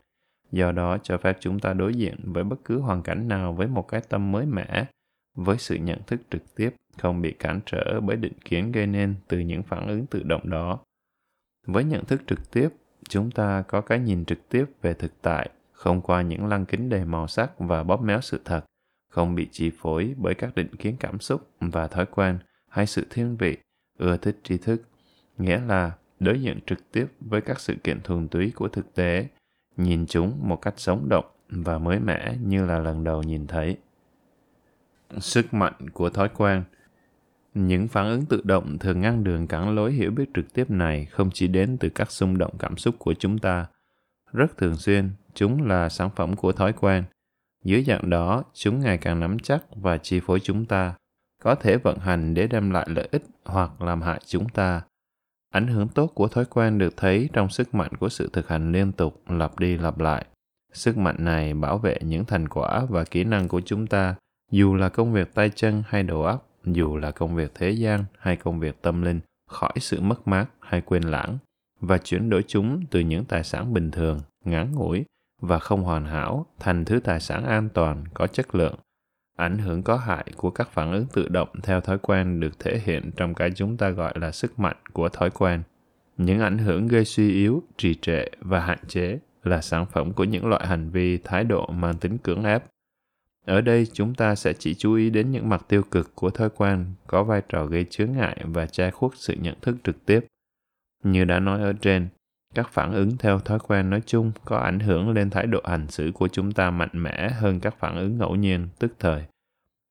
[SPEAKER 1] Do đó cho phép chúng ta đối diện với bất cứ hoàn cảnh nào với một cái tâm mới mẻ, với sự nhận thức trực tiếp, không bị cản trở bởi định kiến gây nên từ những phản ứng tự động đó với nhận thức trực tiếp, chúng ta có cái nhìn trực tiếp về thực tại, không qua những lăng kính đầy màu sắc và bóp méo sự thật, không bị chi phối bởi các định kiến cảm xúc và thói quen hay sự thiên vị, ưa thích tri thức. Nghĩa là đối diện trực tiếp với các sự kiện thuần túy của thực tế, nhìn chúng một cách sống động và mới mẻ như là lần đầu nhìn thấy. Sức mạnh của thói quen những phản ứng tự động thường ngăn đường cản lối hiểu biết trực tiếp này không chỉ đến từ các xung động cảm xúc của chúng ta. Rất thường xuyên, chúng là sản phẩm của thói quen. Dưới dạng đó, chúng ngày càng nắm chắc và chi phối chúng ta, có thể vận hành để đem lại lợi ích hoặc làm hại chúng ta. Ảnh hưởng tốt của thói quen được thấy trong sức mạnh của sự thực hành liên tục, lặp đi lặp lại. Sức mạnh này bảo vệ những thành quả và kỹ năng của chúng ta, dù là công việc tay chân hay đầu óc dù là công việc thế gian hay công việc tâm linh, khỏi sự mất mát hay quên lãng, và chuyển đổi chúng từ những tài sản bình thường, ngắn ngủi và không hoàn hảo thành thứ tài sản an toàn, có chất lượng. Ảnh hưởng có hại của các phản ứng tự động theo thói quen được thể hiện trong cái chúng ta gọi là sức mạnh của thói quen. Những ảnh hưởng gây suy yếu, trì trệ và hạn chế là sản phẩm của những loại hành vi, thái độ mang tính cưỡng ép ở đây chúng ta sẽ chỉ chú ý đến những mặt tiêu cực của thói quen có vai trò gây chướng ngại và che khuất sự nhận thức trực tiếp. Như đã nói ở trên, các phản ứng theo thói quen nói chung có ảnh hưởng lên thái độ hành xử của chúng ta mạnh mẽ hơn các phản ứng ngẫu nhiên, tức thời.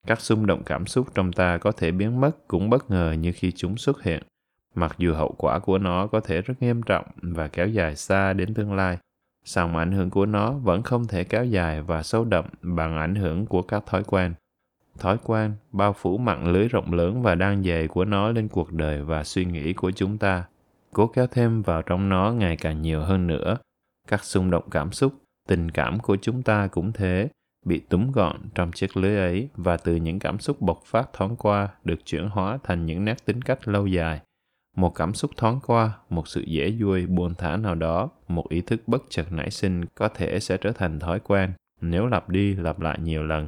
[SPEAKER 1] Các xung động cảm xúc trong ta có thể biến mất cũng bất ngờ như khi chúng xuất hiện, mặc dù hậu quả của nó có thể rất nghiêm trọng và kéo dài xa đến tương lai song ảnh hưởng của nó vẫn không thể kéo dài và sâu đậm bằng ảnh hưởng của các thói quen. Thói quen bao phủ mạng lưới rộng lớn và đang dày của nó lên cuộc đời và suy nghĩ của chúng ta, cố kéo thêm vào trong nó ngày càng nhiều hơn nữa. Các xung động cảm xúc, tình cảm của chúng ta cũng thế, bị túm gọn trong chiếc lưới ấy và từ những cảm xúc bộc phát thoáng qua được chuyển hóa thành những nét tính cách lâu dài một cảm xúc thoáng qua, một sự dễ vui, buồn thả nào đó, một ý thức bất chợt nảy sinh có thể sẽ trở thành thói quen. Nếu lặp đi lặp lại nhiều lần,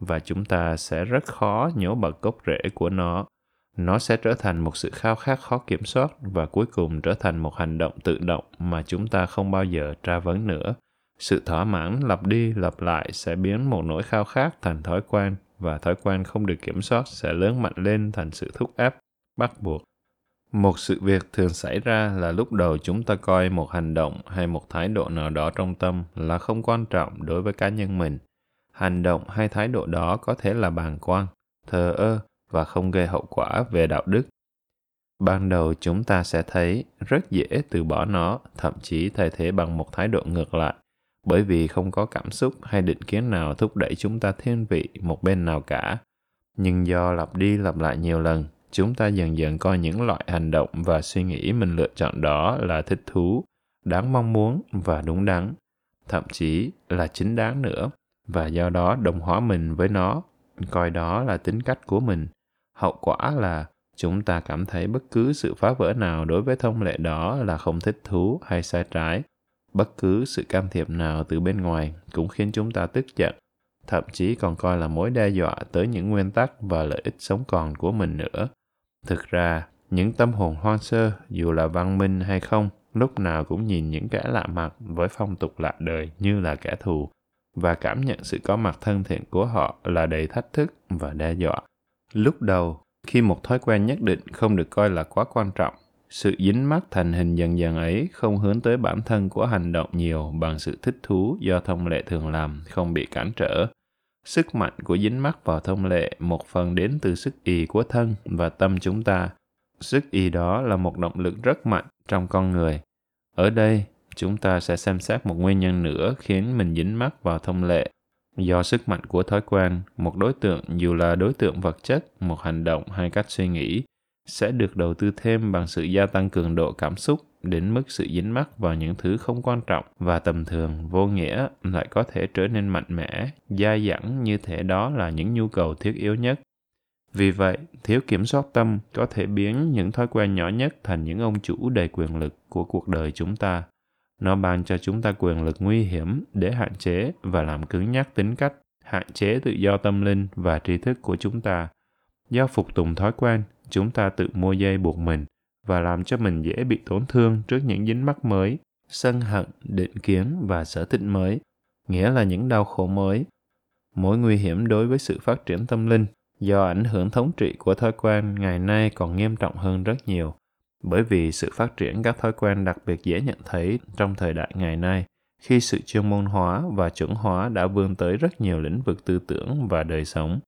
[SPEAKER 1] và chúng ta sẽ rất khó nhổ bật gốc rễ của nó. Nó sẽ trở thành một sự khao khát khó kiểm soát, và cuối cùng trở thành một hành động tự động mà chúng ta không bao giờ tra vấn nữa. Sự thỏa mãn lặp đi lặp lại sẽ biến một nỗi khao khát thành thói quen, và thói quen không được kiểm soát sẽ lớn mạnh lên thành sự thúc ép, bắt buộc một sự việc thường xảy ra là lúc đầu chúng ta coi một hành động hay một thái độ nào đó trong tâm là không quan trọng đối với cá nhân mình. Hành động hay thái độ đó có thể là bàng quan, thờ ơ và không gây hậu quả về đạo đức. Ban đầu chúng ta sẽ thấy rất dễ từ bỏ nó, thậm chí thay thế bằng một thái độ ngược lại, bởi vì không có cảm xúc hay định kiến nào thúc đẩy chúng ta thiên vị một bên nào cả. Nhưng do lặp đi lặp lại nhiều lần chúng ta dần dần coi những loại hành động và suy nghĩ mình lựa chọn đó là thích thú, đáng mong muốn và đúng đắn, thậm chí là chính đáng nữa. Và do đó đồng hóa mình với nó, coi đó là tính cách của mình. Hậu quả là chúng ta cảm thấy bất cứ sự phá vỡ nào đối với thông lệ đó là không thích thú hay sai trái. Bất cứ sự can thiệp nào từ bên ngoài cũng khiến chúng ta tức giận, thậm chí còn coi là mối đe dọa tới những nguyên tắc và lợi ích sống còn của mình nữa thực ra, những tâm hồn hoang sơ, dù là văn minh hay không, lúc nào cũng nhìn những kẻ lạ mặt với phong tục lạ đời như là kẻ thù và cảm nhận sự có mặt thân thiện của họ là đầy thách thức và đe dọa. Lúc đầu, khi một thói quen nhất định không được coi là quá quan trọng, sự dính mắc thành hình dần dần ấy không hướng tới bản thân của hành động nhiều bằng sự thích thú do thông lệ thường làm không bị cản trở sức mạnh của dính mắc vào thông lệ một phần đến từ sức ý của thân và tâm chúng ta. Sức ý đó là một động lực rất mạnh trong con người. Ở đây, chúng ta sẽ xem xét một nguyên nhân nữa khiến mình dính mắc vào thông lệ. Do sức mạnh của thói quen, một đối tượng, dù là đối tượng vật chất, một hành động hay cách suy nghĩ, sẽ được đầu tư thêm bằng sự gia tăng cường độ cảm xúc đến mức sự dính mắc vào những thứ không quan trọng và tầm thường vô nghĩa lại có thể trở nên mạnh mẽ, dai dẳng như thể đó là những nhu cầu thiết yếu nhất. Vì vậy, thiếu kiểm soát tâm có thể biến những thói quen nhỏ nhất thành những ông chủ đầy quyền lực của cuộc đời chúng ta. Nó ban cho chúng ta quyền lực nguy hiểm để hạn chế và làm cứng nhắc tính cách, hạn chế tự do tâm linh và tri thức của chúng ta. Do phục tùng thói quen, chúng ta tự mua dây buộc mình và làm cho mình dễ bị tổn thương trước những dính mắc mới, sân hận, định kiến và sở thích mới, nghĩa là những đau khổ mới. Mối nguy hiểm đối với sự phát triển tâm linh do ảnh hưởng thống trị của thói quen ngày nay còn nghiêm trọng hơn rất nhiều, bởi vì sự phát triển các thói quen đặc biệt dễ nhận thấy trong thời đại ngày nay khi sự chuyên môn hóa và chuẩn hóa đã vươn tới rất nhiều lĩnh vực tư tưởng và đời sống.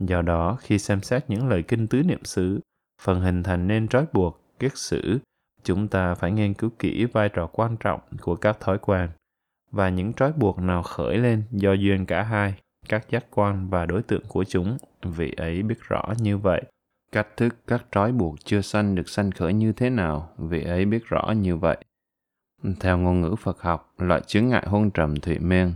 [SPEAKER 1] Do đó, khi xem xét những lời kinh tứ niệm xứ, phần hình thành nên trói buộc kiết sử, chúng ta phải nghiên cứu kỹ vai trò quan trọng của các thói quen và những trói buộc nào khởi lên do duyên cả hai, các giác quan và đối tượng của chúng, vị ấy biết rõ như vậy. Cách thức các trói buộc chưa sanh được sanh khởi như thế nào, vị ấy biết rõ như vậy. Theo ngôn ngữ Phật học, loại chứng ngại hôn trầm thụy men,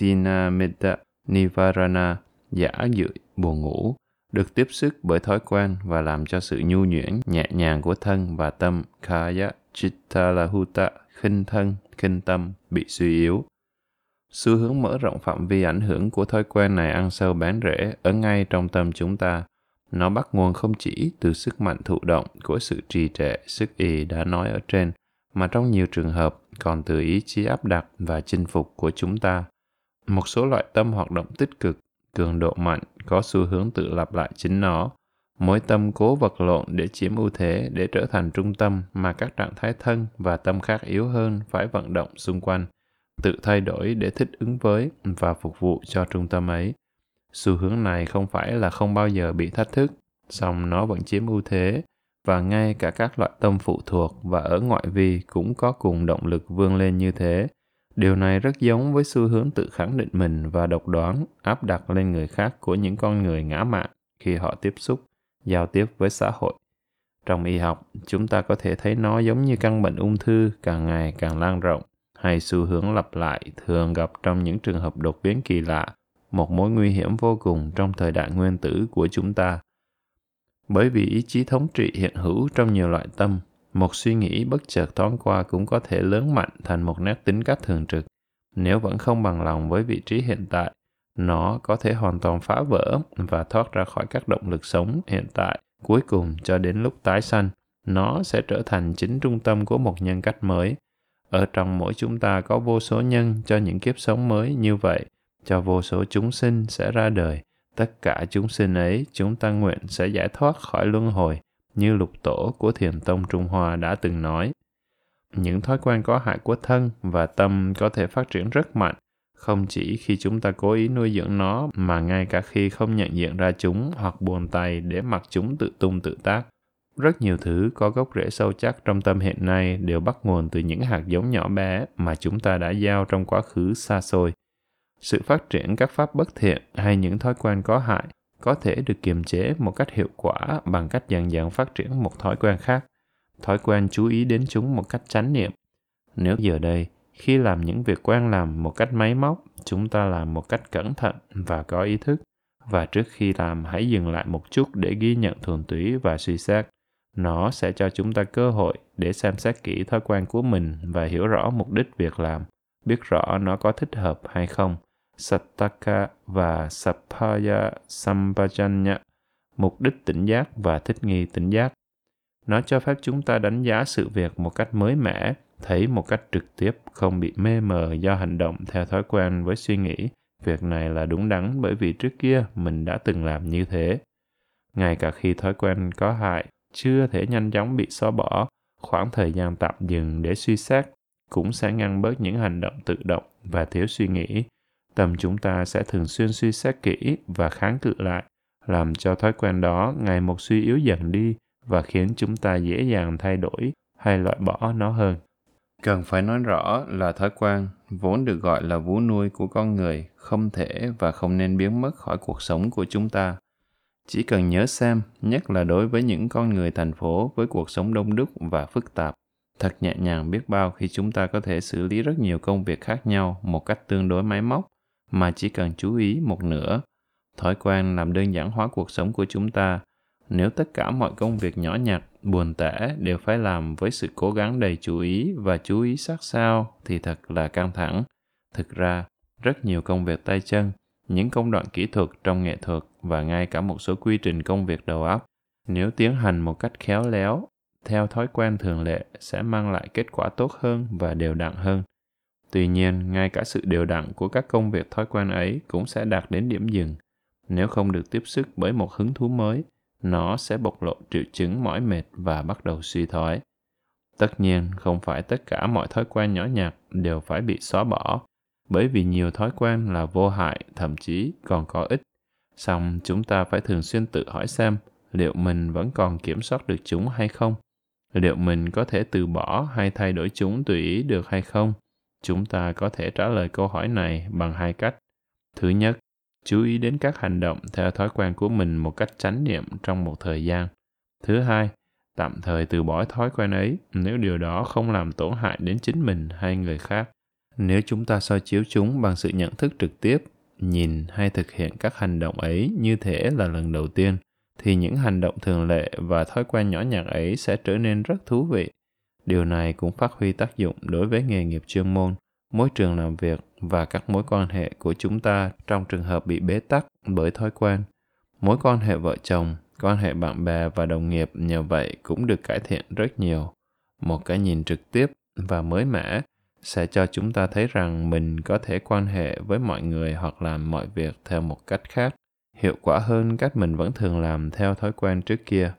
[SPEAKER 1] Tina Metta Nivarana, giả dự, buồn ngủ, được tiếp sức bởi thói quen và làm cho sự nhu nhuyễn, nhẹ nhàng của thân và tâm kaya chittalahuta, khinh thân, khinh tâm, bị suy yếu. Xu hướng mở rộng phạm vi ảnh hưởng của thói quen này ăn sâu bén rễ ở ngay trong tâm chúng ta. Nó bắt nguồn không chỉ từ sức mạnh thụ động của sự trì trệ, sức y đã nói ở trên, mà trong nhiều trường hợp còn từ ý chí áp đặt và chinh phục của chúng ta. Một số loại tâm hoạt động tích cực cường độ mạnh có xu hướng tự lặp lại chính nó. Mỗi tâm cố vật lộn để chiếm ưu thế, để trở thành trung tâm mà các trạng thái thân và tâm khác yếu hơn phải vận động xung quanh, tự thay đổi để thích ứng với và phục vụ cho trung tâm ấy. Xu hướng này không phải là không bao giờ bị thách thức, song nó vẫn chiếm ưu thế và ngay cả các loại tâm phụ thuộc và ở ngoại vi cũng có cùng động lực vươn lên như thế. Điều này rất giống với xu hướng tự khẳng định mình và độc đoán áp đặt lên người khác của những con người ngã mạn khi họ tiếp xúc, giao tiếp với xã hội. Trong y học, chúng ta có thể thấy nó giống như căn bệnh ung thư càng ngày càng lan rộng hay xu hướng lặp lại thường gặp trong những trường hợp đột biến kỳ lạ, một mối nguy hiểm vô cùng trong thời đại nguyên tử của chúng ta. Bởi vì ý chí thống trị hiện hữu trong nhiều loại tâm một suy nghĩ bất chợt thoáng qua cũng có thể lớn mạnh thành một nét tính cách thường trực. Nếu vẫn không bằng lòng với vị trí hiện tại, nó có thể hoàn toàn phá vỡ và thoát ra khỏi các động lực sống hiện tại. Cuối cùng cho đến lúc tái sanh, nó sẽ trở thành chính trung tâm của một nhân cách mới. Ở trong mỗi chúng ta có vô số nhân cho những kiếp sống mới như vậy, cho vô số chúng sinh sẽ ra đời. Tất cả chúng sinh ấy chúng ta nguyện sẽ giải thoát khỏi luân hồi như lục tổ của thiền tông Trung Hoa đã từng nói. Những thói quen có hại của thân và tâm có thể phát triển rất mạnh, không chỉ khi chúng ta cố ý nuôi dưỡng nó mà ngay cả khi không nhận diện ra chúng hoặc buồn tay để mặc chúng tự tung tự tác. Rất nhiều thứ có gốc rễ sâu chắc trong tâm hiện nay đều bắt nguồn từ những hạt giống nhỏ bé mà chúng ta đã gieo trong quá khứ xa xôi. Sự phát triển các pháp bất thiện hay những thói quen có hại có thể được kiềm chế một cách hiệu quả bằng cách dần dần phát triển một thói quen khác. Thói quen chú ý đến chúng một cách chánh niệm. Nếu giờ đây, khi làm những việc quen làm một cách máy móc, chúng ta làm một cách cẩn thận và có ý thức. Và trước khi làm, hãy dừng lại một chút để ghi nhận thuần túy và suy xét. Nó sẽ cho chúng ta cơ hội để xem xét kỹ thói quen của mình và hiểu rõ mục đích việc làm, biết rõ nó có thích hợp hay không – Sattaka và Sappaya Sampajanya, mục đích tỉnh giác và thích nghi tỉnh giác. Nó cho phép chúng ta đánh giá sự việc một cách mới mẻ, thấy một cách trực tiếp, không bị mê mờ do hành động theo thói quen với suy nghĩ. Việc này là đúng đắn bởi vì trước kia mình đã từng làm như thế. Ngay cả khi thói quen có hại, chưa thể nhanh chóng bị xóa bỏ, khoảng thời gian tạm dừng để suy xét cũng sẽ ngăn bớt những hành động tự động và thiếu suy nghĩ tâm chúng ta sẽ thường xuyên suy xét kỹ và kháng cự lại, làm cho thói quen đó ngày một suy yếu dần đi và khiến chúng ta dễ dàng thay đổi hay loại bỏ nó hơn. Cần phải nói rõ là thói quen, vốn được gọi là vú nuôi của con người, không thể và không nên biến mất khỏi cuộc sống của chúng ta. Chỉ cần nhớ xem, nhất là đối với những con người thành phố với cuộc sống đông đúc và phức tạp, thật nhẹ nhàng biết bao khi chúng ta có thể xử lý rất nhiều công việc khác nhau một cách tương đối máy móc mà chỉ cần chú ý một nửa. Thói quen làm đơn giản hóa cuộc sống của chúng ta. Nếu tất cả mọi công việc nhỏ nhặt, buồn tẻ đều phải làm với sự cố gắng đầy chú ý và chú ý sát sao thì thật là căng thẳng. Thực ra, rất nhiều công việc tay chân, những công đoạn kỹ thuật trong nghệ thuật và ngay cả một số quy trình công việc đầu óc, nếu tiến hành một cách khéo léo, theo thói quen thường lệ sẽ mang lại kết quả tốt hơn và đều đặn hơn. Tuy nhiên, ngay cả sự đều đặn của các công việc thói quen ấy cũng sẽ đạt đến điểm dừng. Nếu không được tiếp sức bởi một hứng thú mới, nó sẽ bộc lộ triệu chứng mỏi mệt và bắt đầu suy thoái. Tất nhiên, không phải tất cả mọi thói quen nhỏ nhặt đều phải bị xóa bỏ, bởi vì nhiều thói quen là vô hại, thậm chí còn có ích. Song chúng ta phải thường xuyên tự hỏi xem liệu mình vẫn còn kiểm soát được chúng hay không? Liệu mình có thể từ bỏ hay thay đổi chúng tùy ý được hay không? Chúng ta có thể trả lời câu hỏi này bằng hai cách. Thứ nhất, chú ý đến các hành động theo thói quen của mình một cách chánh niệm trong một thời gian. Thứ hai, tạm thời từ bỏ thói quen ấy nếu điều đó không làm tổn hại đến chính mình hay người khác. Nếu chúng ta soi chiếu chúng bằng sự nhận thức trực tiếp, nhìn hay thực hiện các hành động ấy như thể là lần đầu tiên, thì những hành động thường lệ và thói quen nhỏ nhặt ấy sẽ trở nên rất thú vị Điều này cũng phát huy tác dụng đối với nghề nghiệp chuyên môn, môi trường làm việc và các mối quan hệ của chúng ta trong trường hợp bị bế tắc bởi thói quen. Mối quan hệ vợ chồng, quan hệ bạn bè và đồng nghiệp nhờ vậy cũng được cải thiện rất nhiều. Một cái nhìn trực tiếp và mới mẻ sẽ cho chúng ta thấy rằng mình có thể quan hệ với mọi người hoặc làm mọi việc theo một cách khác hiệu quả hơn cách mình vẫn thường làm theo thói quen trước kia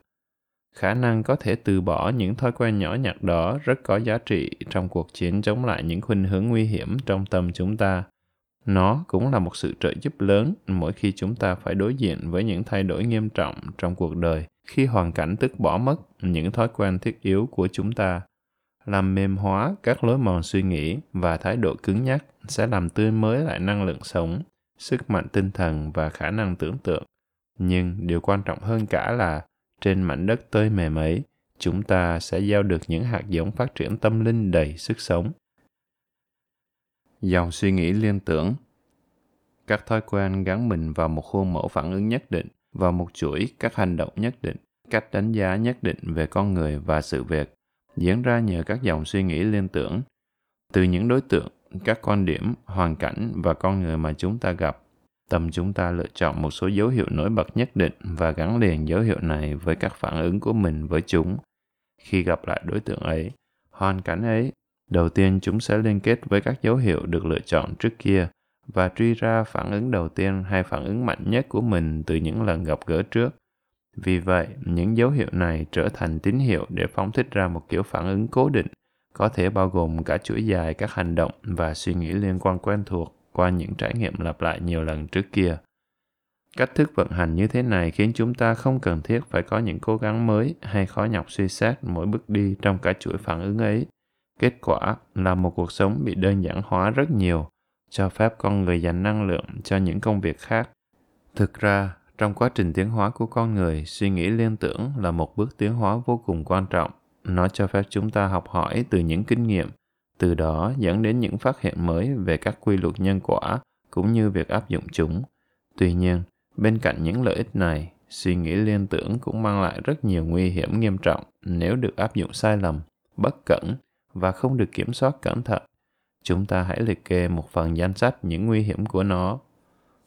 [SPEAKER 1] khả năng có thể từ bỏ những thói quen nhỏ nhặt đó rất có giá trị trong cuộc chiến chống lại những khuynh hướng nguy hiểm trong tâm chúng ta. Nó cũng là một sự trợ giúp lớn mỗi khi chúng ta phải đối diện với những thay đổi nghiêm trọng trong cuộc đời khi hoàn cảnh tức bỏ mất những thói quen thiết yếu của chúng ta. Làm mềm hóa các lối mòn suy nghĩ và thái độ cứng nhắc sẽ làm tươi mới lại năng lượng sống, sức mạnh tinh thần và khả năng tưởng tượng. Nhưng điều quan trọng hơn cả là trên mảnh đất tơi mềm ấy, chúng ta sẽ gieo được những hạt giống phát triển tâm linh đầy sức sống. Dòng suy nghĩ liên tưởng Các thói quen gắn mình vào một khuôn mẫu phản ứng nhất định, vào một chuỗi các hành động nhất định, cách đánh giá nhất định về con người và sự việc, diễn ra nhờ các dòng suy nghĩ liên tưởng. Từ những đối tượng, các quan điểm, hoàn cảnh và con người mà chúng ta gặp, tâm chúng ta lựa chọn một số dấu hiệu nổi bật nhất định và gắn liền dấu hiệu này với các phản ứng của mình với chúng. Khi gặp lại đối tượng ấy hoàn cảnh ấy đầu tiên chúng sẽ liên kết với các dấu hiệu được lựa chọn trước kia và truy ra phản ứng đầu tiên hay phản ứng mạnh nhất của mình từ những lần gặp gỡ trước. Vì vậy, những dấu hiệu này trở thành tín hiệu để phóng thích ra một kiểu phản ứng cố định, có thể bao gồm cả chuỗi dài các hành động và suy nghĩ liên quan quen thuộc qua những trải nghiệm lặp lại nhiều lần trước kia. Cách thức vận hành như thế này khiến chúng ta không cần thiết phải có những cố gắng mới hay khó nhọc suy xét mỗi bước đi trong cả chuỗi phản ứng ấy. Kết quả là một cuộc sống bị đơn giản hóa rất nhiều, cho phép con người dành năng lượng cho những công việc khác. Thực ra, trong quá trình tiến hóa của con người, suy nghĩ liên tưởng là một bước tiến hóa vô cùng quan trọng. Nó cho phép chúng ta học hỏi từ những kinh nghiệm, từ đó dẫn đến những phát hiện mới về các quy luật nhân quả cũng như việc áp dụng chúng. Tuy nhiên, bên cạnh những lợi ích này, suy nghĩ liên tưởng cũng mang lại rất nhiều nguy hiểm nghiêm trọng nếu được áp dụng sai lầm, bất cẩn và không được kiểm soát cẩn thận. Chúng ta hãy liệt kê một phần danh sách những nguy hiểm của nó.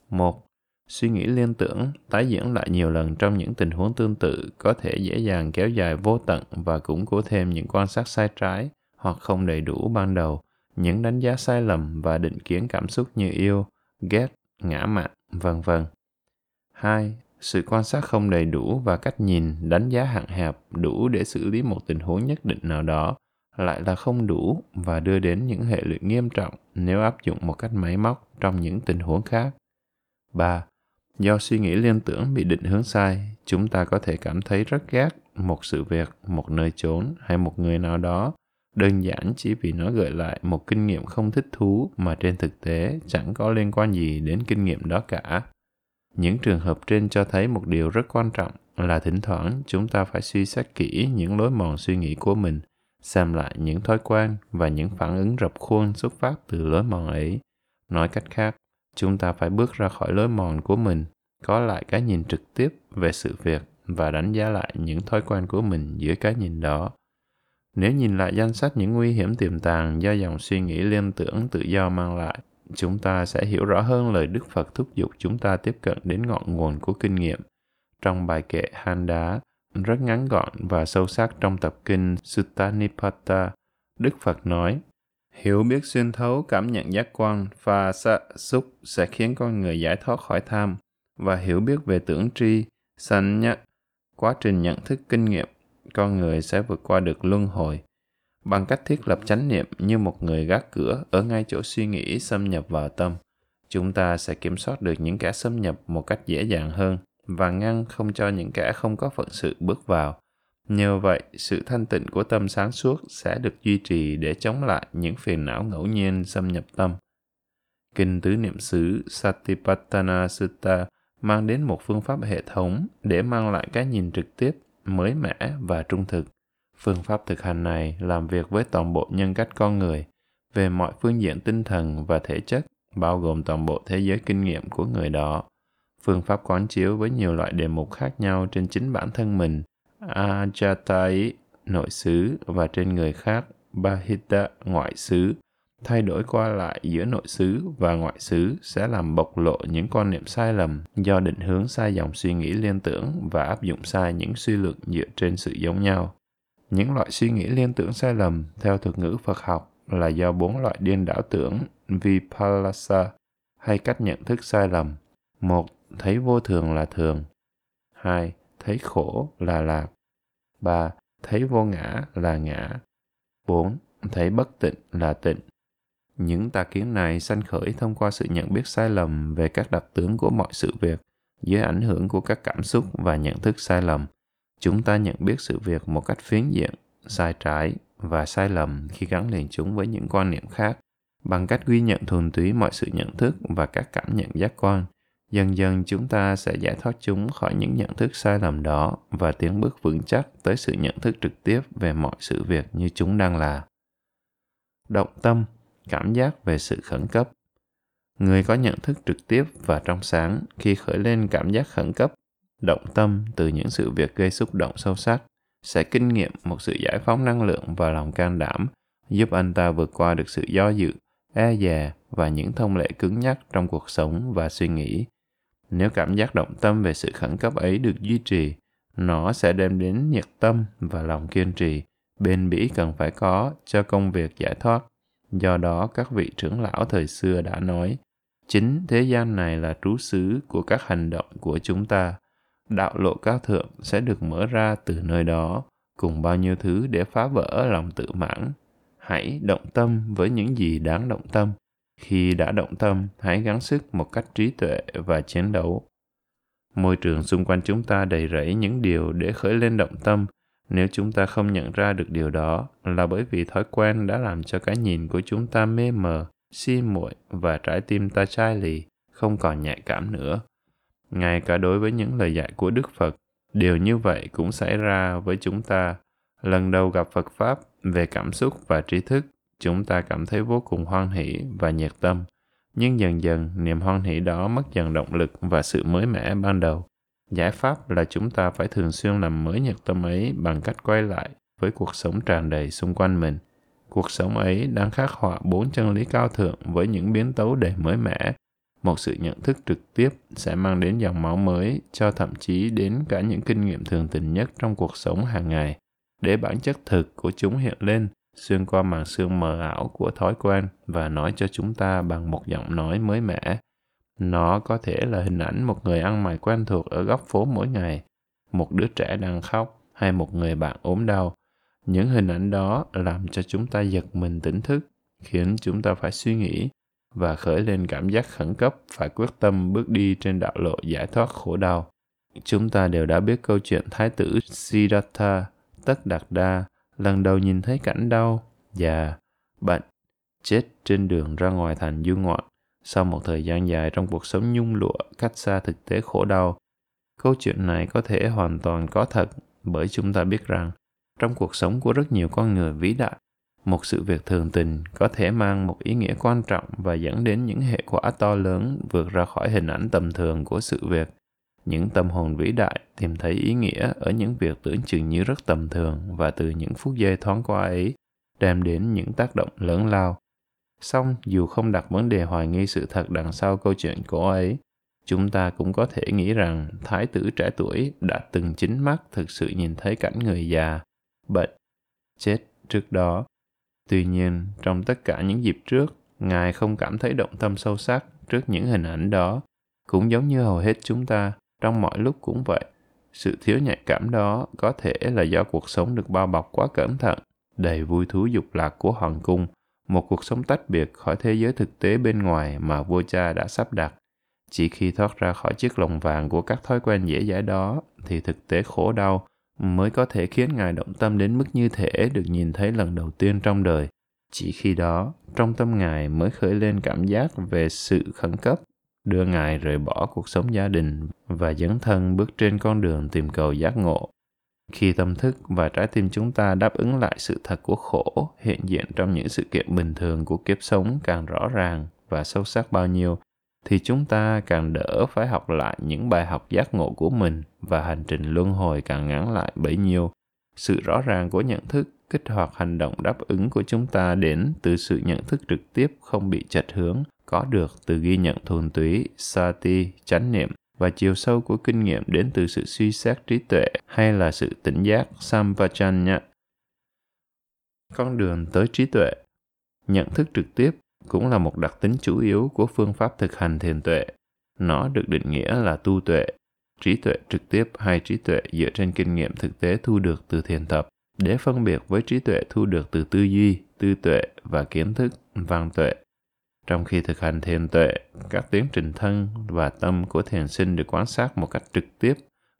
[SPEAKER 1] Một, Suy nghĩ liên tưởng tái diễn lại nhiều lần trong những tình huống tương tự có thể dễ dàng kéo dài vô tận và củng cố thêm những quan sát sai trái hoặc không đầy đủ ban đầu, những đánh giá sai lầm và định kiến cảm xúc như yêu, ghét, ngã mạn, vân vân. 2. Sự quan sát không đầy đủ và cách nhìn, đánh giá hạn hẹp đủ để xử lý một tình huống nhất định nào đó lại là không đủ và đưa đến những hệ lụy nghiêm trọng nếu áp dụng một cách máy móc trong những tình huống khác. 3. Do suy nghĩ liên tưởng bị định hướng sai, chúng ta có thể cảm thấy rất ghét một sự việc, một nơi chốn hay một người nào đó, đơn giản chỉ vì nó gợi lại một kinh nghiệm không thích thú mà trên thực tế chẳng có liên quan gì đến kinh nghiệm đó cả. Những trường hợp trên cho thấy một điều rất quan trọng là thỉnh thoảng chúng ta phải suy xét kỹ những lối mòn suy nghĩ của mình, xem lại những thói quen và những phản ứng rập khuôn xuất phát từ lối mòn ấy. Nói cách khác, chúng ta phải bước ra khỏi lối mòn của mình có lại cái nhìn trực tiếp về sự việc và đánh giá lại những thói quen của mình dưới cái nhìn đó nếu nhìn lại danh sách những nguy hiểm tiềm tàng do dòng suy nghĩ liên tưởng tự do mang lại chúng ta sẽ hiểu rõ hơn lời đức phật thúc giục chúng ta tiếp cận đến ngọn nguồn của kinh nghiệm. Trong bài kệ handa rất ngắn gọn và sâu sắc trong tập kinh Sutta Nipata, Đức Phật nói, Hiểu biết xuyên thấu cảm nhận giác quan và sa xúc sẽ khiến con người giải thoát khỏi tham và hiểu biết về tưởng tri, sanh nhá, quá trình nhận thức kinh nghiệm, con người sẽ vượt qua được luân hồi bằng cách thiết lập chánh niệm như một người gác cửa ở ngay chỗ suy nghĩ xâm nhập vào tâm. Chúng ta sẽ kiểm soát được những kẻ xâm nhập một cách dễ dàng hơn và ngăn không cho những kẻ không có phận sự bước vào Nhờ vậy, sự thanh tịnh của tâm sáng suốt sẽ được duy trì để chống lại những phiền não ngẫu nhiên xâm nhập tâm. Kinh tứ niệm xứ Satipatthana Sutta mang đến một phương pháp hệ thống để mang lại cái nhìn trực tiếp, mới mẻ và trung thực. Phương pháp thực hành này làm việc với toàn bộ nhân cách con người về mọi phương diện tinh thần và thể chất, bao gồm toàn bộ thế giới kinh nghiệm của người đó. Phương pháp quán chiếu với nhiều loại đề mục khác nhau trên chính bản thân mình – Ajatai nội xứ và trên người khác Bahita ngoại xứ thay đổi qua lại giữa nội xứ và ngoại xứ sẽ làm bộc lộ những quan niệm sai lầm do định hướng sai dòng suy nghĩ liên tưởng và áp dụng sai những suy luận dựa trên sự giống nhau. Những loại suy nghĩ liên tưởng sai lầm theo thuật ngữ Phật học là do bốn loại điên đảo tưởng vipalasa hay cách nhận thức sai lầm. Một, thấy vô thường là thường. Hai, thấy khổ là lạc. 3. Thấy vô ngã là ngã. 4. Thấy bất tịnh là tịnh. Những tà kiến này sanh khởi thông qua sự nhận biết sai lầm về các đặc tướng của mọi sự việc dưới ảnh hưởng của các cảm xúc và nhận thức sai lầm. Chúng ta nhận biết sự việc một cách phiến diện, sai trái và sai lầm khi gắn liền chúng với những quan niệm khác. Bằng cách ghi nhận thuần túy mọi sự nhận thức và các cảm nhận giác quan dần dần chúng ta sẽ giải thoát chúng khỏi những nhận thức sai lầm đó và tiến bước vững chắc tới sự nhận thức trực tiếp về mọi sự việc như chúng đang là. Động tâm cảm giác về sự khẩn cấp. Người có nhận thức trực tiếp và trong sáng khi khởi lên cảm giác khẩn cấp động tâm từ những sự việc gây xúc động sâu sắc sẽ kinh nghiệm một sự giải phóng năng lượng và lòng can đảm giúp anh ta vượt qua được sự do dự e dè và những thông lệ cứng nhắc trong cuộc sống và suy nghĩ. Nếu cảm giác động tâm về sự khẩn cấp ấy được duy trì, nó sẽ đem đến nhiệt tâm và lòng kiên trì, bền bỉ cần phải có cho công việc giải thoát. Do đó các vị trưởng lão thời xưa đã nói, chính thế gian này là trú xứ của các hành động của chúng ta. đạo lộ cao thượng sẽ được mở ra từ nơi đó, cùng bao nhiêu thứ để phá vỡ lòng tự mãn. Hãy động tâm với những gì đáng động tâm. Khi đã động tâm, hãy gắng sức một cách trí tuệ và chiến đấu. Môi trường xung quanh chúng ta đầy rẫy những điều để khởi lên động tâm. Nếu chúng ta không nhận ra được điều đó là bởi vì thói quen đã làm cho cái nhìn của chúng ta mê mờ, si muội và trái tim ta chai lì, không còn nhạy cảm nữa. Ngay cả đối với những lời dạy của Đức Phật, điều như vậy cũng xảy ra với chúng ta. Lần đầu gặp Phật Pháp về cảm xúc và trí thức, chúng ta cảm thấy vô cùng hoan hỷ và nhiệt tâm. Nhưng dần dần, niềm hoan hỷ đó mất dần động lực và sự mới mẻ ban đầu. Giải pháp là chúng ta phải thường xuyên làm mới nhật tâm ấy bằng cách quay lại với cuộc sống tràn đầy xung quanh mình. Cuộc sống ấy đang khắc họa bốn chân lý cao thượng với những biến tấu đầy mới mẻ. Một sự nhận thức trực tiếp sẽ mang đến dòng máu mới cho thậm chí đến cả những kinh nghiệm thường tình nhất trong cuộc sống hàng ngày. Để bản chất thực của chúng hiện lên, xuyên qua màn sương mờ ảo của thói quen và nói cho chúng ta bằng một giọng nói mới mẻ. Nó có thể là hình ảnh một người ăn mày quen thuộc ở góc phố mỗi ngày, một đứa trẻ đang khóc hay một người bạn ốm đau. Những hình ảnh đó làm cho chúng ta giật mình tỉnh thức, khiến chúng ta phải suy nghĩ và khởi lên cảm giác khẩn cấp phải quyết tâm bước đi trên đạo lộ giải thoát khổ đau. Chúng ta đều đã biết câu chuyện Thái tử Siddhartha, Tất Đạt Đa, lần đầu nhìn thấy cảnh đau, già, bệnh, chết trên đường ra ngoài thành du ngoạn sau một thời gian dài trong cuộc sống nhung lụa cách xa thực tế khổ đau. Câu chuyện này có thể hoàn toàn có thật bởi chúng ta biết rằng trong cuộc sống của rất nhiều con người vĩ đại, một sự việc thường tình có thể mang một ý nghĩa quan trọng và dẫn đến những hệ quả to lớn vượt ra khỏi hình ảnh tầm thường của sự việc. Những tâm hồn vĩ đại tìm thấy ý nghĩa ở những việc tưởng chừng như rất tầm thường và từ những phút giây thoáng qua ấy đem đến những tác động lớn lao. Song dù không đặt vấn đề hoài nghi sự thật đằng sau câu chuyện cổ ấy, chúng ta cũng có thể nghĩ rằng thái tử trẻ tuổi đã từng chính mắt thực sự nhìn thấy cảnh người già, bệnh, chết trước đó. Tuy nhiên, trong tất cả những dịp trước, Ngài không cảm thấy động tâm sâu sắc trước những hình ảnh đó, cũng giống như hầu hết chúng ta trong mọi lúc cũng vậy sự thiếu nhạy cảm đó có thể là do cuộc sống được bao bọc quá cẩn thận đầy vui thú dục lạc của hoàng cung một cuộc sống tách biệt khỏi thế giới thực tế bên ngoài mà vua cha đã sắp đặt chỉ khi thoát ra khỏi chiếc lồng vàng của các thói quen dễ dãi đó thì thực tế khổ đau mới có thể khiến ngài động tâm đến mức như thể được nhìn thấy lần đầu tiên trong đời chỉ khi đó, trong tâm ngài mới khởi lên cảm giác về sự khẩn cấp, đưa Ngài rời bỏ cuộc sống gia đình và dấn thân bước trên con đường tìm cầu giác ngộ. Khi tâm thức và trái tim chúng ta đáp ứng lại sự thật của khổ hiện diện trong những sự kiện bình thường của kiếp sống càng rõ ràng và sâu sắc bao nhiêu, thì chúng ta càng đỡ phải học lại những bài học giác ngộ của mình và hành trình luân hồi càng ngắn lại bấy nhiêu. Sự rõ ràng của nhận thức kích hoạt hành động đáp ứng của chúng ta đến từ sự nhận thức trực tiếp không bị chệch hướng có được từ ghi nhận thuần túy, sati, chánh niệm và chiều sâu của kinh nghiệm đến từ sự suy xét trí tuệ hay là sự tỉnh giác sampajanya. Con đường tới trí tuệ Nhận thức trực tiếp cũng là một đặc tính chủ yếu của phương pháp thực hành thiền tuệ. Nó được định nghĩa là tu tuệ, trí tuệ trực tiếp hay trí tuệ dựa trên kinh nghiệm thực tế thu được từ thiền tập để phân biệt với trí tuệ thu được từ tư duy, tư tuệ và kiến thức, văn tuệ. Trong khi thực hành thiền tuệ, các tiến trình thân và tâm của thiền sinh được quan sát một cách trực tiếp,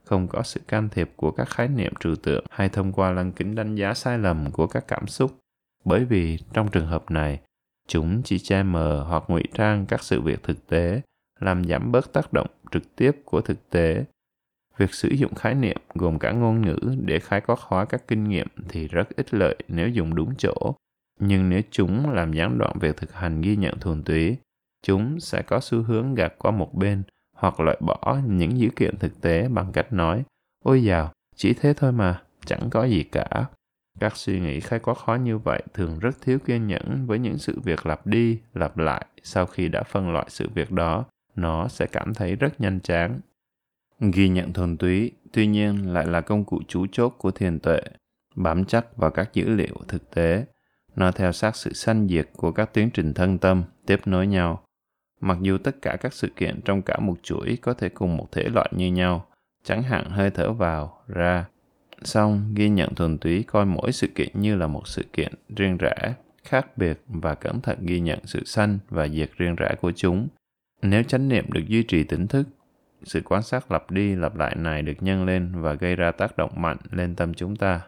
[SPEAKER 1] không có sự can thiệp của các khái niệm trừu tượng hay thông qua lăng kính đánh giá sai lầm của các cảm xúc. Bởi vì trong trường hợp này, chúng chỉ che mờ hoặc ngụy trang các sự việc thực tế, làm giảm bớt tác động trực tiếp của thực tế. Việc sử dụng khái niệm gồm cả ngôn ngữ để khái quát hóa các kinh nghiệm thì rất ích lợi nếu dùng đúng chỗ nhưng nếu chúng làm gián đoạn việc thực hành ghi nhận thuần túy, chúng sẽ có xu hướng gạt qua một bên hoặc loại bỏ những dữ kiện thực tế bằng cách nói Ôi dào, chỉ thế thôi mà, chẳng có gì cả. Các suy nghĩ khai quát khó như vậy thường rất thiếu kiên nhẫn với những sự việc lặp đi, lặp lại sau khi đã phân loại sự việc đó, nó sẽ cảm thấy rất nhanh chán. Ghi nhận thuần túy, tuy nhiên lại là công cụ chú chốt của thiền tuệ, bám chắc vào các dữ liệu thực tế nó theo sát sự sanh diệt của các tiến trình thân tâm tiếp nối nhau. Mặc dù tất cả các sự kiện trong cả một chuỗi có thể cùng một thể loại như nhau, chẳng hạn hơi thở vào, ra. Xong, ghi nhận thuần túy coi mỗi sự kiện như là một sự kiện riêng rẽ, khác biệt và cẩn thận ghi nhận sự sanh và diệt riêng rẽ của chúng. Nếu chánh niệm được duy trì tỉnh thức, sự quan sát lặp đi lặp lại này được nhân lên và gây ra tác động mạnh lên tâm chúng ta.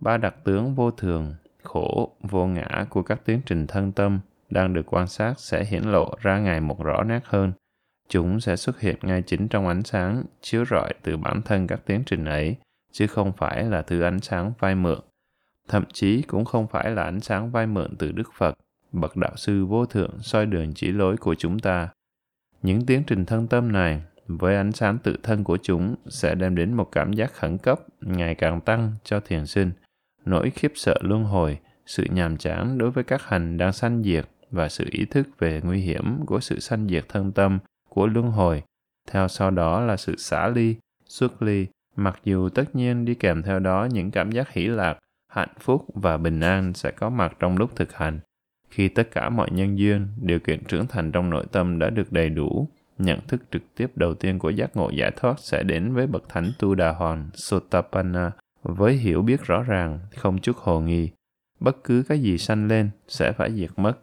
[SPEAKER 1] Ba đặc tướng vô thường, khổ, vô ngã của các tiến trình thân tâm đang được quan sát sẽ hiển lộ ra ngày một rõ nét hơn. Chúng sẽ xuất hiện ngay chính trong ánh sáng chiếu rọi từ bản thân các tiến trình ấy, chứ không phải là thứ ánh sáng vay mượn. Thậm chí cũng không phải là ánh sáng vay mượn từ Đức Phật, bậc đạo sư vô thượng soi đường chỉ lối của chúng ta. Những tiến trình thân tâm này, với ánh sáng tự thân của chúng, sẽ đem đến một cảm giác khẩn cấp ngày càng tăng cho thiền sinh, nỗi khiếp sợ luân hồi, sự nhàm chán đối với các hành đang sanh diệt và sự ý thức về nguy hiểm của sự sanh diệt thân tâm của luân hồi. Theo sau đó là sự xả ly, xuất ly, mặc dù tất nhiên đi kèm theo đó những cảm giác hỷ lạc, hạnh phúc và bình an sẽ có mặt trong lúc thực hành. Khi tất cả mọi nhân duyên, điều kiện trưởng thành trong nội tâm đã được đầy đủ, nhận thức trực tiếp đầu tiên của giác ngộ giải thoát sẽ đến với bậc thánh Tu Đà Hoàn Sotapanna với hiểu biết rõ ràng, không chút hồ nghi. Bất cứ cái gì sanh lên sẽ phải diệt mất.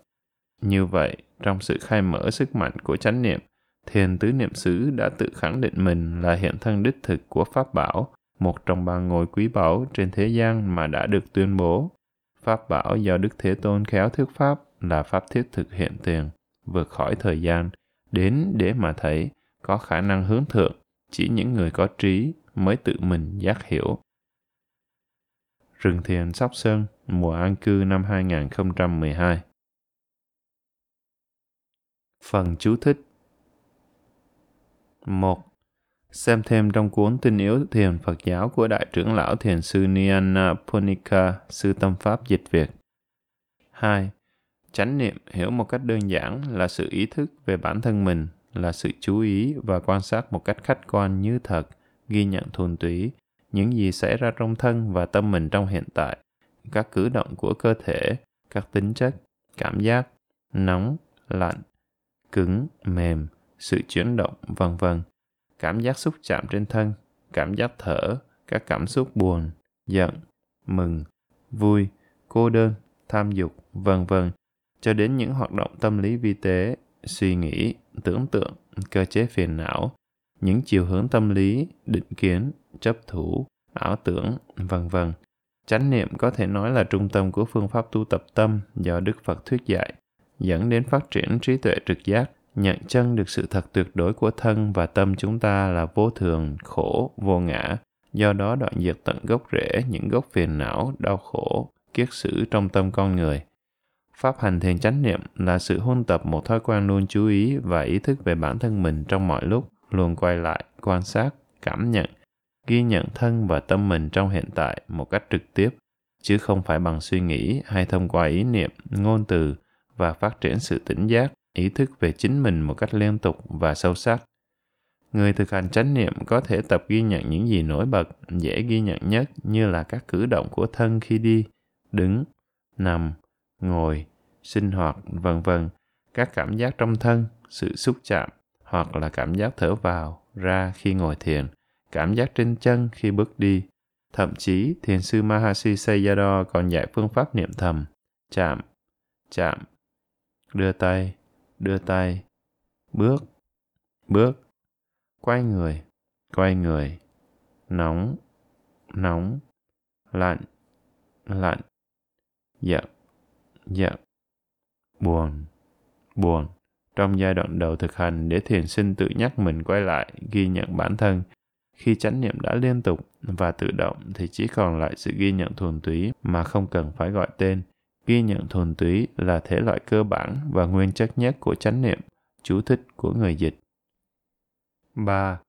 [SPEAKER 1] Như vậy, trong sự khai mở sức mạnh của chánh niệm, thiền tứ niệm xứ đã tự khẳng định mình là hiện thân đích thực của Pháp Bảo, một trong ba ngôi quý báu trên thế gian mà đã được tuyên bố. Pháp Bảo do Đức Thế Tôn khéo thuyết Pháp là Pháp thiết thực hiện tiền, vượt khỏi thời gian, đến để mà thấy có khả năng hướng thượng, chỉ những người có trí mới tự mình giác hiểu. Rừng Thiền Sóc Sơn, mùa an cư năm 2012 Phần chú thích 1. Xem thêm trong cuốn Tinh yếu thiền Phật giáo của Đại trưởng lão thiền sư Niana Ponika, sư tâm pháp dịch Việt. 2. Chánh niệm hiểu một cách đơn giản là sự ý thức về bản thân mình, là sự chú ý và quan sát một cách khách quan như thật, ghi nhận thuần túy, những gì xảy ra trong thân và tâm mình trong hiện tại, các cử động của cơ thể, các tính chất, cảm giác, nóng, lạnh, cứng, mềm, sự chuyển động, vân vân, cảm giác xúc chạm trên thân, cảm giác thở, các cảm xúc buồn, giận, mừng, vui, cô đơn, tham dục, vân vân, cho đến những hoạt động tâm lý vi tế, suy nghĩ, tưởng tượng, cơ chế phiền não, những chiều hướng tâm lý, định kiến, chấp thủ, ảo tưởng, vân vân. Chánh niệm có thể nói là trung tâm của phương pháp tu tập tâm do Đức Phật thuyết dạy, dẫn đến phát triển trí tuệ trực giác, nhận chân được sự thật tuyệt đối của thân và tâm chúng ta là vô thường, khổ, vô ngã, do đó đoạn diệt tận gốc rễ những gốc phiền não, đau khổ, kiết sử trong tâm con người. Pháp hành thiền chánh niệm là sự huân tập một thói quen luôn chú ý và ý thức về bản thân mình trong mọi lúc, luôn quay lại, quan sát, cảm nhận, ghi nhận thân và tâm mình trong hiện tại một cách trực tiếp, chứ không phải bằng suy nghĩ hay thông qua ý niệm, ngôn từ và phát triển sự tỉnh giác, ý thức về chính mình một cách liên tục và sâu sắc. Người thực hành chánh niệm có thể tập ghi nhận những gì nổi bật, dễ ghi nhận nhất như là các cử động của thân khi đi, đứng, nằm, ngồi, sinh hoạt, vân vân, các cảm giác trong thân, sự xúc chạm, hoặc là cảm giác thở vào, ra khi ngồi thiền, cảm giác trên chân khi bước đi. Thậm chí, thiền sư Mahasi Sayadaw còn dạy phương pháp niệm thầm, chạm, chạm, đưa tay, đưa tay, bước, bước, quay người, quay người, nóng, nóng, lạnh, lạnh, giận, giận, buồn, buồn. Trong giai đoạn đầu thực hành để thiền sinh tự nhắc mình quay lại, ghi nhận bản thân. Khi chánh niệm đã liên tục và tự động thì chỉ còn lại sự ghi nhận thuần túy mà không cần phải gọi tên. Ghi nhận thuần túy là thể loại cơ bản và nguyên chất nhất của chánh niệm, chú thích của người dịch. 3.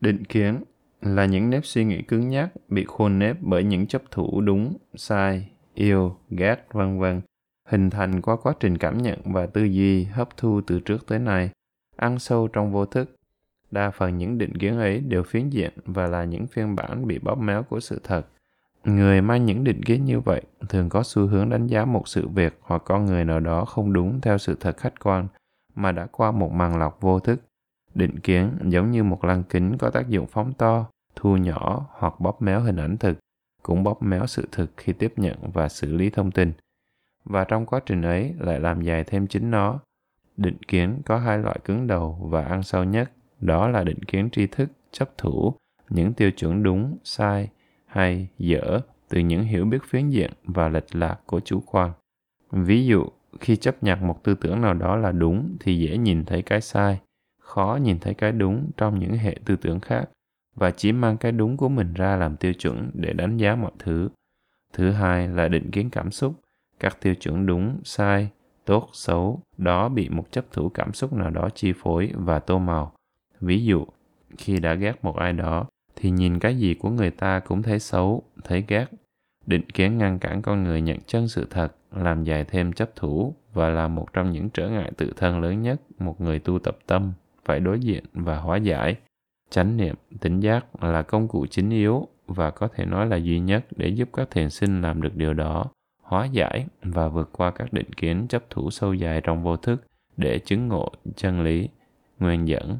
[SPEAKER 1] Định kiến là những nếp suy nghĩ cứng nhắc bị khuôn nếp bởi những chấp thủ đúng, sai, yêu, ghét, vân vân hình thành qua quá trình cảm nhận và tư duy hấp thu từ trước tới nay, ăn sâu trong vô thức. Đa phần những định kiến ấy đều phiến diện và là những phiên bản bị bóp méo của sự thật. Người mang những định kiến như vậy thường có xu hướng đánh giá một sự việc hoặc con người nào đó không đúng theo sự thật khách quan mà đã qua một màn lọc vô thức. Định kiến giống như một lăng kính có tác dụng phóng to, thu nhỏ hoặc bóp méo hình ảnh thực, cũng bóp méo sự thực khi tiếp nhận và xử lý thông tin. Và trong quá trình ấy lại làm dài thêm chính nó. Định kiến có hai loại cứng đầu và ăn sâu nhất, đó là định kiến tri thức, chấp thủ, những tiêu chuẩn đúng, sai, hay, dở từ những hiểu biết phiến diện và lệch lạc của chủ quan. Ví dụ, khi chấp nhận một tư tưởng nào đó là đúng thì dễ nhìn thấy cái sai, khó nhìn thấy cái đúng trong những hệ tư tưởng khác và chỉ mang cái đúng của mình ra làm tiêu chuẩn để đánh giá mọi thứ. Thứ hai là định kiến cảm xúc, các tiêu chuẩn đúng, sai, tốt, xấu, đó bị một chấp thủ cảm xúc nào đó chi phối và tô màu. Ví dụ, khi đã ghét một ai đó, thì nhìn cái gì của người ta cũng thấy xấu, thấy ghét. Định kiến ngăn cản con người nhận chân sự thật, làm dài thêm chấp thủ và là một trong những trở ngại tự thân lớn nhất một người tu tập tâm phải đối diện và hóa giải. Chánh niệm, tỉnh giác là công cụ chính yếu và có thể nói là duy nhất để giúp các thiền sinh làm được điều đó, hóa giải và vượt qua các định kiến chấp thủ sâu dài trong vô thức để chứng ngộ chân lý. Nguyên dẫn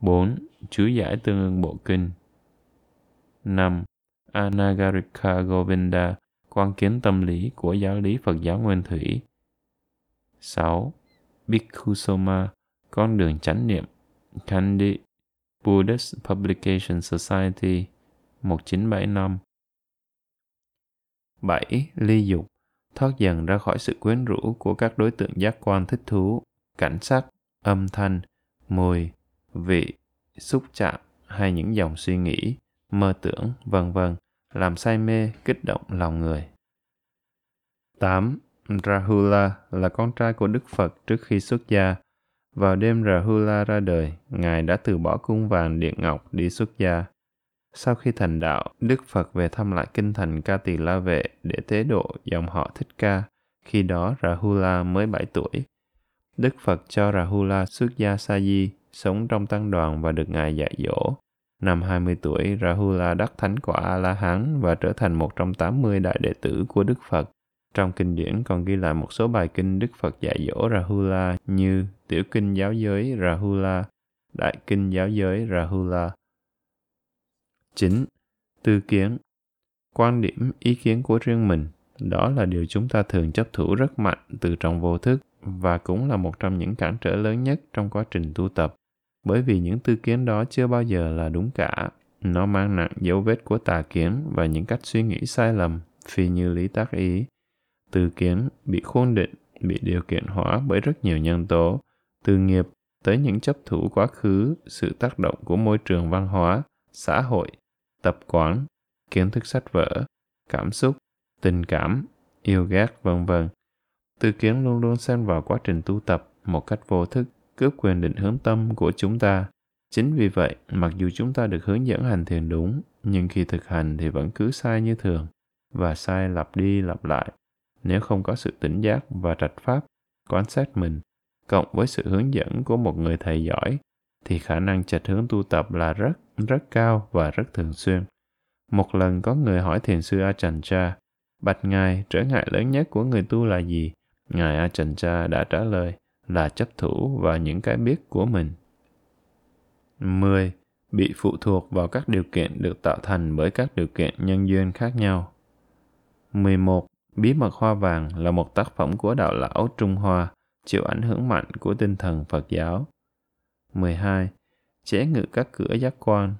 [SPEAKER 1] 4. Chú giải tương ưng bộ kinh 5. Anagarika Govinda quan kiến tâm lý của giáo lý Phật giáo Nguyên Thủy 6. Bhikkhu Soma con đường chánh niệm Kandi Buddhist Publication Society 1975 7. Ly dục thoát dần ra khỏi sự quyến rũ của các đối tượng giác quan thích thú, cảnh sắc, âm thanh, mùi, vị, xúc chạm hay những dòng suy nghĩ, mơ tưởng, vân vân, làm say mê, kích động lòng người. 8. Rahula là con trai của Đức Phật trước khi xuất gia. Vào đêm Rahula ra đời, Ngài đã từ bỏ cung vàng điện ngọc đi xuất gia. Sau khi thành đạo, Đức Phật về thăm lại kinh thành Ca Tỳ La Vệ để tế độ dòng họ Thích Ca. Khi đó Rahula mới 7 tuổi. Đức Phật cho Rahula xuất gia sa di, sống trong tăng đoàn và được Ngài dạy dỗ. Năm 20 tuổi, Rahula đắc thánh quả A-la-hán và trở thành một trong 80 đại đệ tử của Đức Phật. Trong kinh điển còn ghi lại một số bài kinh Đức Phật dạy dỗ Rahula như Tiểu kinh giáo giới Rahula, Đại kinh giáo giới Rahula. 9. Tư kiến Quan điểm, ý kiến của riêng mình, đó là điều chúng ta thường chấp thủ rất mạnh từ trong vô thức và cũng là một trong những cản trở lớn nhất trong quá trình tu tập. Bởi vì những tư kiến đó chưa bao giờ là đúng cả. Nó mang nặng dấu vết của tà kiến và những cách suy nghĩ sai lầm, phi như lý tác ý. Tư kiến bị khuôn định, bị điều kiện hóa bởi rất nhiều nhân tố, từ nghiệp tới những chấp thủ quá khứ, sự tác động của môi trường văn hóa, xã hội, tập quán, kiến thức sách vở, cảm xúc, tình cảm, yêu ghét, vân vân. Tư kiến luôn luôn xen vào quá trình tu tập một cách vô thức, cướp quyền định hướng tâm của chúng ta. Chính vì vậy, mặc dù chúng ta được hướng dẫn hành thiền đúng, nhưng khi thực hành thì vẫn cứ sai như thường, và sai lặp đi lặp lại. Nếu không có sự tỉnh giác và trạch pháp, quan sát mình, cộng với sự hướng dẫn của một người thầy giỏi, thì khả năng trạch hướng tu tập là rất, rất cao và rất thường xuyên. Một lần có người hỏi thiền sư Ajahn Bạch Ngài, trở ngại lớn nhất của người tu là gì? Ngài Ajahn đã trả lời là chấp thủ vào những cái biết của mình. 10. Bị phụ thuộc vào các điều kiện được tạo thành bởi các điều kiện nhân duyên khác nhau. 11. Bí mật hoa vàng là một tác phẩm của đạo lão Trung Hoa, chịu ảnh hưởng mạnh của tinh thần Phật giáo. 12. Chế ngự các cửa giác quan,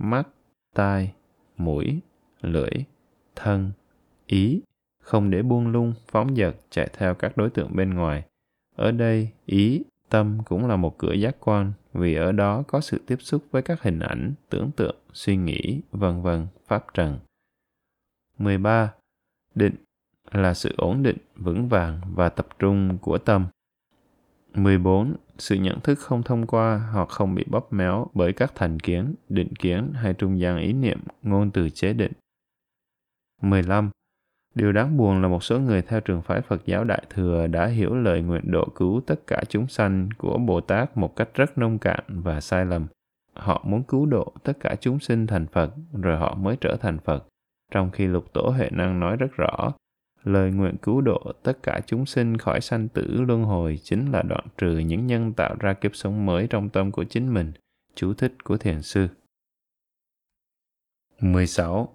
[SPEAKER 1] mắt, tai, mũi, lưỡi, thân, ý, không để buông lung, phóng dật chạy theo các đối tượng bên ngoài. Ở đây, ý, tâm cũng là một cửa giác quan vì ở đó có sự tiếp xúc với các hình ảnh, tưởng tượng, suy nghĩ, vân vân, pháp trần. 13. Định là sự ổn định, vững vàng và tập trung của tâm. 14. Sự nhận thức không thông qua hoặc không bị bóp méo bởi các thành kiến, định kiến hay trung gian ý niệm, ngôn từ chế định. 15. Điều đáng buồn là một số người theo trường phái Phật giáo Đại Thừa đã hiểu lời nguyện độ cứu tất cả chúng sanh của Bồ Tát một cách rất nông cạn và sai lầm. Họ muốn cứu độ tất cả chúng sinh thành Phật, rồi họ mới trở thành Phật. Trong khi lục tổ hệ năng nói rất rõ, Lời nguyện cứu độ tất cả chúng sinh khỏi sanh tử luân hồi chính là đoạn trừ những nhân tạo ra kiếp sống mới trong tâm của chính mình. Chú thích của thiền sư. 16.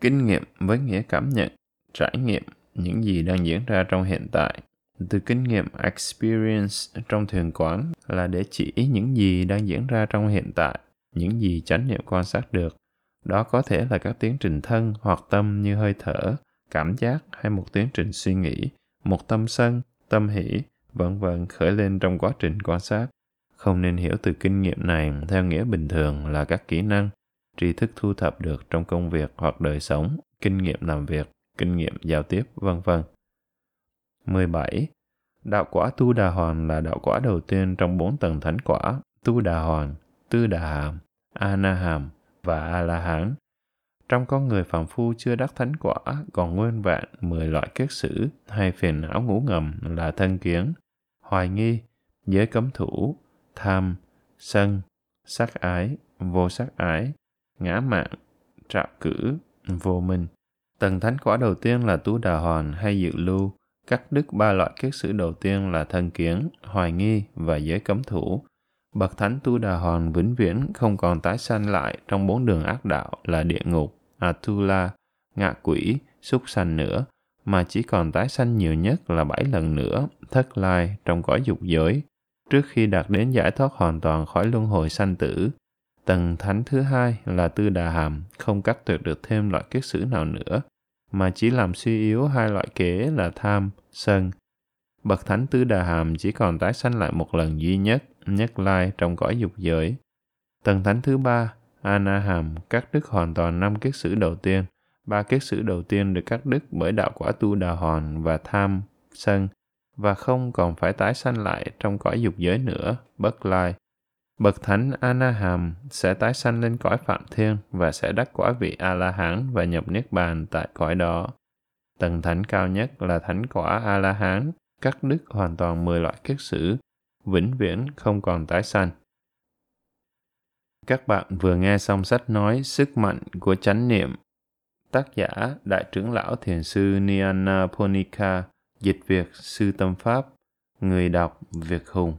[SPEAKER 1] Kinh nghiệm với nghĩa cảm nhận, trải nghiệm những gì đang diễn ra trong hiện tại. Từ kinh nghiệm experience trong thiền quán là để chỉ những gì đang diễn ra trong hiện tại, những gì chánh niệm quan sát được. Đó có thể là các tiến trình thân hoặc tâm như hơi thở, cảm giác hay một tiến trình suy nghĩ, một tâm sân, tâm hỷ, vân vân khởi lên trong quá trình quan sát. Không nên hiểu từ kinh nghiệm này theo nghĩa bình thường là các kỹ năng, tri thức thu thập được trong công việc hoặc đời sống, kinh nghiệm làm việc, kinh nghiệm giao tiếp, vân vân. 17. Đạo quả Tu Đà Hoàn là đạo quả đầu tiên trong bốn tầng thánh quả, Tu Đà Hoàn, Tư Đà Hàm, A Na Hàm và A La Hán. Trong con người phàm phu chưa đắc thánh quả còn nguyên vẹn 10 loại kết sử hay phiền não ngủ ngầm là thân kiến, hoài nghi, giới cấm thủ, tham, sân, sắc ái, vô sắc ái, ngã mạng, trạo cử, vô minh. Tầng thánh quả đầu tiên là tú đà hoàn hay dự lưu, cắt đứt ba loại kết sử đầu tiên là thân kiến, hoài nghi và giới cấm thủ. Bậc thánh tu đà hoàn vĩnh viễn không còn tái sanh lại trong bốn đường ác đạo là địa ngục, Atula, ngạ quỷ, súc sanh nữa, mà chỉ còn tái sanh nhiều nhất là bảy lần nữa, thất lai trong cõi dục giới, trước khi đạt đến giải thoát hoàn toàn khỏi luân hồi sanh tử. Tầng thánh thứ hai là tư đà hàm, không cắt tuyệt được thêm loại kiết sử nào nữa, mà chỉ làm suy yếu hai loại kế là tham, sân. Bậc thánh tứ đà hàm chỉ còn tái sanh lại một lần duy nhất, nhất lai trong cõi dục giới. Tầng thánh thứ ba, Anaham các đức hoàn toàn năm kiết sử đầu tiên. Ba kiết sử đầu tiên được cắt đức bởi đạo quả tu đà hoàn và tham, sân, và không còn phải tái sanh lại trong cõi dục giới nữa, bất lai. Bậc thánh Anaham sẽ tái sanh lên cõi phạm thiên và sẽ đắc quả vị A-la-hán và nhập niết bàn tại cõi đó. Tầng thánh cao nhất là thánh quả A-la-hán, cắt đứt hoàn toàn 10 loại kiết sử, vĩnh viễn không còn tái sanh. Các bạn vừa nghe xong sách nói Sức mạnh của chánh niệm. Tác giả Đại trưởng lão Thiền sư Niana Ponika, dịch Việt Sư Tâm Pháp, người đọc Việt Hùng.